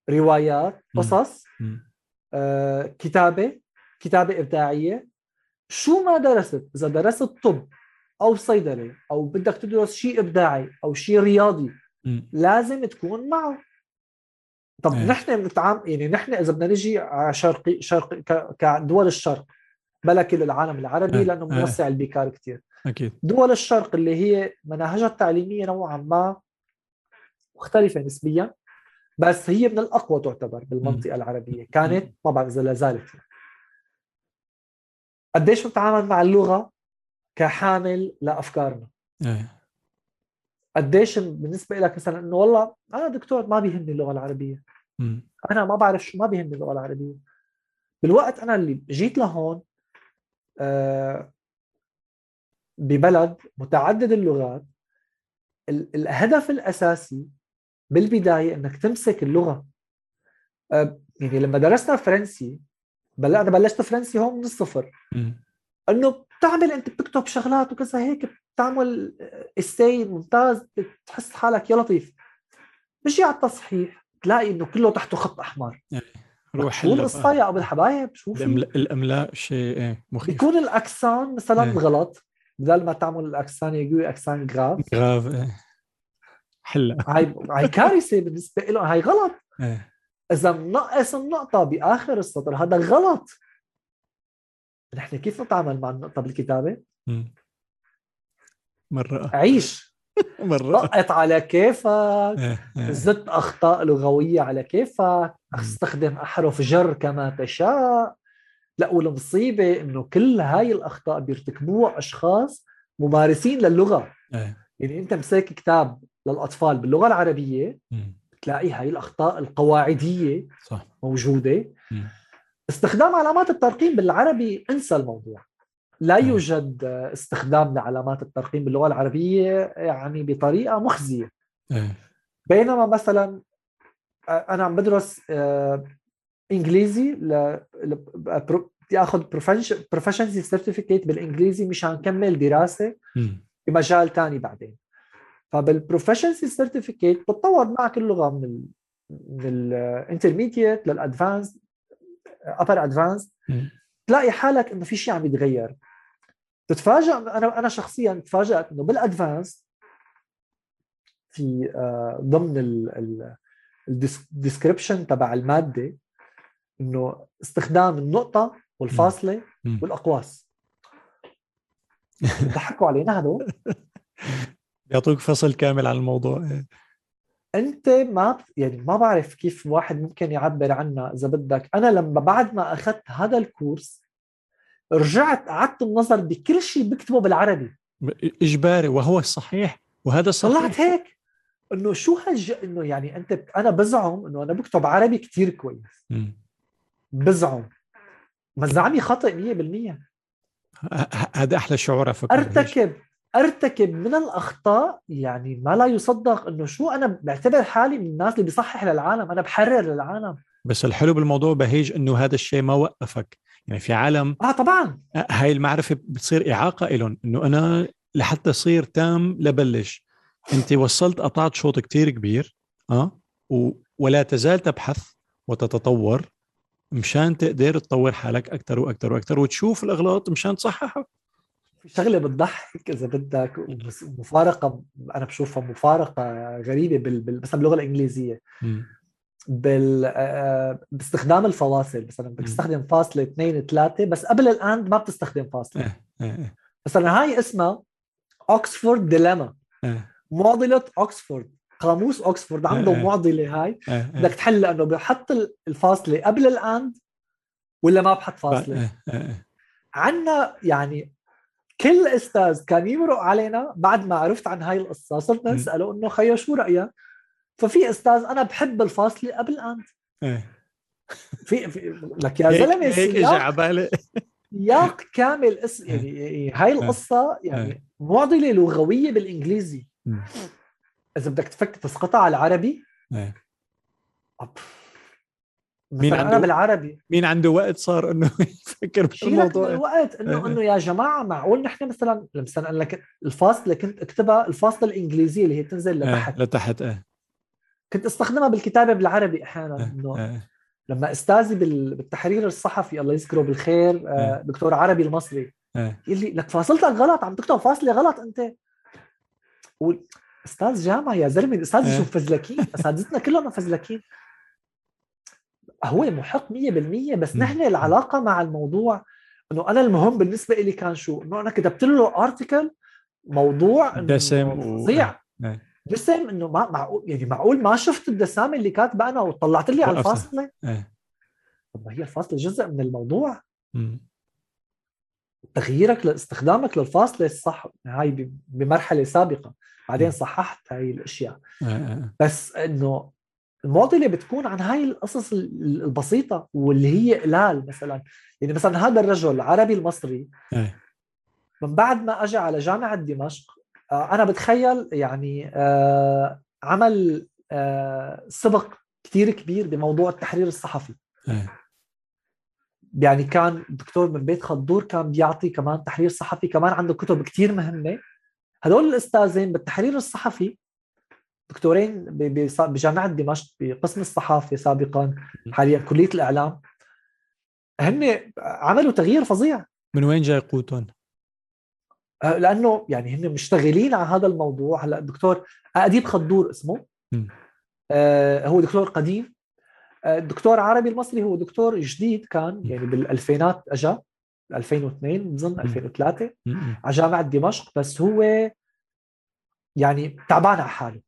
روايات. قصص. آه، كتابة كتابة إبداعية شو ما درست إذا درست طب أو صيدله أو بدك تدرس شيء إبداعي أو شيء رياضي مم. لازم تكون معه طب إيه. نحن بنتعامل يعني نحن إذا بدنا نجي على شرقي ك- كدول الشرق بلا كل العالم العربي إيه. لأنه إيه. موسع البيكار كثير أكيد دول الشرق اللي هي مناهجها التعليمية نوعا ما مختلفة نسبيا بس هي من الأقوى تعتبر بالمنطقة العربية. كانت ما بعرف إذا لا زالت. قديش بنتعامل مع اللغة كحامل لأفكارنا؟ إيه. قديش بالنسبة لك مثلا إنه والله أنا دكتور ما بيهمني اللغة العربية. أنا ما بعرف شو ما بيهمني اللغة العربية. بالوقت أنا اللي جيت لهون آه، ببلد متعدد اللغات ال- الهدف الأساسي بالبداية إنك تمسك اللغة. آه، يعني لما درسنا فرنسي بل أنا بلشت فرنسي هون من الصفر. إنه بتعمل انت بتكتب شغلات وكذا هيك بتعمل استي ممتاز بتحس حالك يا لطيف. بيجي على التصحيح تلاقي إنه كله تحته خط أحمر. روح شو هلا القصة يا أبو الحبايب شو الأملاء شيء إيه مخيف. بيكون الأكسان مثلا إيه. غلط. بدل ما تعمل الأكسان يجي أكسان جراف غاف حلا هاي هاي كارثه بالنسبة له هاي غلط. إيه. إذا منقص النقطه بآخر السطر هذا غلط. نحن كيف نتعامل مع النقطة بالكتابة. مرة. عيش. مرة. نقط على كيفك. إيه. إيه. زدت أخطاء لغوية على كيفك. أستخدم أحرف جر كما تشاء. لا والمصيبه إنه كل هاي الأخطاء بيرتكبوها أشخاص ممارسين للغة. إيه. يعني أنت مساك كتاب للأطفال باللغة العربية مم. تلاقي هاي الأخطاء القواعدية صح موجودة مم. استخدام علامات الترقيم بالعربي انسى الموضوع لا. يوجد استخدام لعلامات الترقيم باللغة العربية يعني بطريقة مخزية إيه. بينما مثلا أنا عم بدرس آه، إنجليزي ل بدي آخذ proficiency certificate بالإنجليزي مشان كمل دراسة. بمجال تاني بعدين فبال proficiency certificate بتطور معك اللغة من ال من ال intermediate لل advanced upper advanced. تلاقي حالك إنه في شيء عم يتغير. تتفاجئ أنا أنا شخصيا تفاجأت إنه بال advanced في آه، ضمن الديسكربشن تبع المادة إنه استخدام النقطة والفاصلة. والأقواس. ضحكوا علينا هدول؟ بيعطوك فصل كامل عن الموضوع. أنت ما يعني ما بعرف كيف واحد ممكن يعبر عنها إذا بدك. أنا لما بعد ما أخذت هذا الكورس رجعت قعدت النظر بكل شيء بكتبه بالعربي. إجباري وهو الصحيح وهذا الصحيح طلعت هيك. إنه شو هالج إنه يعني أنت أنا بزعم إنه أنا بكتب عربي كتير كويس. مم. بزعم. ما زعمي خطأ 100% هذا أحلى شعور أفكر أرتكب. أرتكب من الأخطاء يعني ما لا يصدق إنه شو أنا بعتبر حالي من الناس اللي بيصحح للعالم أنا بحرر للعالم. بس الحلو بالموضوع بهيج إنه هذا الشيء ما وقفك. يعني في عالم آه طبعا. هاي المعرفة بتصير إعاقة لهم إنه أنا لحتى صير تام لبلش. أنت وصلت قطعت شوط كتير كبير آه ولا تزال تبحث وتتطور مشان تقدر تطور حالك أكثر وأكثر وأكثر وتشوف الأغلاط مشان تصححها. في شغلة بتضحك إذا بدك مفارقه أنا بشوفها مفارقة غريبة بال... بال... مثلا باللغة الإنجليزية. بال آه، باستخدام الفواصل مثلا بدك تستخدم فاصلة اثنين ثلاثة بس قبل الاند ما بتستخدم فاصلة. إيه، إيه، إيه. مثلا هاي اسمها Oxford dilemma معضلة اوكسفورد قاموس اوكسفورد عنده معضلة هاي. بدك تحل لأنه بحط الفاصلة قبل ال and ولا ما بحط فاصلة؟ عندنا يعني كل أستاذ كان يمرق علينا بعد ما عرفت عن هاي القصة صرت نساله إنه خيا شو رأيك؟ ففي أستاذ أنا بحب الفاصلة قبل and إيه. في, في لك يا زلمة هيك اجى على بالي. سياق كامل اس يعني هاي القصة يعني معضلة لغوية بالإنجليزي. إذا بدك تفك تسقطها على العربي. إيه. مين عنده بالعربي. مين عنده وقت صار إنه يفكر بالموضوع؟ الوقت إنه إنه يا جماعة معقول نحن مثلا مثلا لك الفاصلة كنت أكتبها الفاصلة الإنجليزية اللي هي تنزل لتحت. آه لتحت إيه. كنت أستخدمها بالكتابة بالعربي أحيانا إنه آه لما أستاذي بالتحرير الصحفي الله يذكره بالخير آه دكتور عربي المصري آه يقول لي لك فاصلتك غلط عم تكتب فاصلة غلط أنت. أستاذ جامعة يا زلمة الاستاذ شو فزلكين؟ أساتذتنا كلهم فزلكين. هو محق 100% بس نحن العلاقة مع الموضوع إنه أنا المهم بالنسبة لي كان شو؟ إنه أنا كتبت له ارتكل موضوع دسم فظيع. و... دسم إنه ما معقول يعني معقول ما شفت الدسامه اللي كاتبه أنا وطلعت لي على الفاصلة؟ إيه. طب ما هي الفاصلة جزء من الموضوع. م. تغييرك لاستخدامك للفاصلة الصح هاي بمرحلة سابقة. بعدين صححت هاي الأشياء. بس إنه المعضله بتكون عن هاي القصص البسيطة واللي هي قلال مثلا. يعني مثلا هذا الرجل العربي المصري من بعد ما أجى على جامعة دمشق آه، أنا بتخيل يعني آه، عمل آه، سبق كثير كبير بموضوع التحرير الصحفي. يعني كان دكتور من بيت خضور كان بيعطي كمان تحرير صحفي كمان عنده كتب كثير مهمة. هدول الأستاذين بالتحرير الصحفي دكتورين بجامعة دمشق بقسم الصحافة سابقا حاليا كلية الإعلام. هن عملوا تغيير فظيع. من وين جاي قوتهم؟ أه، لأنه يعني هن مشتغلين على هذا الموضوع. هلأ الدكتور أديب خضور اسمه. آه هو دكتور قديم. الدكتور عربي المصري هو دكتور جديد كان يعني بالألفينات اجى 2002 بظن 2003 على جامعة دمشق. بس هو يعني تعبان على حاله.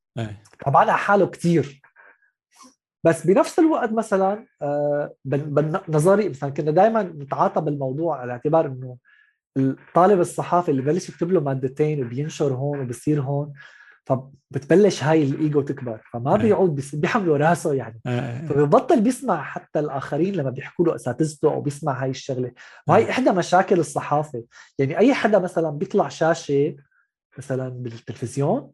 على حاله كثير بس بنفس الوقت مثلا آه، بنظري مثلا كنا دائما نتعاطى بالموضوع على اعتبار إنه الطالب الصحافي اللي ببلش يكتب له مادتين وبينشر هون وبصير هون فبتبلش هاي الإيجو تكبر فما أيه. بيعود بيحملوا راسه يعني أيه. فبيبطل بيسمع حتى الآخرين لما بيحكوا له أساتذته أو بيسمع هاي الشغلة وهي أيه. إحدى مشاكل الصحافة يعني أي حدا مثلا بيطلع شاشة مثلا بالتلفزيون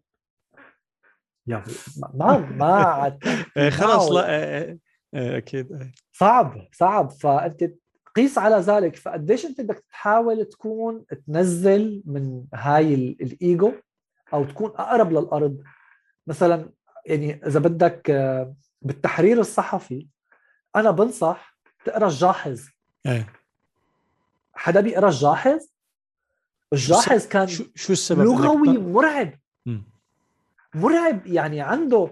يعني ما ما عاد إيه، خلص لا إيه، إيه، أكيد صعب صعب. فأنت قيس على ذلك. فقديش أنت بدك تحاول تكون تنزل من هاي الإيجو أو تكون أقرب للأرض؟ مثلا يعني إذا بدك آه، بالتحرير الصحفي أنا بنصح تقرأ الجاحظ. إيه. حدا بيقرأ الجاحظ؟ الجاحظ كان شو, شو السبب لغوي مرعب. مرعب. يعني عنده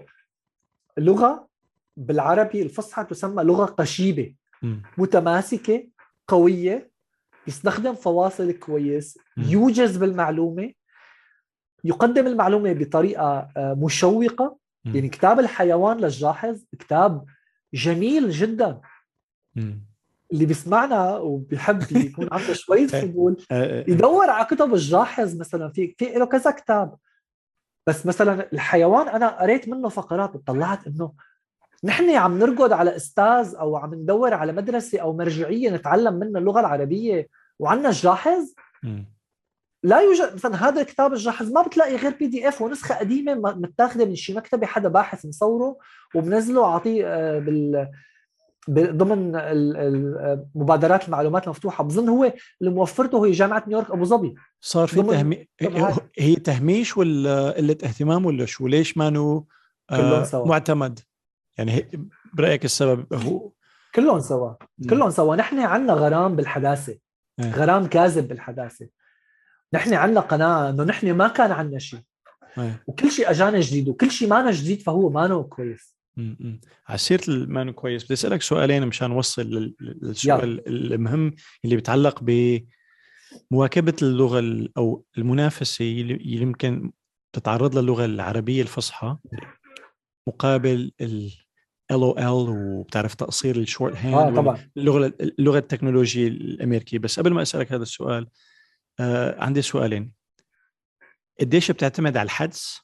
لغة بالعربي الفصحى تسمى لغة قشيبة متماسكة قوية يستخدم فواصل كويس يوجز بالمعلومة يقدم المعلومة بطريقة آه، مشوقة. يعني كتاب الحيوان للجاحظ كتاب جميل جدا. اللي بيسمعنا وبيحب يكون عنده شوية فضول يدور على كتب الجاحظ مثلا. في في له كذا كتاب. بس مثلا الحيوان أنا قريت منه فقرات طلعت إنه نحن عم نرقد على أستاذ أو عم ندور على مدرسة أو مرجعية نتعلم منها اللغة العربية وعندنا جاحظ لا يوجد. مثلا هذا الكتاب الجاحظ ما بتلاقي غير بي دي اف ونسخة قديمة متاخذه من شي مكتبة حدا باحث مصوره وبنزله أعطيه آه، بال ضمن مبادرات المعلومات المفتوحة. بظن هو اللي موفرته هي جامعة نيويورك أبو ظبي. صار في تهمي... هي تهميش ولا قلة اهتمام ولا شو؟ ليش ما آه سوا. معتمد؟ يعني هي... برأيك السبب هو كلهم سوا. كلهم سوا. نحن عندنا غرام بالحداثة. آه. غرام كاذب بالحداثة. نحن عندنا قناعه إنه نحن ما كان عندنا شيء. آه. وكل شيء أجانا جديد وكل شيء مانا جديد فهو مانو كويس. على سيره المانو كويس. بدي أسألك سؤالين مشان نوصل للسؤال المهم اللي بيتعلق بمواكبه اللغة أو المنافسة اللي يمكن تتعرض للغة العربية الفصحى مقابل ال ال أو ال وبتعرف تقصير ال shorthand آه طبعا. اللغة اللغة التكنولوجيا الأمريكية. بس قبل ما أسألك هذا السؤال آه عندي سؤالين. قديش بتعتمد على الحدس؟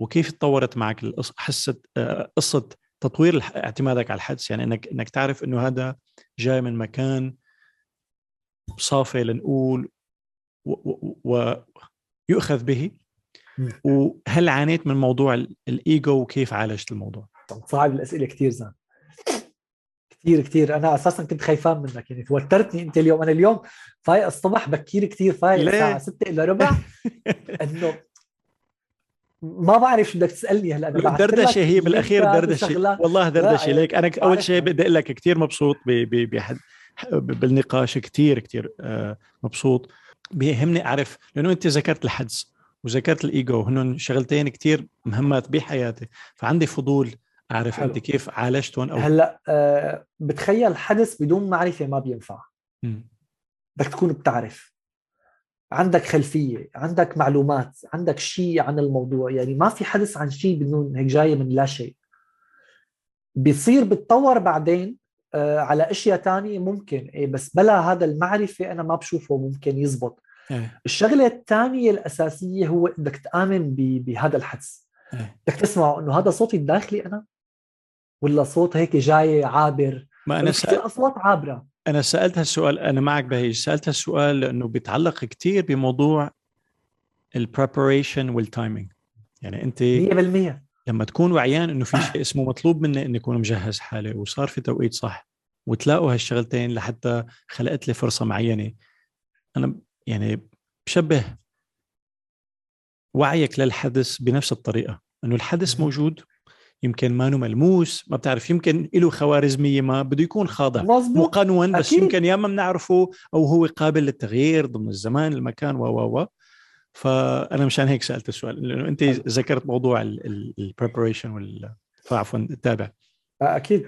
وكيف تطورت معك حصه آه، قصة تطوير اعتمادك على الحدس؟ يعني انك إنك تعرف إنه هذا جاي من مكان صافي لنقول ويؤخذ به. وهل عانيت من موضوع الإيجو وكيف عالجت الموضوع؟ صعب الأسئلة كثير زين. كثير كثير أنا أساسا كنت خايفان منك. يعني توترتني أنت اليوم. أنا اليوم فايق الصبح بكير كثير فايق الساعة 6 الا ربع. إنه ما بعرف شو بدك تسألني هلا أنا دردشة هي بالأخير دردشة. والله دردشة. ليك أنا أول شيء بدي أقول لك كثير مبسوط بحد بالنقاش كثير كثير آه، مبسوط. بيهمني أعرف لأنه أنت ذكرت الحدس وذكرت الإيجو هن شغلتين كثير مهمات بحياتي. فعندي فضول أعرف حلو. أنت كيف عالجتهم أو هلا أه بتخيل حدث بدون معرفة ما بينفع. بدك تكون بتعرف. عندك خلفية عندك معلومات عندك شيء عن الموضوع يعني ما في حدث عن شيء بدون هيك جاية من لا شيء. بيصير بتطور بعدين آه على أشياء تانية ممكن إيه بس بلا هذا المعرفة أنا ما بشوفه ممكن يزبط. إيه. الشغلة الثانية الأساسية هو إنك تآمن بهذا الحدس إيه. بدك تسمعه إنه هذا صوتي الداخلي أنا؟ ولا صوت هيك جاي عابر؟ ما أنا سأل... أصوات عابرة. أنا سألت هالسؤال أنا معك بهيج سألت هالسؤال لأنه بيتعلق كثير بموضوع ال preparation وال timing يعني أنت 100% لما تكون وعيان إنه في شيء اسمه مطلوب مني اني اكون مجهز حالي وصار في توقيت صح وتلاقوا هالشغلتين لحتى خلقت لي فرصة معينة. أنا يعني بشبه وعيك للحدث بنفس الطريقة إنه الحدث موجود يمكن ما ملموس ما بتعرف يمكن له خوارزمية ما بده يكون خاضع. مزبوط. مقنون بس أكيد. يمكن يا ما بنعرفه أو هو قابل للتغيير ضمن الزمان المكان و و و. فأنا مشان هيك سألت السؤال لأنه أنت ذكرت موضوع البريبريشن وال فعفوا تابع أكيد.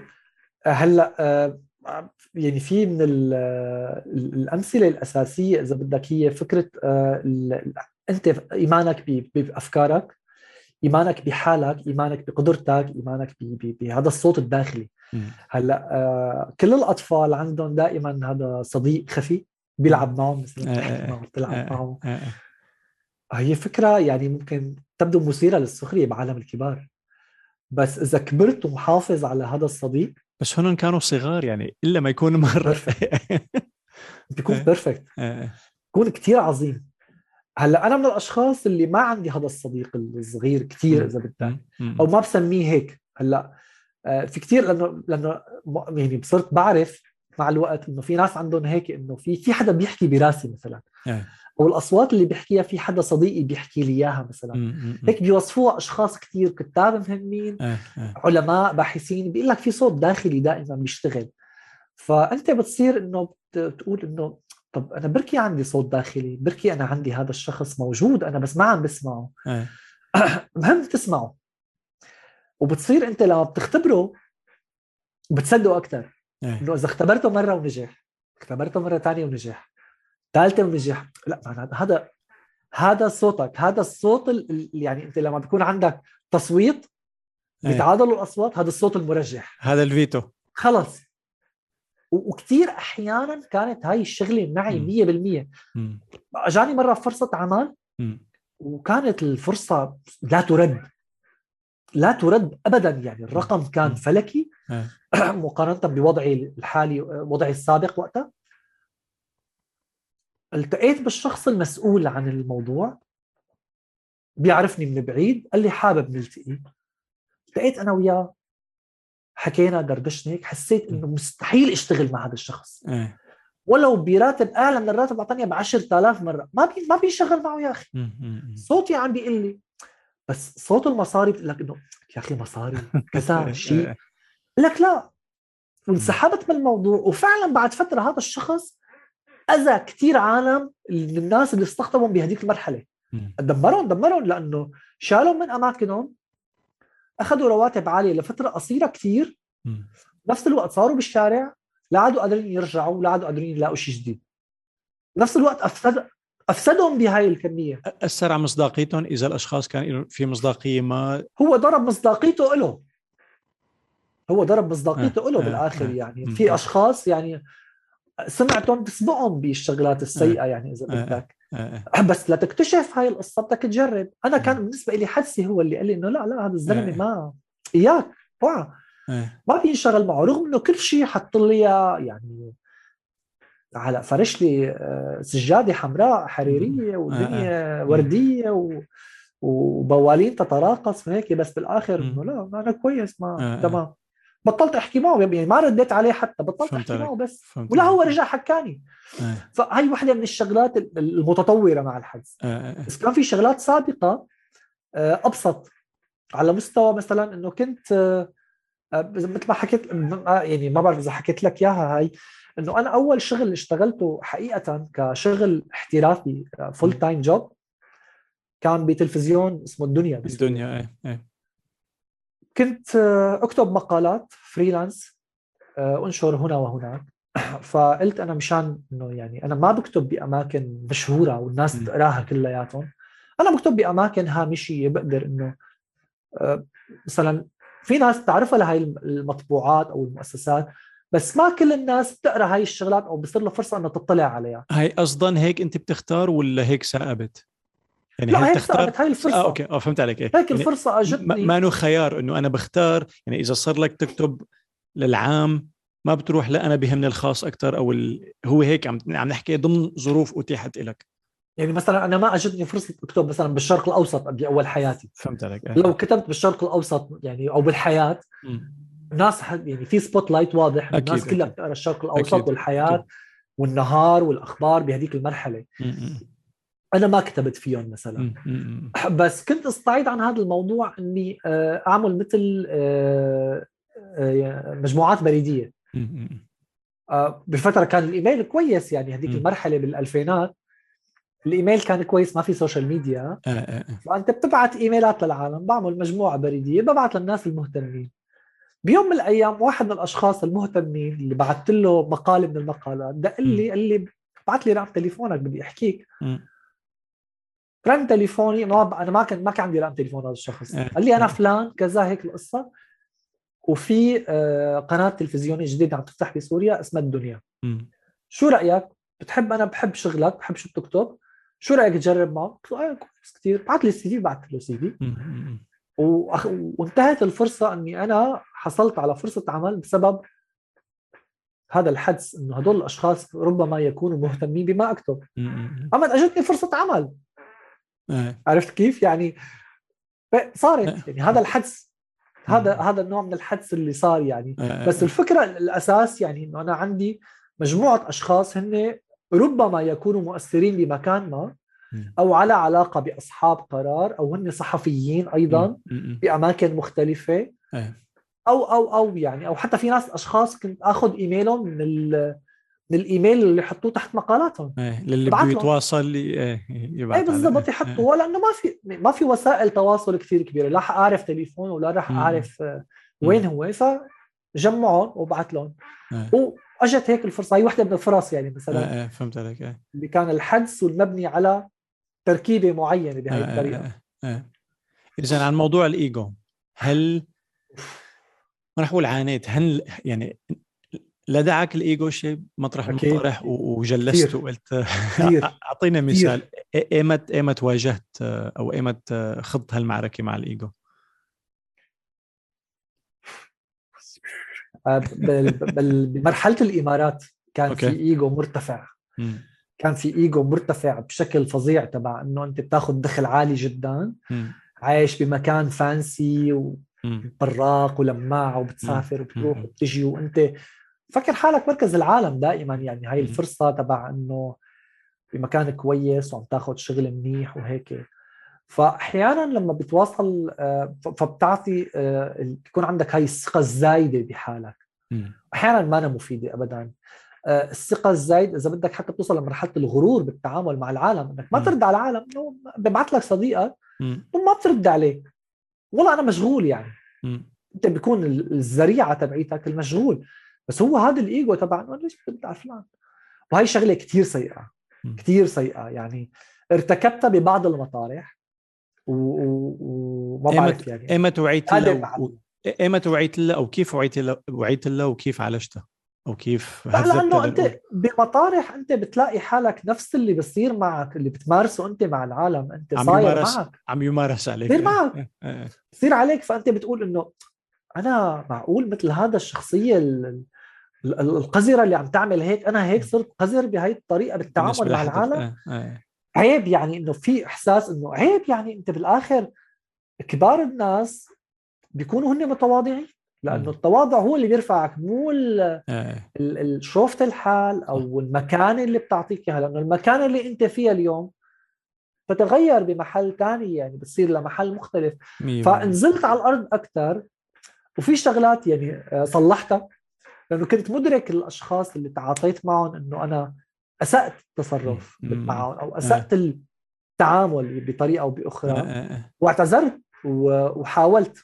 هلأ آه، يعني في من الأمثلة الأساسية إذا بدك هي فكرة آه، أنت إيمانك بأفكارك إيمانك بحالك إيمانك بقدرتك إيمانك بهذا الصوت الداخلي. هلأ آه، كل الأطفال عندهم دائما هذا صديق خفي بيلعب معهم مثلا تحكي معهم. تلعب معهم هي فكرة يعني ممكن تبدو مثيرة للسخريه بعالم الكبار. بس إذا كبرت ومحافظ على هذا الصديق بس هن كانوا صغار يعني إلا ما يكون مرة. بيكون بيرفكت بيكون كثير عظيم. هلا أنا من الأشخاص اللي ما عندي هذا الصديق الصغير كثير إذا بدك أو ما بسميه هيك. هلا آه، في كثير لأنه لأنه يعني صرت بعرف مع الوقت إنه في ناس عندهم هيك إنه في في حدا بيحكي براسي مثلا. أو الأصوات اللي بيحكيها في حدا صديقي بيحكي لي إياها مثلا. هيك بيوصفوها أشخاص كثير كتاب مهمين. علماء باحثين بيقول لك في صوت داخلي دائما بيشتغل. فأنت بتصير إنه بتقول إنه طب أنا بركي عندي صوت داخلي بركي أنا عندي هذا الشخص موجود أنا بس ما عم بسمعه. مهم تسمعه. وبتصير أنت لما بتختبره بتصدقه أكثر إنه إذا اختبرته مرة ونجح اختبرته مرة ثانية ونجح ثالثه ونجح. لا هذا هذا صوتك هذا الصوت اللي يعني أنت لما بيكون عندك تصويت بيتعادلوا الأصوات هذا الصوت المرجح. هذا الفيتو. خلص. وكثير أحيانا كانت هاي الشغلة معي 100% أجاني مرة فرصة عمل وكانت الفرصة لا ترد. لا ترد ابدا يعني الرقم كان فلكي. مقارنة بوضعي الحالي وضعي السابق وقتها. التقيت بالشخص المسؤول عن الموضوع. بيعرفني من بعيد قال لي حابب نلتقي. التقيت أنا وياه. حكينا دردشنا هيك حسيت إنه مستحيل أشتغل مع هذا الشخص. إيه. ولو براتب أعلى من الراتب اعطاني ب 10000 مرة ما بي ما بيشغل معه يا أخي. صوتي عم بيقول لي. بس صوت المصاري بتقول لك إنه يا أخي مصاري كذا شيء. لك لا. وانسحبت من الموضوع. وفعلا بعد فترة هذا الشخص أذى كثير عالم الناس اللي استخدمهم بهذيك المرحلة. دمرهم دمرهم لأنه شالهم من أماكنهم. أخذوا رواتب عالية لفترة قصيرة كثير. نفس الوقت صاروا بالشارع لا عادوا قادرين يرجعوا ولا عادوا قادرين يلاقوا شيء جديد. نفس الوقت افسد أفسدهم بهاي الكمية. أثر على مصداقيتهم إذا الأشخاص كان في مصداقية ما؟ هو ضرب مصداقيته له هو ضرب مصداقيته له بالآخر يعني. في أشخاص يعني سمعتهم تسبقهم بالشغلات السيئة يعني إذا بدك. بس لتكتشف هاي القصة بدك تجرب. أنا كان بالنسبة لي حدسي هو اللي قال لي إنه لا لا هذا الزلمة ما إياك اوعى ما في معه رغم إنه كل شيء حط لي يعني على فرش لي آه، سجادة حمراء حريرية ودنيا وردية و... وبوالين تتراقص وهيك بس بالآخر إنه لا أنا كويس ما تمام. بطلت أحكي معه يعني ما رديت عليه حتى بطلت أحكي معه بس. ولا هو رجع حكاني. فهي وحده من الشغلات المتطورة مع الحدس بس كان في شغلات سابقة آه، أبسط. على مستوى مثلا إنه كنت آه، مثل ما حكيت يعني ما بعرف إذا حكيت لك إياها هاي إنه أنا أول شغل اشتغلته حقيقة كشغل احترافي full-time job كان بتلفزيون اسمه الدنيا الدنيا إيه إيه. كنت آه، أكتب مقالات freelance آه، أنشر هنا وهناك. فقلت أنا مشان إنه يعني أنا ما بكتب بأماكن مشهورة والناس تقراها كلياتهم. أنا بكتب بأماكن هامشية بقدر إنه آه، مثلا في ناس تعرفها لهي المطبوعات أو المؤسسات بس ما كل الناس بتقرأ هاي الشغلات أو بصير له فرصة إنه تطلع عليها. هاي أصلا هيك أنت بتختار ولا هيك ثابت يعني لا هيك تختار هاي الفرصة. آه okay. آه فهمت عليك. هيك يعني الفرصة أجتني. ما انه خيار إنه أنا بختار. يعني إذا صار لك تكتب للعام ما بتروح لا أنا بهمني الخاص أكثر أو ال... هو هيك عم عم نحكي ضمن ظروف أتيحت لك يعني مثلا أنا ما أجتني فرصة أكتب مثلا بالشرق الأوسط باول حياتي. فهمت عليك. لو كتبت بالشرق الأوسط يعني أو بالحياة ناس يعني في spotlight واضح أكيد الناس كلها بتقرأ الشرق الأوسط أكيد والحياة أكيد. والنهار والأخبار بهذيك المرحلة. أنا ما كتبت فيهم مثلا. بس كنت أستعيض عن هذا الموضوع إني آه، أعمل مثل آه، آه، مجموعات بريدية. بفتره كان الإيميل كويس يعني هذيك المرحلة بالألفينات. الإيميل كان كويس ما في سوشيال ميديا فأنت بتبعت إيميلات للعالم بعمل مجموعة بريدية ببعث للناس المهتمين. بيوم من الأيام واحد من الأشخاص المهتمين اللي بعثت له مقاله من المقالات دق لي قال لي بعت لي رقم تليفونك بدي أحكيك. رن تليفوني. ما أنا ما كان ما كان عندي رقم تليفون هذا الشخص. قال لي أنا فلان كذا هيك القصة. وفي آه، قناة تلفزيونية جديدة عم تفتح بسوريا اسمها الدنيا. شو رأيك؟ بتحب أنا بحب شغلك بحب شو بتكتب. شو رأيك تجرب معه؟ قلت له إيه كويس كثير بعت لي ال CV بعت له CV. وأخ... وانتهت الفرصة إني أنا حصلت على فرصة عمل بسبب هذا الحدس إنه هدول الأشخاص ربما يكونوا مهتمين بما أكتب. أما أجتني فرصة عمل. إيه. عرفت كيف؟ يعني صارت إيه. يعني هذا الحدس هذا هذا النوع من الحدس اللي صار يعني. إيه، بس الفكرة الأساس يعني إنه أنا عندي مجموعة أشخاص هن ربما يكونوا مؤثرين بمكان ما أو على علاقة بأصحاب قرار أو هن صحفيين أيضا باماكن مختلفة. أو أو أو يعني أو حتى في ناس أشخاص كنت آخذ إيميلهم من من الايميل اللي يحطوه تحت مقالاتهم. إيه للي بده يتواصل إيه يبعث إيه بالضبط يحطوه لأنه ما في ما في وسائل تواصل كثير كبيرة. لا أعرف تليفونه ولا راح أعرف وين هو. فجمعهم وبعث لهم. إيه. وأجت هيك الفرصة. هي وحدة من الفرص يعني مثلا. إيه إيه فهمت عليك إيه. اللي كان الحدس والمبني على تركيبة معينة بهي إيه الطريقة. إيه إيه. اذا عن موضوع الإيجو هل ما رح أقول عانيت هل يعني لدعك الإيجو شيء مطرح المطرح وجلست وقلت أعطينا مثال ايمت إيمت واجهت أو إيمت خضت هالمعركة مع الإيجو آه، بمرحلة الإمارات كان أوكي. في إيجو مرتفع. كان في إيجو مرتفع بشكل فظيع تبع إنه أنت بتاخذ دخل عالي جدا. عايش بمكان fancy. وبراق ولماع وبتسافر وبتروح. وبتجي وأنت فكر حالك مركز العالم دائما يعني هاي. الفرصة تبع إنه بمكان كويس وعم تاخذ شغل منيح وهيك فاحيانا لما بتواصل آه، فبتعطي آه، بيكون عندك هاي الثقة الزايدة بحالك. أحيانا ما أنا مفيدة ابدا آه، الثقة الزايد إذا بدك حتى بتوصل لمرحلة الغرور بالتعامل مع العالم إنك ما. ترد على العالم إنه ببعث لك صديقك. وما بترد عليه والله أنا مشغول يعني. أنت بيكون ال- الذريعة تبعيتك المشغول بس هو هذا الإيجو تبع إنه ليش على فلان وهي شغلة كثير سيئة. كثير سيئة يعني ارتكبتها ببعض المطارح و- وما بعرف يعني إيمت وعيت هذا له بعد. و... إيمت وعيت له أو كيف وعيت له وعيت له وكيف عالجته أو كيف لأنه؟ أنت بمطارح أنت بتلاقي حالك نفس اللي بصير معك اللي بتمارسه أنت مع العالم أنت صاير معك عم يمارس عليك بصير معك. إيه، إيه. بصير عليك فأنت بتقول إنه أنا معقول مثل هذا الشخصية ال- ال- القذرة اللي عم تعمل هيك أنا هيك صرت قذر بهي الطريقة بالتعامل مع العالم. إيه، إيه. عيب يعني إنه في إحساس إنه عيب يعني إنت بالآخر كبار الناس بيكونوا هن متواضعين لأنه. التواضع هو اللي بيرفعك مو ال- شوفة الحال أو المكانه اللي بتعطيك إياها لأنه المكانه اللي إنت فيها اليوم تتغير بمحل ثاني يعني بتصير لمحل مختلف. فنزلت على الأرض أكثر وفي شغلات يعني آه، صلحتها. لأنه كنت مدرك الأشخاص اللي تعاطيت معهم إنه أنا أسأت التصرف. معهم أو أسأت التعامل بطريقة أو بأخرى. إيه، إيه. واعتذرت و- وحاولت.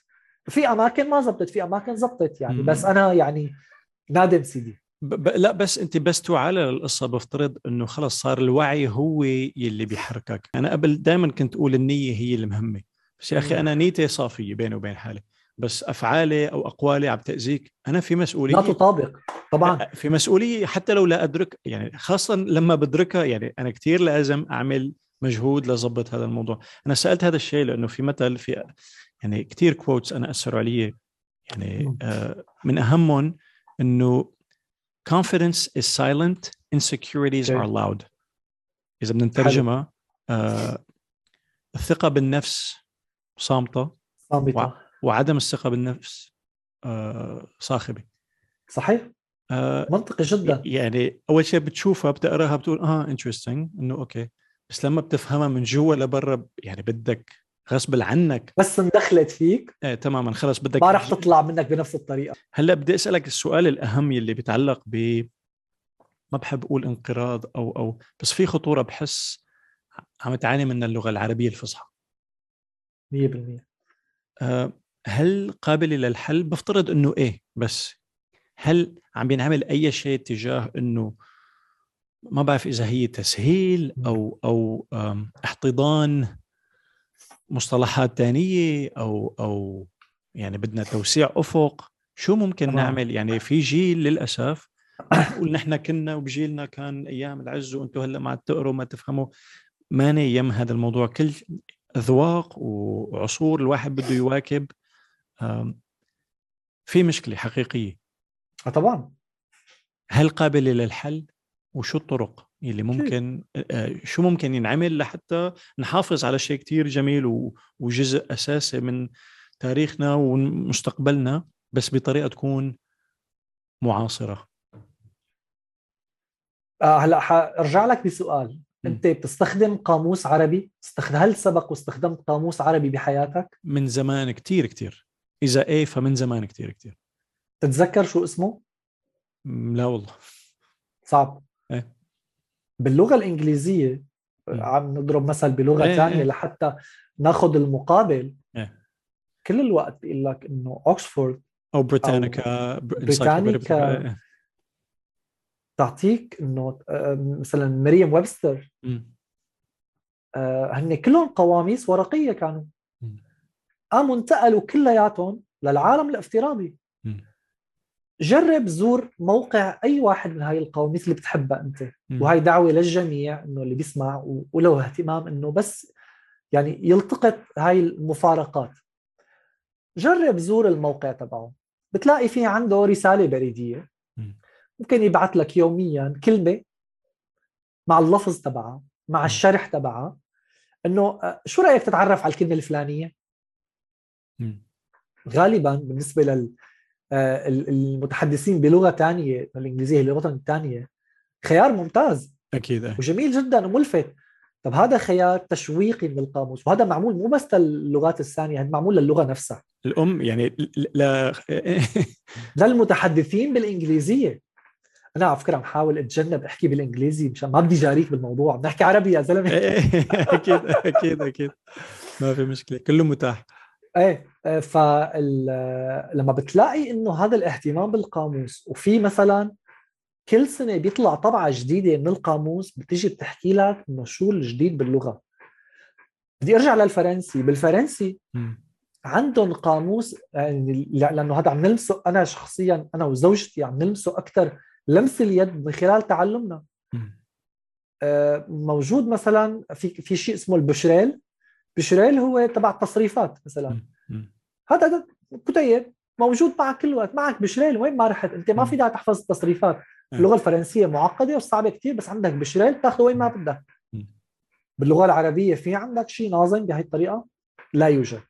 في أماكن ما زبطت في أماكن زبطت يعني. مم. بس أنا يعني نادم سيدي ب... لا بس أنت بس تعالى القصة بفترض إنه خلص صار الوعي هو يلي بيحركك. أنا قبل دائما كنت أقول النية هي المهمه بس يا أخي. أنا نيتي صافية بيني وبين حالي. بس أفعالي أو أقوالي عم تأذيك. أنا في مسؤولية. لا تطابق طبعا. في مسؤولية حتى لو لا أدرك يعني خاصه لما بدركها يعني أنا كثير لازم أعمل مجهود لضبط هذا الموضوع. أنا سألت هذا الشيء لأنه في مثل في يعني كثير كوتس أنا أثروا علي. يعني. آه من أهمهم إنه confidence is silent insecurities Okay. are loud. إذا بدنا نترجمها آه الثقة بالنفس صامتة. صامتة. وعدم الثقة بالنفس آه صاخبة. صحيح. آه منطقي جدا. يعني أول شيء بتشوفها بتقراها بتقول آه interesting إنه أوكي. بس لما بتفهمها من جوا لبرا يعني بدك غصب عنك. بس اندخلت فيك. إيه تماما خلص بدك ما رح تطلع منك بنفس الطريقة. هلأ بدي أسألك السؤال الأهم يلي بيتعلق ب ما بحب أقول انقراض أو أو بس في خطورة بحس عم تعاني من اللغة العربية الفصحى. 100% آه، هل قابله للحل بفترض إنه إيه بس هل عم بينعمل أي شيء تجاه إنه ما بعرف إذا هي تسهيل أو أو احتضان مصطلحات ثانية أو أو يعني بدنا توسيع أفق؟ شو ممكن تمام. نعمل؟ يعني في جيل للأسف بقول نحن كنا وبجيلنا كان أيام العز وأنتم هلأ ما عاد تقروا ما تفهموا. ماني يم هذا الموضوع. كل أذواق وعصور الواحد بده يواكب في مشكلة حقيقية. آه طبعا. هل قابلة للحل؟ وشو الطرق اللي ممكن آه، شو ممكن ينعمل لحتى نحافظ على شيء كتير جميل وجزء أساسي من تاريخنا ومستقبلنا بس بطريقة تكون معاصرة؟ آه هلأ حارجع لك بسؤال. أنت بتستخدم قاموس عربي. هل سبق واستخدمت قاموس عربي بحياتك؟ من زمان كتير كتير. إذا إيه فمن زمان كتير كتير تتذكر شو اسمه لا والله صعب إيه. باللغة الإنجليزية. عم نضرب مثل بلغة إيه، ثانية إيه. لحتى ناخذ المقابل إيه. كل الوقت بيقول لك إنه اوكسفورد أو بريتانيكا بريتانيكا. تعطيك إنه آه، مثلا مريم ويبستر. آه، هن كلهم قواميس ورقية كانوا. قاموا انتقلوا كلياتهم للعالم الافتراضي. جرب زور موقع أي واحد من هاي القواميس اللي بتحبها أنت. وهي دعوة للجميع إنه اللي بيسمع وله اهتمام إنه بس يعني يلتقط هاي المفارقات. جرب زور الموقع تبعه. بتلاقي في عنده رسالة بريدية. ممكن يبعث لك يوميا كلمة مع اللفظ تبعها مع الشرح تبعها إنه آه، شو رأيك تتعرف على الكلمة الفلانية؟ غالبا بالنسبة لل آه، المتحدثين بلغة ثانية الانجليزيه هي لغتهم الثانية خيار ممتاز. أكيد وجميل جدا وملفت. طب هذا خيار تشويقي من القاموس وهذا معمول مو بس للغات الثانية هذا معمول للغة نفسها. الأم يعني لا للمتحدثين بالإنجليزية. أنا على فكرة عم حاول أتجنب أحكي بالإنجليزي مشان ما بدي جاريك بالموضوع. بدي احكي عربي يا زلمة. أكيد أكيد أكيد. ما في مشكلة كله متاح. إيه فلما بتلاقي إنه هذا الاهتمام بالقاموس وفي مثلا كل سنة بيطلع طبعة جديدة من القاموس بتيجي بتحكي لك إنه شو الجديد باللغة. بدي أرجع للفرنسي. بالفرنسي عندهم قاموس يعني لأنه هذا عم نلمسه أنا شخصيا أنا وزوجتي عم نلمسه أكثر لمس اليد من خلال تعلمنا. آه، موجود مثلا في في شيء اسمه البشريل. بشريل هو تبع التصريفات مثلا. هذا كتيب موجود معك كل وقت معك بشريل وين ما رحت أنت ما في داعي تحفظ التصريفات. اللغة الفرنسية معقدة وصعبة كثير بس عندك بشريل تاخذه وين ما بدك. باللغة العربية في عندك شيء ناظم بهي الطريقة؟ لا يوجد.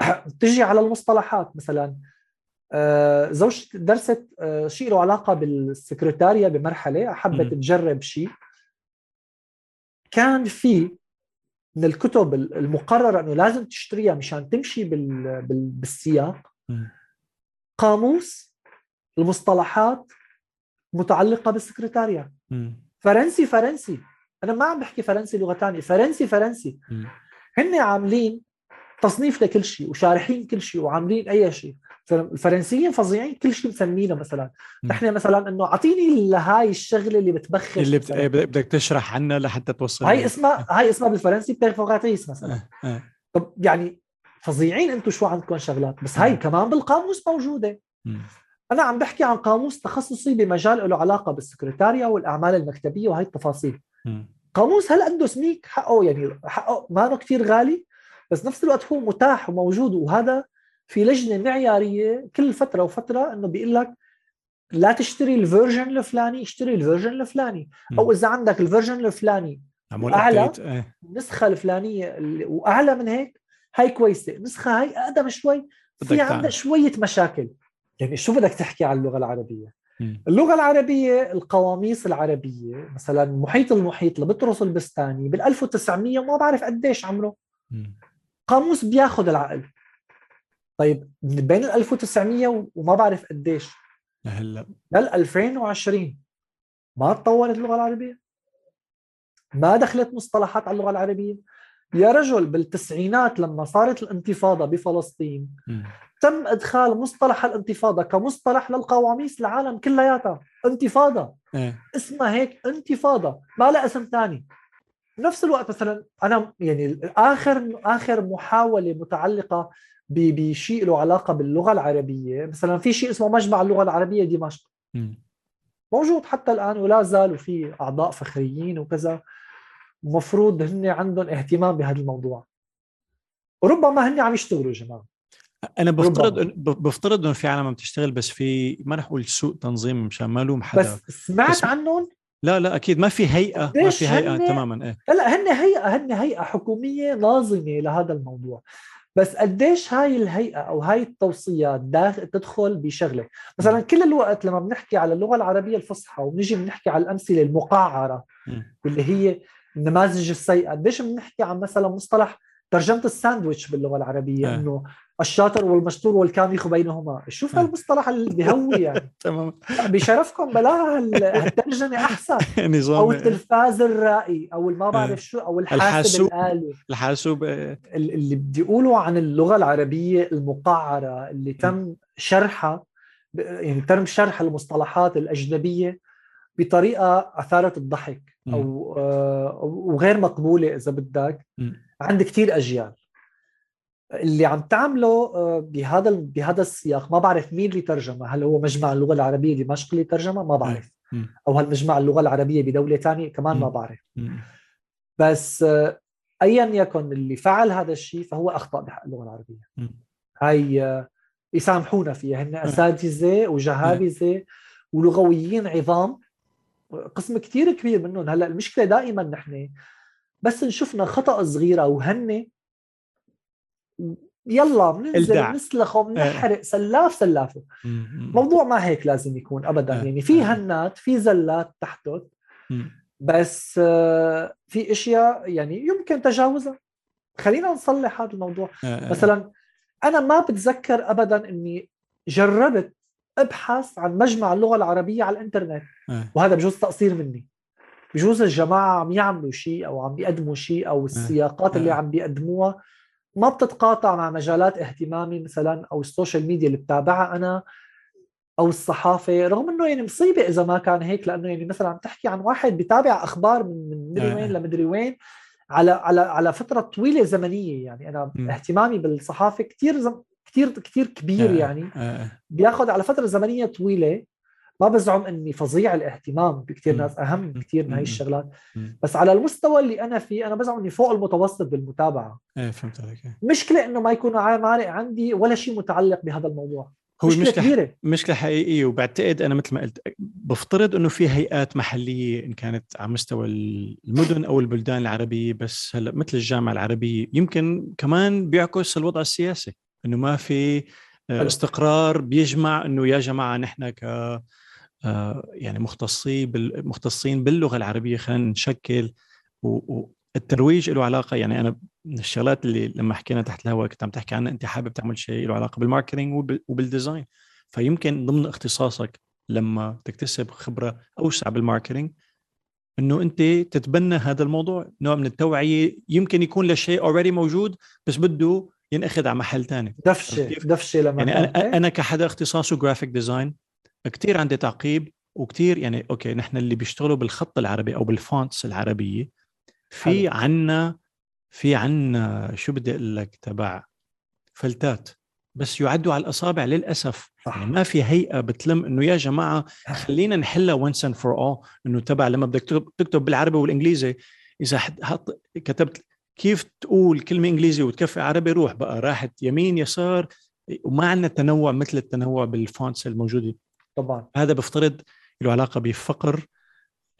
تجي على المصطلحات مثلا. آه، زوجتي درست آه، شيء له علاقة بالسكرتاريا بمرحلة حبت تجرب شيء. كان في من الكتب المقررة إنه لازم تشتريها مشان تمشي بالسياق. قاموس المصطلحات متعلقة بالسكرتاريا فرنسي فرنسي. أنا ما عم بحكي فرنسي لغة ثانية فرنسي فرنسي. هن عاملين تصنيف لكل شيء وشارحين كل شيء وعاملين أي شيء. الفرنسيين فظيعين كل شيء مسمينه مثلا. نحن مثلا إنه أعطيني هاي الشغلة اللي بتبخر. اللي بت... بدك تشرح عنها لحتى توصل هاي اسمها هاي اسمها بالفرنسي perforatrice مثلا. أه. أه. طب يعني فظيعين أنتم شو عندكم شغلات. بس هاي كمان بالقاموس موجودة. أنا عم بحكي عن قاموس تخصصي بمجال له علاقة بالسكرتاريا والأعمال المكتبية وهي التفاصيل. قاموس هل سميك حقه يعني حقه ما كثير غالي بس نفس الوقت هو متاح وموجود وهذا في لجنة معيارية كل فترة وفترة إنه بيقول لك لا تشتري ال version الفلاني اشتري ال version الفلاني. أو إذا عندك ال version الفلاني اعلى إيه. النسخه الفلانية وأعلى من هيك هاي كويسة. النسخه هاي أقدم شوي. في عندها شوية مشاكل. يعني شو بدك تحكي عن اللغة العربية؟ اللغة العربية القواميس العربية مثلا محيط المحيط لبطرس البستاني بال 1900 وما بعرف قديش عمره. قاموس بياخذ العقل طيب من بين ال 1900 وما بعرف قديش. لهلا لل 2020 ما تطورت اللغة العربية. ما دخلت مصطلحات على اللغة العربية. يا رجل بالتسعينات لما صارت الانتفاضة بفلسطين م. تم إدخال مصطلح الانتفاضة كمصطلح للقواميس العالم كلياتها انتفاضة. آه. اسمها هيك انتفاضة. ما لها اسم ثاني. بنفس الوقت مثلا أنا يعني آخر آخر محاولة متعلقة بشيء له علاقة باللغة العربية مثلا في شيء اسمه مجمع اللغة العربية دمشق. موجود حتى الآن ولا زال وفي أعضاء فخريين وكذا. المفروض هن عندهم اهتمام بهذا الموضوع. وربما هن عم يشتغلوا جماعة. أنا بفترض بفترض إنه في عالم عم تشتغل بس في ما رح أقول سوء تنظيم مشان ما لوم حدا. بس سمعت بس عنهم؟ لا لا أكيد ما في هيئة ما في هيئة هن... تماما إيه. لا هن هيئة هن هيئة حكومية ناظمه لهذا الموضوع. بس قديش هاي الهيئة أو هاي التوصيات تدخل بشغلة؟ مثلا كل الوقت لما بنحكي على اللغة العربية الفصحى وبنيجي بنحكي على الأمثلة المقعرة واللي هي النماذج السيئة قديش بنحكي عن مثلا مصطلح ترجمة الساندويتش باللغة العربية؟ آه. إنه الشاطر والمشطور والكاميخ بينهما. شوف آه. هالمصطلح اللي بهوي يعني. تمام. بشرفكم بلاها الترجمه احسن نظام أو التلفاز الرائي أو ما آه. بعرف شو أو الحاسب الآلي. الحاسوب اللي بدي أقوله عن اللغة العربية المقعرة اللي تم شرحها يعني تم شرح المصطلحات الأجنبية بطريقة أثارت الضحك أو وغير مقبولة إذا بدك. عند كثير أجيال. اللي عم تعمله آه، بهذا بهذا السياق. ما بعرف مين اللي ترجمه. هل هو مجمع اللغة العربية دمشق اللي ترجمه؟ ما بعرف. أو هل مجمع اللغة العربية بدولة ثانية كمان ما بعرف. بس آه، ايا يكن اللي فعل هذا الشيء فهو أخطأ بحق اللغة العربية. هاي آه، يسامحونا فيها. هن أساتذة وجهابذه ولغويين عظام. قسم كثير كبير منهم. هلأ المشكلة دائما نحن بس نشوفنا خطأ صغيرة وهن يلا بننزل نسلخه آه. بنحرق سلاف سلافه. موضوع ما هيك لازم يكون ابدا آه. يعني. في آه. هنات في زلات تحته بس في أشياء يعني يمكن تجاوزها. خلينا نصلح هذا الموضوع. مثلا أنا ما بتذكر ابدا إني جربت أبحث عن مجمع اللغة العربية على الإنترنت. وهذا بجوز تقصير مني. بجوز الجماعة عم يعملوا شيء أو عم بيقدموا شيء أو السياقات اللي عم بيقدموها. ما بتتقاطع مع مجالات اهتمامي مثلا أو ال social media اللي بتابعها أنا أو الصحافة رغم إنه يعني مصيبة إذا ما كان هيك لأنه يعني مثلا عم تحكي عن واحد بيتابع أخبار من مدري وين لمدري وين على على على فترة طويلة زمنية يعني. أنا م. اهتمامي بالصحافة كثير زم... كثير كثير كبير يعني. بياخذ على فترة زمنية طويلة ما بزعم إني فظيع الاهتمام بكثير ناس أهم بكثير من هاي الشغلات. بس على المستوى اللي أنا فيه أنا بزعم إني فوق المتوسط بالمتابعة. إيه فهمت عليك مشكلة إنه ما يكون مانع عندي ولا شيء متعلق بهذا الموضوع. هو مشكلة, مشكلة كبيرة. مشكلة حقيقية وبعتقد أنا مثل ما قلت بفترض أنه في هيئات محلية إن كانت على مستوى المدن أو البلدان العربية بس هلأ مثل الجامعة العربية يمكن كمان بيعكس الوضع السياسي. أنه ما في استقرار بيجمع أنه يا جماعة نحن ك آه، يعني مختصين مختصين باللغة العربية خلينا نشكل والترويج له علاقة. يعني أنا من الشغلات اللي لما حكينا تحت الهواء كنت عم تحكي عنها أنت حابب تعمل شيء له علاقة بال marketing وبال design فيمكن ضمن اختصاصك لما تكتسب خبرة أوسع بال marketing إنه أنت تتبنى هذا الموضوع نوع من التوعية يمكن يكون لشيء already موجود بس بده ينأخذ على محل ثاني دفشه دفشه لما يعني أنا أنا كحدا اختصاصه graphic design كثير عندي تعقيب وكثير يعني أوكي نحن اللي بيشتغلوا بالخط العربي أو بال fonts العربية في عنا في عنا شو بدي أقول لك تبع فلتات. بس يعدوا على الأصابع للأسف. صح. يعني ما في هيئة بتلم إنه يا جماعة خلينا نحلها once and for all إنه تبع لما بدك تكتب بالعربي والإنجليزي. إذا حط كتبت كيف تقول كلمة إنجليزي وتكفي عربي روح بقى. راحت يمين يسار وما عندنا تنوع مثل التنوع بالفونتس الموجودة. طبعا. هذا بفترض له علاقة بفقر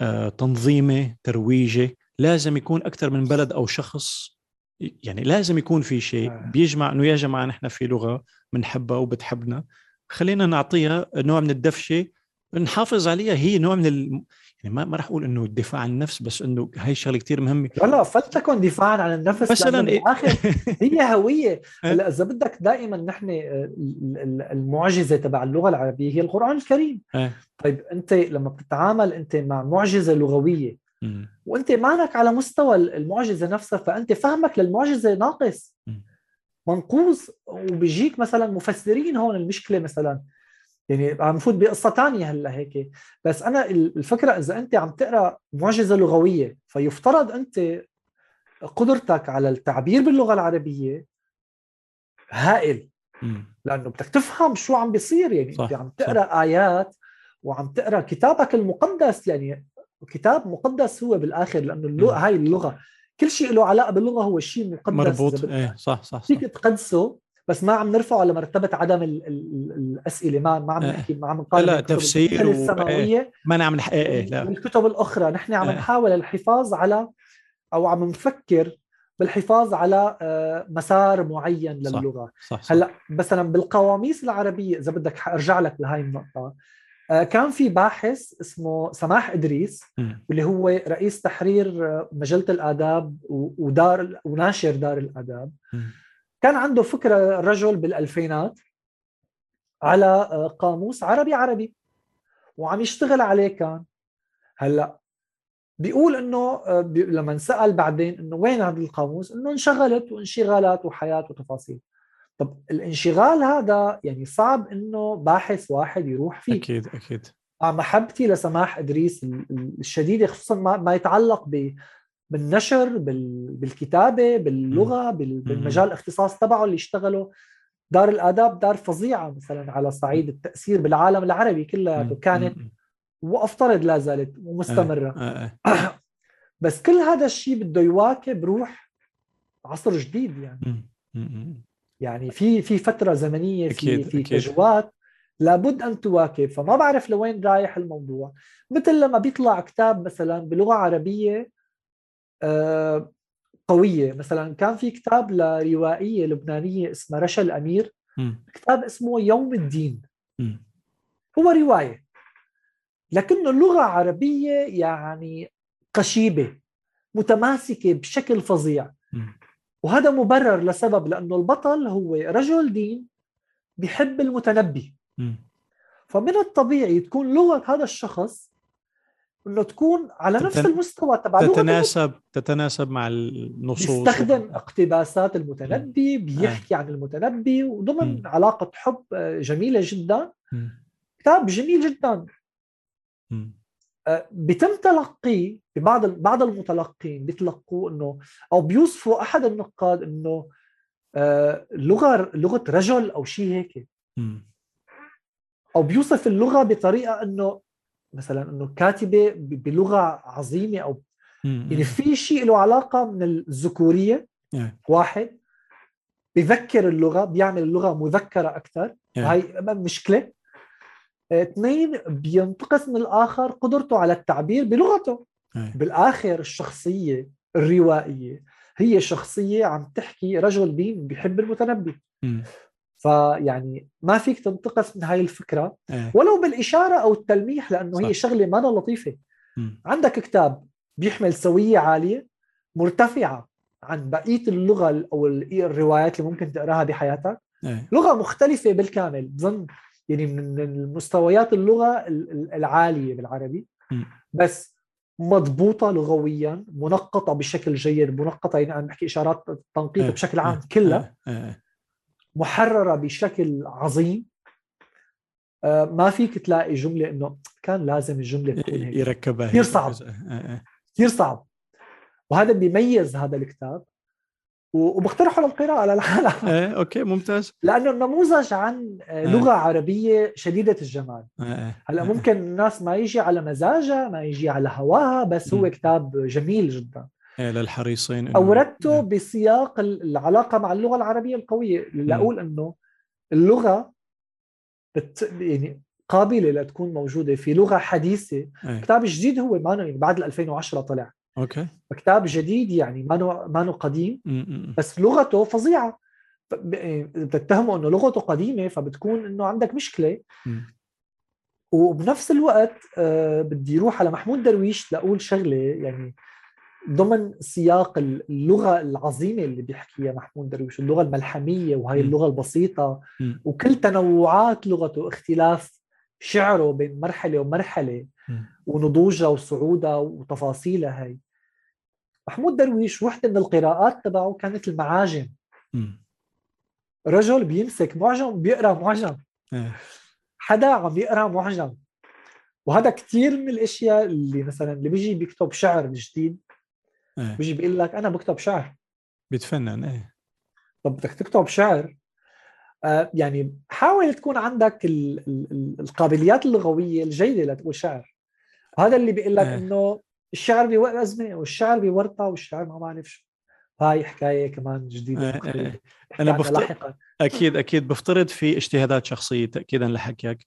آه، تنظيمي ترويجي لازم يكون أكثر من بلد أو شخص. يعني لازم يكون في شيء. آه. بيجمع إنه يا جماعة نحن في لغة بنحبها وبتحبنا. خلينا نعطيها نوع من الدفشة. نحافظ عليها. هي نوع من ال... يعني ما ما راح أقول إنه الدفاع عن النفس بس إنه هاي الشغله كثير مهمة. لا لا فلتكن دفاعا عن النفس مثلا بالآخر هي هوية. إيه. هلأ إذا بدك دائما نحن المعجزة تبع اللغة العربية هي القرآن الكريم. إيه. طيب أنت لما بتتعامل أنت مع معجزة لغوية وأنت مانك على مستوى المعجزة نفسها فأنت فهمك للمعجزة ناقص. منقوص وبيجيك مثلا مفسرين هون المشكلة مثلا. يعني عم نفوت بقصة ثانية هلأ هيك. بس أنا الفكرة إذا أنت عم تقرأ معجزة لغوية فيفترض أنت قدرتك على التعبير باللغة العربية هائل. لأنه بدك تفهم شو عم بيصير. يعني صح. أنت عم تقرأ صح. آيات وعم تقرأ كتابك المقدس يعني كتاب مقدس هو بالآخر لأنه اللغة هاي اللغة. كل شيء له علاقة باللغة هو شيء مقدس. مربوط. إيه صح صح, صح. فيك تقدسه بس ما عم نرفعه لمرتبه عدم ال ال الأسئلة ما ما عم نحكي ما عم نقارن لا تفسير و... السماوية ما نعم نح... إيه إيه لا والكتب الأخرى نحن عم نحاول الحفاظ على أو عم نفكر بالحفاظ على آه، مسار معين للغة صح. صح. صح. هلأ مثلا بالقواميس العربية إذا بدك أرجع لك لهي النقطة آه، كان في باحث اسمه سماح إدريس. واللي هو رئيس تحرير آه، مجلة الآداب ودار وناشر دار الآداب م. كان عنده فكرة الرجل بالألفينات على آه، قاموس عربي عربي. وعم يشتغل عليه كان. هلأ بيقول إنه بي لما انسأل بعدين إنه وين هذا القاموس؟ إنه انشغلت وانشغالات وحياة وتفاصيل. طب الانشغال هذا يعني صعب إنه باحث واحد يروح فيه. أكيد أكيد. مع محبتي لسماح إدريس الشديده خصوصا ما, ما يتعلق بالنشر بالكتابة باللغة بالمجال الاختصاص تبعه اللي اشتغله. دار الآداب دار فظيعة مثلا على صعيد التأثير بالعالم العربي كلها كانت وافترض لا زالت ومستمرة. آه، آه، آه. بس كل هذا الشيء بده يواكب روح عصر جديد يعني. يعني في في فترة زمنية في أكيد، في. تجوات لابد أن تواكب. فما بعرف لوين رايح الموضوع. مثل لما بيطلع كتاب مثلا بلغة عربية قوية مثلا كان في كتاب لروائية لبنانية اسمها رشا الامير مم. كتاب اسمه يوم الدين مم. هو رواية لكنه اللغة عربيه يعني قشيبة متماسكة بشكل فظيع. وهذا مبرر لسبب لأنه البطل هو رجل دين بيحب المتنبي. فمن الطبيعي تكون لغة هذا الشخص انه تكون على نفس تتن- المستوى تبع تتناسب تتناسب مع النصوص بيستخدم اقتباسات المتنبي بيحكي عن المتنبي وضمن مم. علاقة حب آه، جميلة جدا مم. كتاب جميل جدا مم. آه، بيتم تلقيه ببعض بعض المتلقين بيتلقوا إنه أو بيوصفوا أحد النقاد إنه آه، لغة لغة رجل أو شيء هيك. أو بيوصف اللغة بطريقة إنه مثلا إنه كاتبة بلغة عظيمة أو. يعني في شيء له علاقة من الذكورية إيه. واحد بذكر اللغة بيعمل اللغة مذكرة أكثر إيه. وهي مشكلة آه، اثنين بينتقص من الآخر قدرته على التعبير بلغته إيه. بالآخر الشخصية الروائية هي شخصية عم تحكي رجل دين بيحب المتنبي. فيعني ما فيك تنتقص من هاي الفكرة إيه. ولو بالإشارة أو التلميح لأنه صح. هي شغلة ما لطيفة. عندك كتاب بيحمل سوية عالية مرتفعة عن بقية اللغة أو ال- الروايات اللي ممكن تقراها بحياتك إيه. لغة مختلفة بالكامل بظن يعني من المستويات اللغة ال- ال- العالية بالعربي مم. بس مضبوطة لغويا منقطة بشكل جيد منقطة يعني عم بحكي إشارات تنقيط إيه. بشكل عام إيه. كلها إيه. محررة بشكل عظيم آه، ما فيك تلاقي جملة إنه كان لازم الجملة تكون هيك يركبها كثير. صعب. إيه. إيه. كثير صعب وهذا بيميز هذا الكتاب وبقترحه للقراءة للعالم إيه أوكي ممتاز لأنه نموذج عن آه، لغة عربية شديدة الجمال. هلأ. ممكن الناس ما يجي على مزاجها ما يجي على هواها بس هو. كتاب جميل جدا للحريصين إنه- أوردته إيه. بسياق ال- العلاقة مع اللغة العربية القوية. لاقول إنه اللغة بت يعني قابلة لتكون موجودة في لغة حديثة إيه. كتاب جديد هو ما يعني بعد ال 2010 طلع أوكي كتاب جديد يعني ما ما قديم مم. بس لغته فظيعة إيه، بتتهمه إنه لغته قديمة فبتكون إنه عندك مشكلة مم. وبنفس الوقت آه، بدي أروح على محمود درويش لأقول شغلة يعني ضمن سياق اللغة العظيمة اللي بيحكيها محمود درويش اللغة الملحمية وهي. اللغة البسيطة. وكل تنوعات لغته اختلاف شعره بين مرحلة ومرحلة. ونضوجها وصعودها وتفاصيلها هي محمود درويش وحدة من القراءات تبعه كانت المعاجم. رجل بيمسك معجم بيقرأ معجم إيه. حدا عم يقرأ معجم وهذا كثير من الأشياء اللي مثلا اللي بيجي بيكتب شعر جديد إيه. بيجي بيقول لك أنا بكتب شعر بيتفنن إيه طب بدك تكتب شعر آه يعني حاول تكون عندك ال ال ال القابليات اللغوية الجيدة لتقول شعر وهذا اللي بيقول لك إيه. إنه الشعر بوقت أزمة والشعر بورطه والشعر ما بعرف شو هاي حكاية كمان جديدة. مختلفة. إيه. نحكي أنا عنها بفت- لاحقا أكيد أكيد بفترض في اجتهادات شخصية تاكيدا لحكيك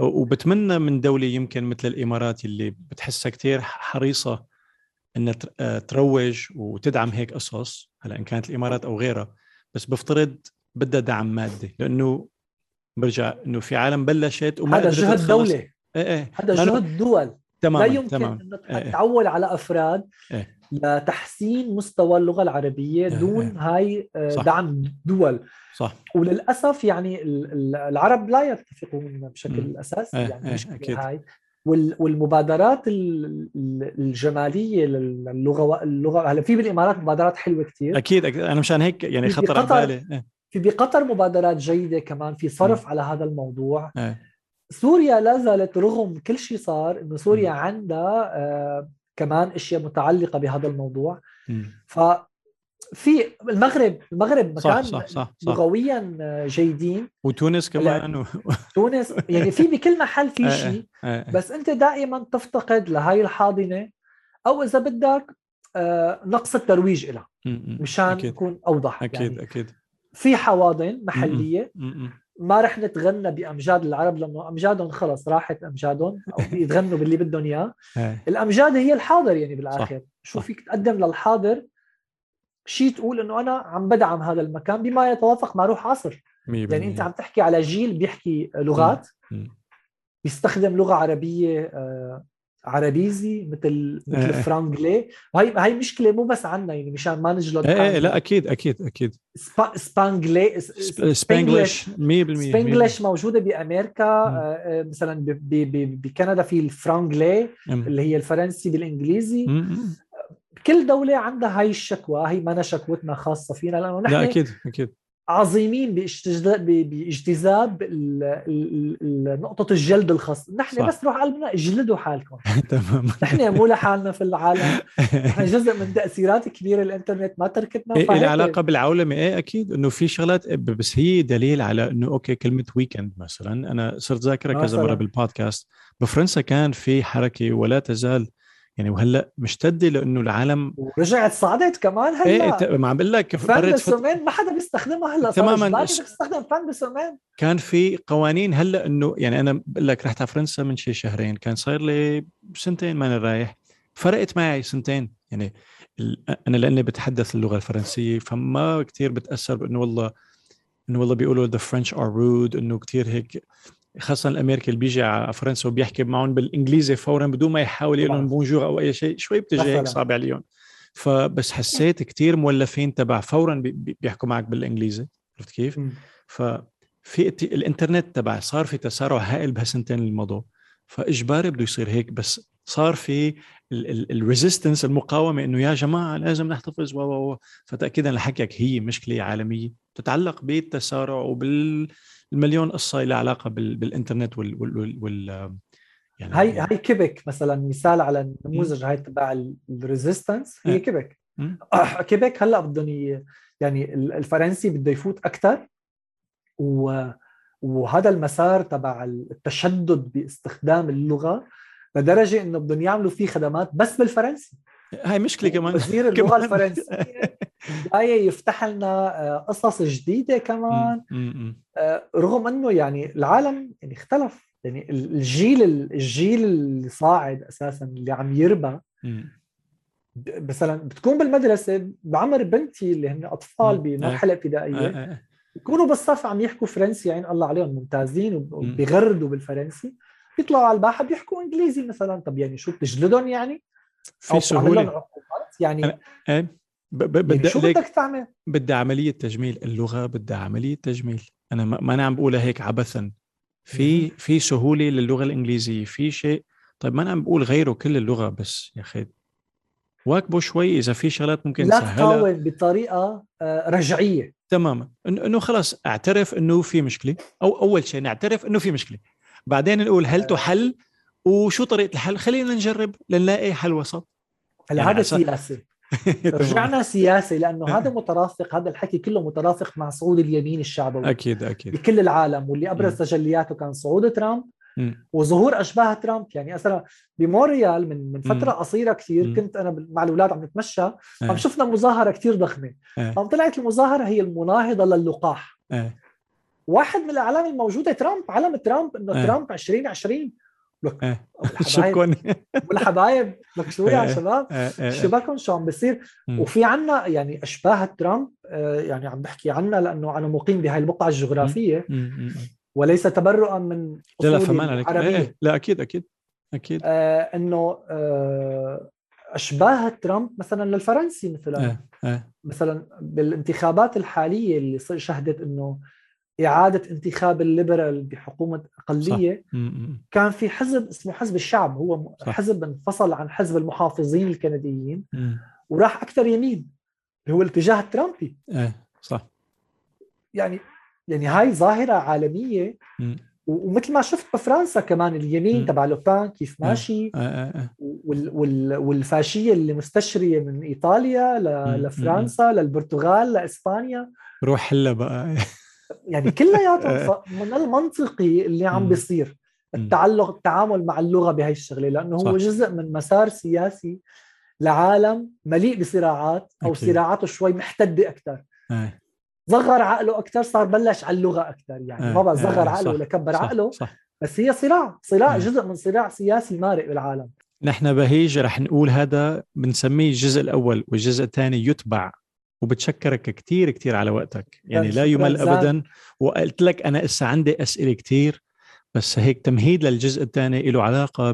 وبتمنى من دولة يمكن مثل الإمارات اللي بتحسها كثير حريصة تر- آه، تروج وتدعم هيك قصص هلأ إن كانت الإمارات أو غيرها بس بفترض بدها دعم مادي لأنه برجع إنه في عالم بلشت وما هذا جهد دوله إيه إيه هذا جهد دول تماما لا يمكن تماما إنه إيه. تعول على أفراد إيه. لتحسين مستوى اللغة العربية إيه. دون إيه. هاي آه، صح. دعم دول صح وللأسف يعني ال- ال- العرب لا يتفقون بشكل. أساسي إيه، يعني إيه، أكيد. هاي والمبادرات ال- ال- الجمالية للغه اللغة هلا في بالإمارات مبادرات حلوة كثير أكيد أكيد. أنا مشان هيك يعني خطر على بالي إيه. في بقطر مبادرات جيدة كمان في صرف على هذا الموضوع إيه. سوريا لا زالت رغم كل شيء صار إنه سوريا مم. عندها آه كمان أشياء متعلقة بهذا الموضوع مم. ففي المغرب المغرب صح مكان صح صح صح لغويا آه، جيدين وتونس كمان و... تونس يعني في بكل محل في إيه، شيء إيه. بس أنت دائما تفتقد لهي الحاضنة أو إذا بدك آه، نقص الترويج لها. مشان يكون أوضح أكيد يعني أكيد في حواضن محلية. ما رح نتغنى بأمجاد العرب لأنه أمجادهم خلص راحت أمجادهم أو يتغنوا باللي بدهم إياه إيه. الأمجاد هي الحاضر يعني بالآخر شو صح. فيك تقدم للحاضر شيء تقول إنه أنا عم بدعم هذا المكان بما يتوافق مع روح عصر يعني أنت. عم تحكي على جيل بيحكي لغات. بيستخدم لغة عربية آه، عربيزي مثل مثل إيه. الفرانجلي وهي هي مشكلة مو بس عنا يعني مشان ما نجلد إيه إيه حالنا. لا أكيد أكيد أكيد سبا سبانجلي سب- Spanglish 100% Spanglish موجودة بأمريكا مم. آه، آه، مثلا بكندا في الفرانجلي م. اللي هي الفرنسي بالإنجليزي م- م. كل دولة عندها هاي الشكوى هي ما شكوتنا خاصة فينا لأنه لا نحن أكيد أكيد. عظيمين باجتذاب نقطة الجلد الخاص. نحن صح. بس روح قلبنا اجلدوا حالكم. تمام. نحن مو لحالنا في العالم. نحن جزء من تأثيرات كبيرة الإنترنت ما تركتنا إيه لها علاقه بالعولمة إيه أكيد. إنه في شغلات بس هي دليل على إنه أوكي كلمة weekend مثلا. أنا صرت ذاكرها كذا مثلاً. مره بالبودكاست بفرنسا كان في حركة ولا تزال يعني وهلا مشتده لأنه العالم ورجعت صعدت كمان إيه هلا ت- ما عم بقول لك فان قريت فت- بسومين ما حدا بيستخدمها هلا تماماً. تستخدم فان بسومين. كان في قوانين هلا انه يعني أنا بقول لك رحت على فرنسا من شي شهرين كان صاير لي سنتين ما أنا رايح. فرقت معي سنتين. يعني ال- أنا لأني بتحدث اللغة الفرنسية فما كتير بتأثر بإنه والله إنه والله بيقولوا the French are rude إنه كتير هيك خاصة الامريكي اللي بيجي على فرنسا وبيحكي معهم بالإنجليزي فورا بدون ما يحاول يقول لهم. bonjour أو أي شيء شوي بتجي هيك. صعب عليهم فبس حسيت كتير مولفين تبع فورا بي- بي- بيحكوا معك بالإنجليزي عرفت كيف؟ ففي الإنترنت تبع صار في تسارع هائل بهالسنتين اللي مضوا فإجباري بده يصير هيك بس صار في ال resistance المقاومة إنه يا جماعة لازم نحتفظ و فتاكيدا لحكيك هي مشكلة عالمية تتعلق بالتسارع وبالمليون قصة لها علاقة بال- بالإنترنت وال, وال, وال, يعني هاي هاي كيبك مثلا مثال على النموذج هاي تبع ال resistance هي إيه. كيبك مم. كيبك هلأ بدهم يعني ال- الفرنسي بده يفوت أكثر و وهذا المسار تبع التشدد باستخدام اللغة لدرجة إنه بدهم يعملوا فيه خدمات بس بالفرنسي هاي مشكلة كمان وزير اللغة. الفرنسية جاي يفتح لنا آه، قصص جديدة كمان. آه، رغم إنه يعني العالم يعني اختلف يعني ال- الجيل الجيل اللي صاعد أساسا اللي عم يربى مثلا بتكون بالمدرسة بعمر بنتي اللي هن أطفال. بمرحلة ابتدائية آه، آه. يكونوا بالصف عم يحكوا فرنسي عين الله عليهم ممتازين وب- مم. وبيغردوا بالفرنسي بيطلعوا على الباحة بيحكوا إنجليزي مثلا طب يعني شو بتجلدهم يعني في سهولة. يعني يعني بدي شو بدك تعمل؟ بدها عملية تجميل اللغة بدها عملية تجميل. أنا ما ما أنا عم بقولها هيك عبثا. في في سهولة للغة الإنجليزية في شيء. طيب ما أنا عم بقول غيره كل اللغة بس يا أخي. واكبوا شوي إذا في شغلات ممكن لا نسهلها تقاوم بطريقة آه، رجعية. تماما. إنه خلص اعترف إنه في مشكلة. أو أول شيء نعترف إنه في مشكلة. بعدين نقول هل تحل؟ وشو طريقة الحل خلينا نجرب لنلاقي حل وسط هلا يعني هذا سياسه رجعنا سياسي لأنه هذا مترافق هذا الحكي كله مترافق مع صعود اليمين الشعبوي أكيد أكيد بكل العالم واللي أبرز. تجلياته كان صعود ترامب. وظهور أشباه ترامب يعني مثلا بمونريال من من فترة. قصيرة كثير. كنت أنا مع الأولاد عم نتمشى آه. عم شفنا مظاهرة كثير ضخمة آه. قام طلعت المظاهرة هي المناهضة للقاح آه. واحد من الأعلام الموجودة ترامب علم ترامب إنه. ترامب 2020 والحبايب شكرا والحبايب لك شو يا آه. شباب آه، آه، شو بالكم شو عم بيصير. وفي عنا يعني أشباه ترامب آه، يعني عم بحكي عنا لأنه أنا مقيم بهاي البقعة الجغرافية. وليس تبرؤا من لا لا فمان عليك إيه، العربية. إيه. لا أكيد أكيد أكيد آه إنه آه أشباه ترامب مثلا للفرنسي مثلا آه. آه. مثلا بالانتخابات الحالية اللي شهدت إنه إعادة انتخاب ال liberal بحكومة أقلية. مم. كان في حزب اسمه حزب الشعب هو م- صح. حزب انفصل عن حزب المحافظين الكنديين مم. وراح أكثر يمين اللي هو الاتجاه الترامبي آه. صح يعني يعني هاي ظاهرة عالمية. و- ومثل ما شفت بفرنسا كمان اليمين. تبع لوبان كيف. ماشي آه. آه. آه. وال وال والفاشية اللي مستشرية من إيطاليا. لفرنسا للبرتغال لإسبانيا روح هلا بقى يعني كلياتهم من المنطقي اللي عم. بيصير. التعلق التعامل مع اللغة بهي الشغلة لأنه هو صح. جزء من مسار سياسي لعالم مليء بصراعات أو أكيد. صراعاته شوي محتدة أكثر. صغر عقله أكثر صار بلش على اللغة أكثر يعني آه، ما بقى صغر آه، عقله صح، ولا كبر صح، عقله صح بس هي صراع صراع آه. جزء من صراع سياسي مارق بالعالم نحن بهيج رح نقول هذا بنسميه الجزء الأول والجزء الثاني يتبع وبتشكرك كثير كثير على وقتك. يعني لا يمل. ابدا. وقلت لك أنا اسا عندي أسئلة كثير بس هيك تمهيد للجزء الثاني له علاقة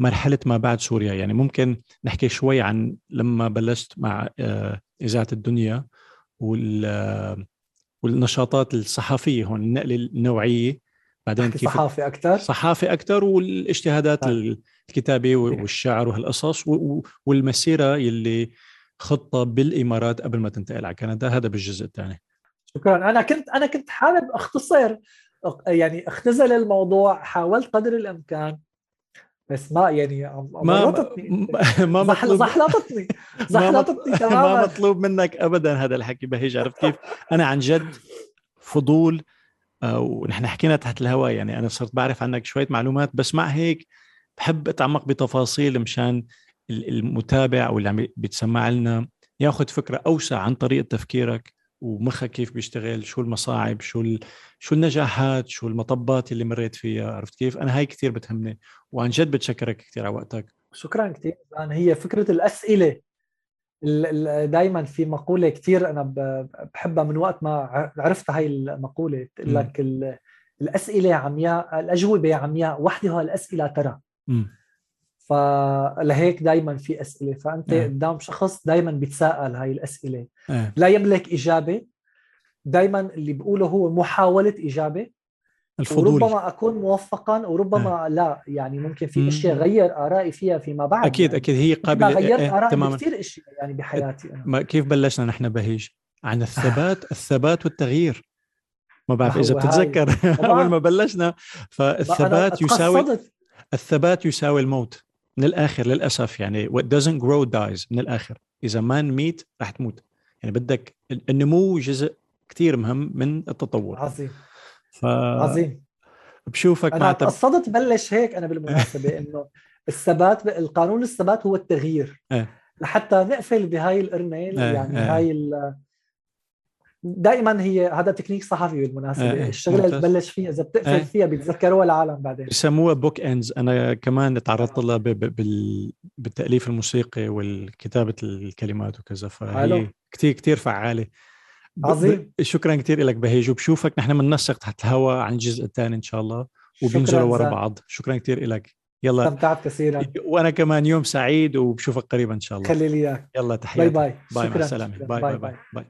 بمرحلة ما بعد سوريا. يعني ممكن نحكي شوي عن لما بلشت مع آه، إذاعة الدنيا وال آه، والنشاطات الصحفيه هون النقلة النوعية. بعدين كيف صحافي أكثر صحافي أكثر والاجتهادات طيب. الكتابه والشعر وهالقصص والمسيرة يلي خطة بالإمارات قبل ما تنتقل على كندا هذا بالجزء الثاني. شكرا. أنا كنت أنا كنت حابب أختصر يعني اختزل الموضوع حاولت قدر الإمكان بس ما يعني عم- ما ما ما مطلوب. زحلطتني. زحلطتني ما تماما. مطلوب منك ابدا هذا الحكي بهيج. عرفت كيف؟ أنا عن جد فضول آه، ونحن حكينا تحت الهواء يعني أنا صرت بعرف عنك شوية معلومات بس مع هيك بحب أتعمق بتفاصيل مشان المتابع أو اللي عم بيتسمع لنا ياخذ فكرة أوسع عن طريقة تفكيرك ومخك كيف بيشتغل شو المصاعب شو ال... شو النجاحات شو المطبات اللي مريت فيها عرفت كيف؟ أنا هاي كثير بتهمني وعن جد بتشكرك كثير على وقتك. شكرا كثير يعني هي فكرة الأسئلة دائما في مقولة كثير أنا بحبها من وقت ما عرفت هاي المقولة. بتقول. لك ال- الأسئلة عمياء الأجوبة عمياء وحدها الأسئلة ترى. فلهيك دائما في أسئلة. فأنت نعم. قدام شخص دائما بيتساءل هاي الأسئلة. إيه لا يملك إجابة. دائما اللي بيقوله هو محاولة إجابة. الفضول. وربما أكون موفقا وربما لا. يعني ممكن في. أشياء غير آرائي فيها فيما بعد. أكيد يعني أكيد. هي قابلة غيرت إيه، ارائي تماما. بكثير أشياء يعني بحياتي ما كيف بلشنا نحن بهيج؟ عن الثبات الثبات والتغيير. ما بعرف إذا. بتتذكر. أول ما بلشنا. أنا فالثبات يساوي. الثبات يساوي الموت. من الآخر للأسف يعني what doesn't grow dies من الآخر إذا ما نميت رح تموت يعني بدك النمو جزء كثير مهم من التطور عظيم ف عظيم بشوفك أنا. قصدت بلش هيك أنا بالمناسبة إنه الثبات القانون الثبات هو التغيير إيه. لحتى نقفل بهاي القرنين إيه، يعني إيه. هاي. دائما هي هذا تكنيك صحفي بالمناسبة. إيه، الشغلة اللي. تبلش فيها إذا بتقفل إيه. فيها بيتذكروها العالم بعدين. بسموها bookends أنا كمان تعرضت لها ب... ب... بال... بالتأليف الموسيقي والكتابة الكلمات وكذا. فهي. كثير كثير فعالة. عظيم. ب... شكرا كثير لك بهيج. وبشوفك نحن بننسق تحت الهواء عن الجزء الثاني إن شاء الله. شكراً ورا. بعض. شكرا كثير لك يلا. استمتعت كثيرا. وأنا كمان يوم سعيد وبشوفك قريبا إن شاء الله. خلي لي إياك. يلا تحياتي. bye bye. bye مع شكراً، السلامة. شكراً. bye bye. bye, bye.